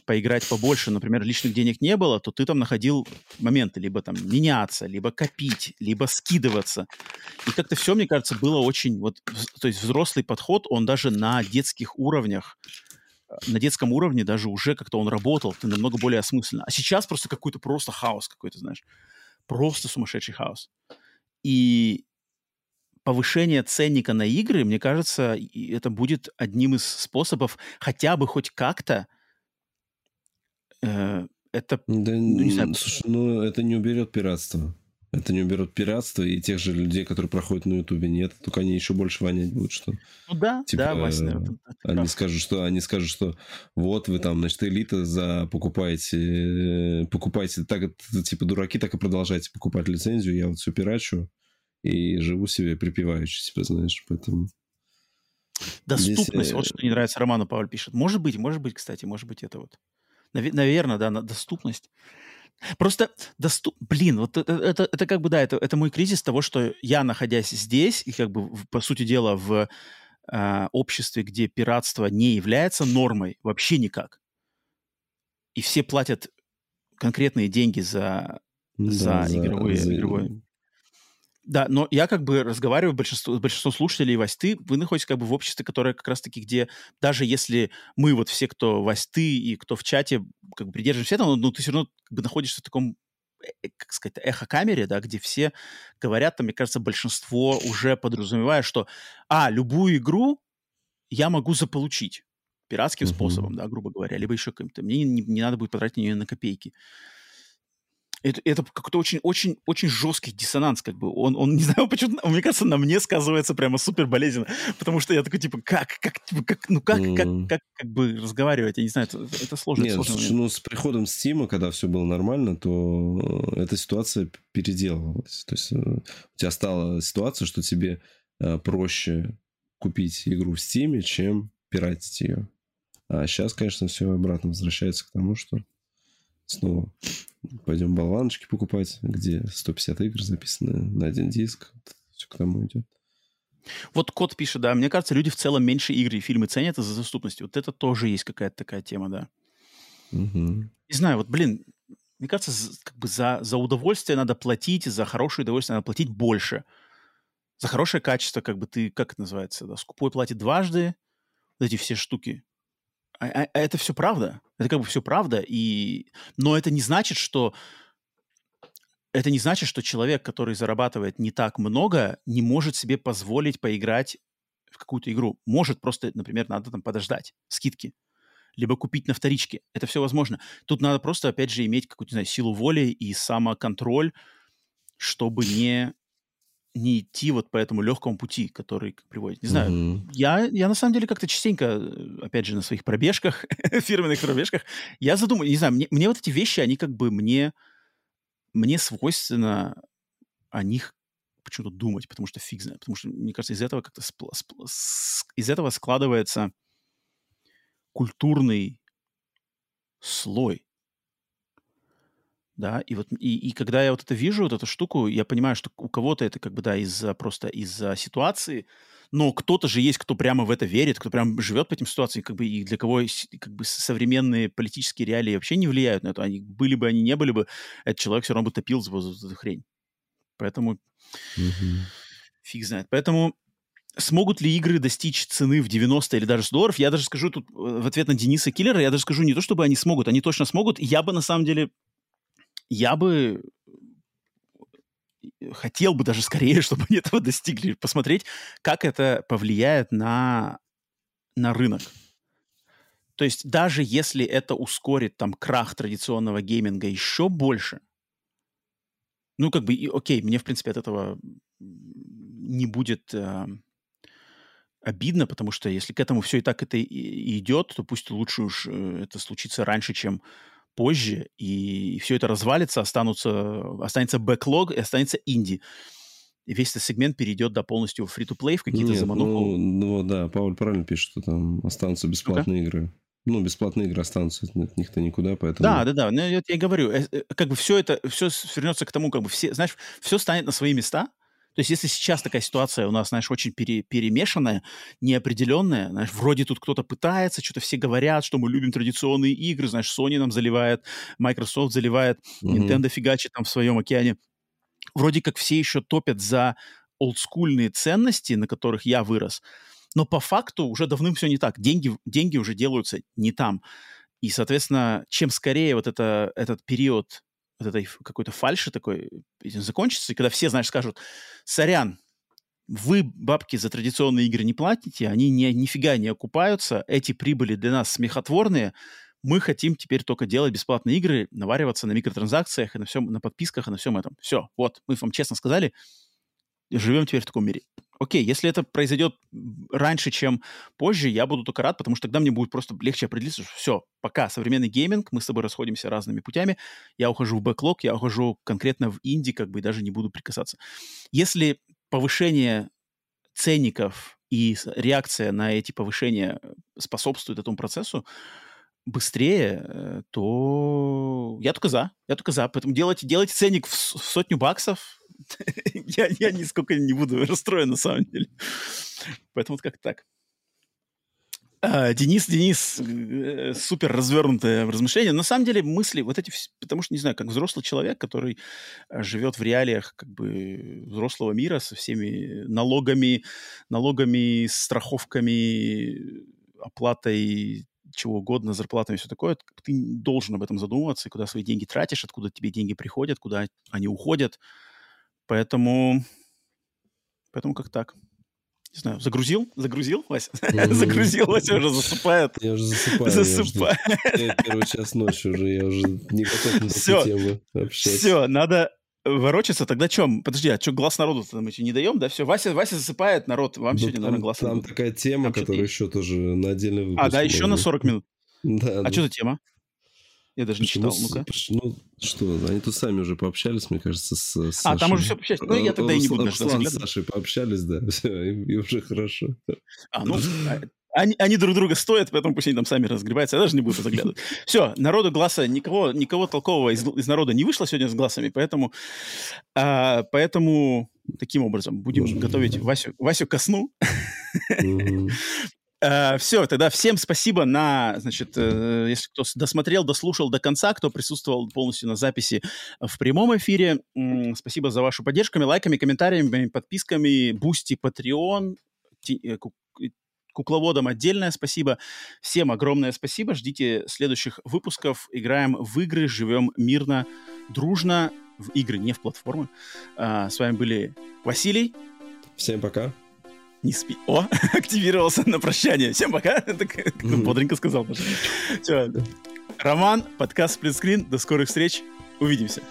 поиграть побольше, например, лишних денег не было, то ты там находил моменты либо там меняться, либо копить, либо скидываться. И как-то все, мне кажется, было очень... Вот, то есть взрослый подход, он даже на детских уровнях, на детском уровне даже уже как-то он работал, ты намного более осмысленно. А сейчас просто какой-то просто хаос какой-то, знаешь. Просто сумасшедший хаос. И повышение ценника на игры, мне кажется, это будет одним из способов хотя бы хоть как-то э, это... Да, ну, не знаю. Слушай, ну это не уберет пиратство. Это не уберет пиратство, и тех же людей, которые проходят на Ютубе, нет. Только они еще больше вонять будут, что... Ну да, типа, да, Вася, наверное, они скажут, что они скажут, что вот вы там, значит, элита за покупаете, покупаете так, типа дураки, так и продолжайте покупать лицензию. Я вот все пирачу, и живу себе припеваючи, типа, знаешь, поэтому... Доступность, Здесь... вот что не нравится Роману Павль пишет. Может быть, может быть, кстати, может быть, это вот. Нав- наверное, да, доступность. Просто доступ... Блин, вот это, это, это как бы, да, это, это мой кризис того, что я, находясь здесь, и как бы, по сути дела, в э, обществе, где пиратство не является нормой вообще никак, и все платят конкретные деньги за, да, за, игровые, за... игровой да, но я как бы разговариваю большинство, с большинством слушателей Вась, ты, вы находитесь как бы в обществе, которое как раз-таки, где даже если мы вот все, кто Вась, ты и кто в чате, как бы придерживаемся этого, но, ты все равно как бы находишься в таком э, э, как сказать, эхо-камере, да, где все говорят, там, мне кажется, большинство уже подразумевает, что, а, любую игру я могу заполучить пиратским uh-huh. способом, да, грубо говоря, либо еще каким-то. Мне не, не надо будет потратить на нее на копейки это, это какой-то очень, очень, очень жесткий диссонанс, как бы. Он, он [laughs] не знаю, почему, мне кажется, на мне сказывается прямо супер болезненно, потому что я такой, типа, как, как, типа, как ну как, mm. как, как, как бы разговаривать, я не знаю, это, это сложно. Нет, сложно слушай, ну, с приходом Стима, когда все было нормально, то эта ситуация переделывалась. То есть э, у тебя стала ситуация, что тебе э, проще купить игру в Стиме, чем пиратить ее. А сейчас, конечно, все обратно возвращается к тому, что снова пойдем болваночки покупать, где 150 игр записаны на один диск. Все к тому идет. Вот кот пишет, да, мне кажется, люди в целом меньше игры и фильмы ценят из-за доступности. Вот это тоже есть какая-то такая тема, да. Угу. Не знаю, вот, блин, мне кажется, как бы за, за удовольствие надо платить, за хорошее удовольствие надо платить больше. За хорошее качество, как бы ты, как это называется, да, скупой платит дважды, вот эти все штуки. А, а, а это все правда. Это как бы все правда. И... Но это не значит, что это не значит, что человек, который зарабатывает не так много, не может себе позволить поиграть в какую-то игру. Может просто, например, надо там подождать скидки, либо купить на вторичке. Это все возможно. Тут надо просто, опять же, иметь какую-то, не знаю, силу воли и самоконтроль чтобы не не идти вот по этому легкому пути, который приводит. Не знаю, mm-hmm. я, я на самом деле как-то частенько, э, опять же, на своих пробежках, [laughs] фирменных пробежках, я задумываю, не знаю, мне, мне вот эти вещи, они как бы мне, мне свойственно о них почему-то думать, потому что фиг знает, потому что, мне кажется, из этого как-то спл- спл- с- из этого складывается культурный слой, да, и вот и, и когда я вот это вижу, вот эту штуку, я понимаю, что у кого-то это как бы, да, из-за просто из-за ситуации, но кто-то же есть, кто прямо в это верит, кто прямо живет по этим ситуациям, как бы, и для кого как бы современные политические реалии вообще не влияют на это. Они, были бы они, не были бы, этот человек все равно бы топил за, за эту хрень. Поэтому mm-hmm. фиг знает. Поэтому смогут ли игры достичь цены в 90 или даже 100 долларов, я даже скажу тут э, в ответ на Дениса Киллера, я даже скажу не то, чтобы они смогут, они точно смогут. Я бы на самом деле я бы э, хотел бы даже скорее, [laughs] чтобы они этого достигли, посмотреть, как это повлияет на, на рынок. То есть даже если это ускорит там крах традиционного гейминга еще больше, ну как бы, окей, мне в принципе от этого не будет э, обидно, потому что если к этому все и так это и идет, то пусть лучше уж э, это случится раньше, чем позже, и все это развалится, останутся, останется бэклог и останется инди. И весь этот сегмент перейдет до полностью free-to-play в какие-то заманухи. Ну, ну да, Пауль правильно пишет, что там останутся бесплатные okay. игры. Ну, бесплатные игры останутся от них-то никуда, поэтому... Да, да, да, ну, я, я говорю, э, э, как бы все это, все вернется к тому, как бы все, знаешь, все станет на свои места, то есть если сейчас такая ситуация у нас, знаешь, очень пере, перемешанная, неопределенная, знаешь, вроде тут кто-то пытается, что-то все говорят, что мы любим традиционные игры, знаешь, Sony нам заливает, Microsoft заливает, mm-hmm. Nintendo фигачит там в своем океане. Вроде как все еще топят за олдскульные ценности, на которых я вырос, но по факту уже давным все не так. Деньги, деньги уже делаются не там. И, соответственно, чем скорее вот это, этот период вот этой какой-то фальши такой закончится, и когда все, знаешь, скажут, сорян, вы бабки за традиционные игры не платите, они не, нифига не окупаются, эти прибыли для нас смехотворные, мы хотим теперь только делать бесплатные игры, навариваться на микротранзакциях и на всем, на подписках и на всем этом. Все, вот, мы вам честно сказали, живем теперь в таком мире. Окей, если это произойдет раньше, чем позже, я буду только рад, потому что тогда мне будет просто легче определиться, что все, пока современный гейминг, мы с тобой расходимся разными путями, я ухожу в бэклог, я ухожу конкретно в инди, как бы даже не буду прикасаться. Если повышение ценников и реакция на эти повышения способствует этому процессу, быстрее, э, то я только за. Я только за. Поэтому делайте, делайте ценник в сотню баксов, [laughs] я, я нисколько не буду расстроен на самом деле. Поэтому вот как так. А, Денис, Денис, э, супер развернутое размышление. На самом деле мысли вот эти, потому что, не знаю, как взрослый человек, который э, живет в реалиях как бы взрослого мира со всеми налогами, налогами, страховками, оплатой чего угодно, зарплатами и все такое, ты должен об этом задумываться, куда свои деньги тратишь, откуда тебе деньги приходят, куда они уходят. Поэтому, поэтому как так. Не знаю, загрузил? Загрузил, Вася? [laughs] Загрузил, Вася уже засыпает. Я уже засыпаю. Засыпаю. Первый час ночи уже, я уже не готов на Все. тему общаться. Все, надо ворочаться. Тогда чем? Подожди, а что, глаз народу мы еще не даем, да? Все, Вася, Вася засыпает, народ. Вам ну, сегодня, там, наверное, глаз Там народу. такая тема, там которая еще тоже на отдельный выпуск. А, да, еще на 40 минут? [laughs] Да. А да. что за тема? Я даже Почему? не читал, ну-ка. Ну, что, они тут сами уже пообщались, мне кажется, с, с А, там уже все пообщались. Ну, я тогда и не буду Руслан с Сашей пообщались, да, [laughs] все, и, и уже хорошо. А, ну, а, они, они друг друга стоят, поэтому пусть они там сами разгребаются. Я даже не буду заглядывать. [laughs] Все, народу глаза, никого, никого толкового из, из народа не вышло сегодня с глазами, поэтому, а, поэтому таким образом будем Может, готовить. Васю, Васю ко сну. Угу. [laughs] Э, все, тогда всем спасибо на, значит, э, если кто досмотрел, дослушал до конца, кто присутствовал полностью на записи в прямом эфире. М, спасибо за вашу поддержку, лайками, комментариями, подписками, Boosty, Patreon, э, кукловодам отдельное спасибо. Всем огромное спасибо. Ждите следующих выпусков. Играем в игры, живем мирно, дружно. В игры, не в платформы. Uh, с вами были Василий. Всем пока не спи. О, [laughs] активировался на прощание. Всем пока. [laughs] Так, бодренько сказал. Все. Роман, подкаст Сплитскрин. До скорых встреч. Увидимся.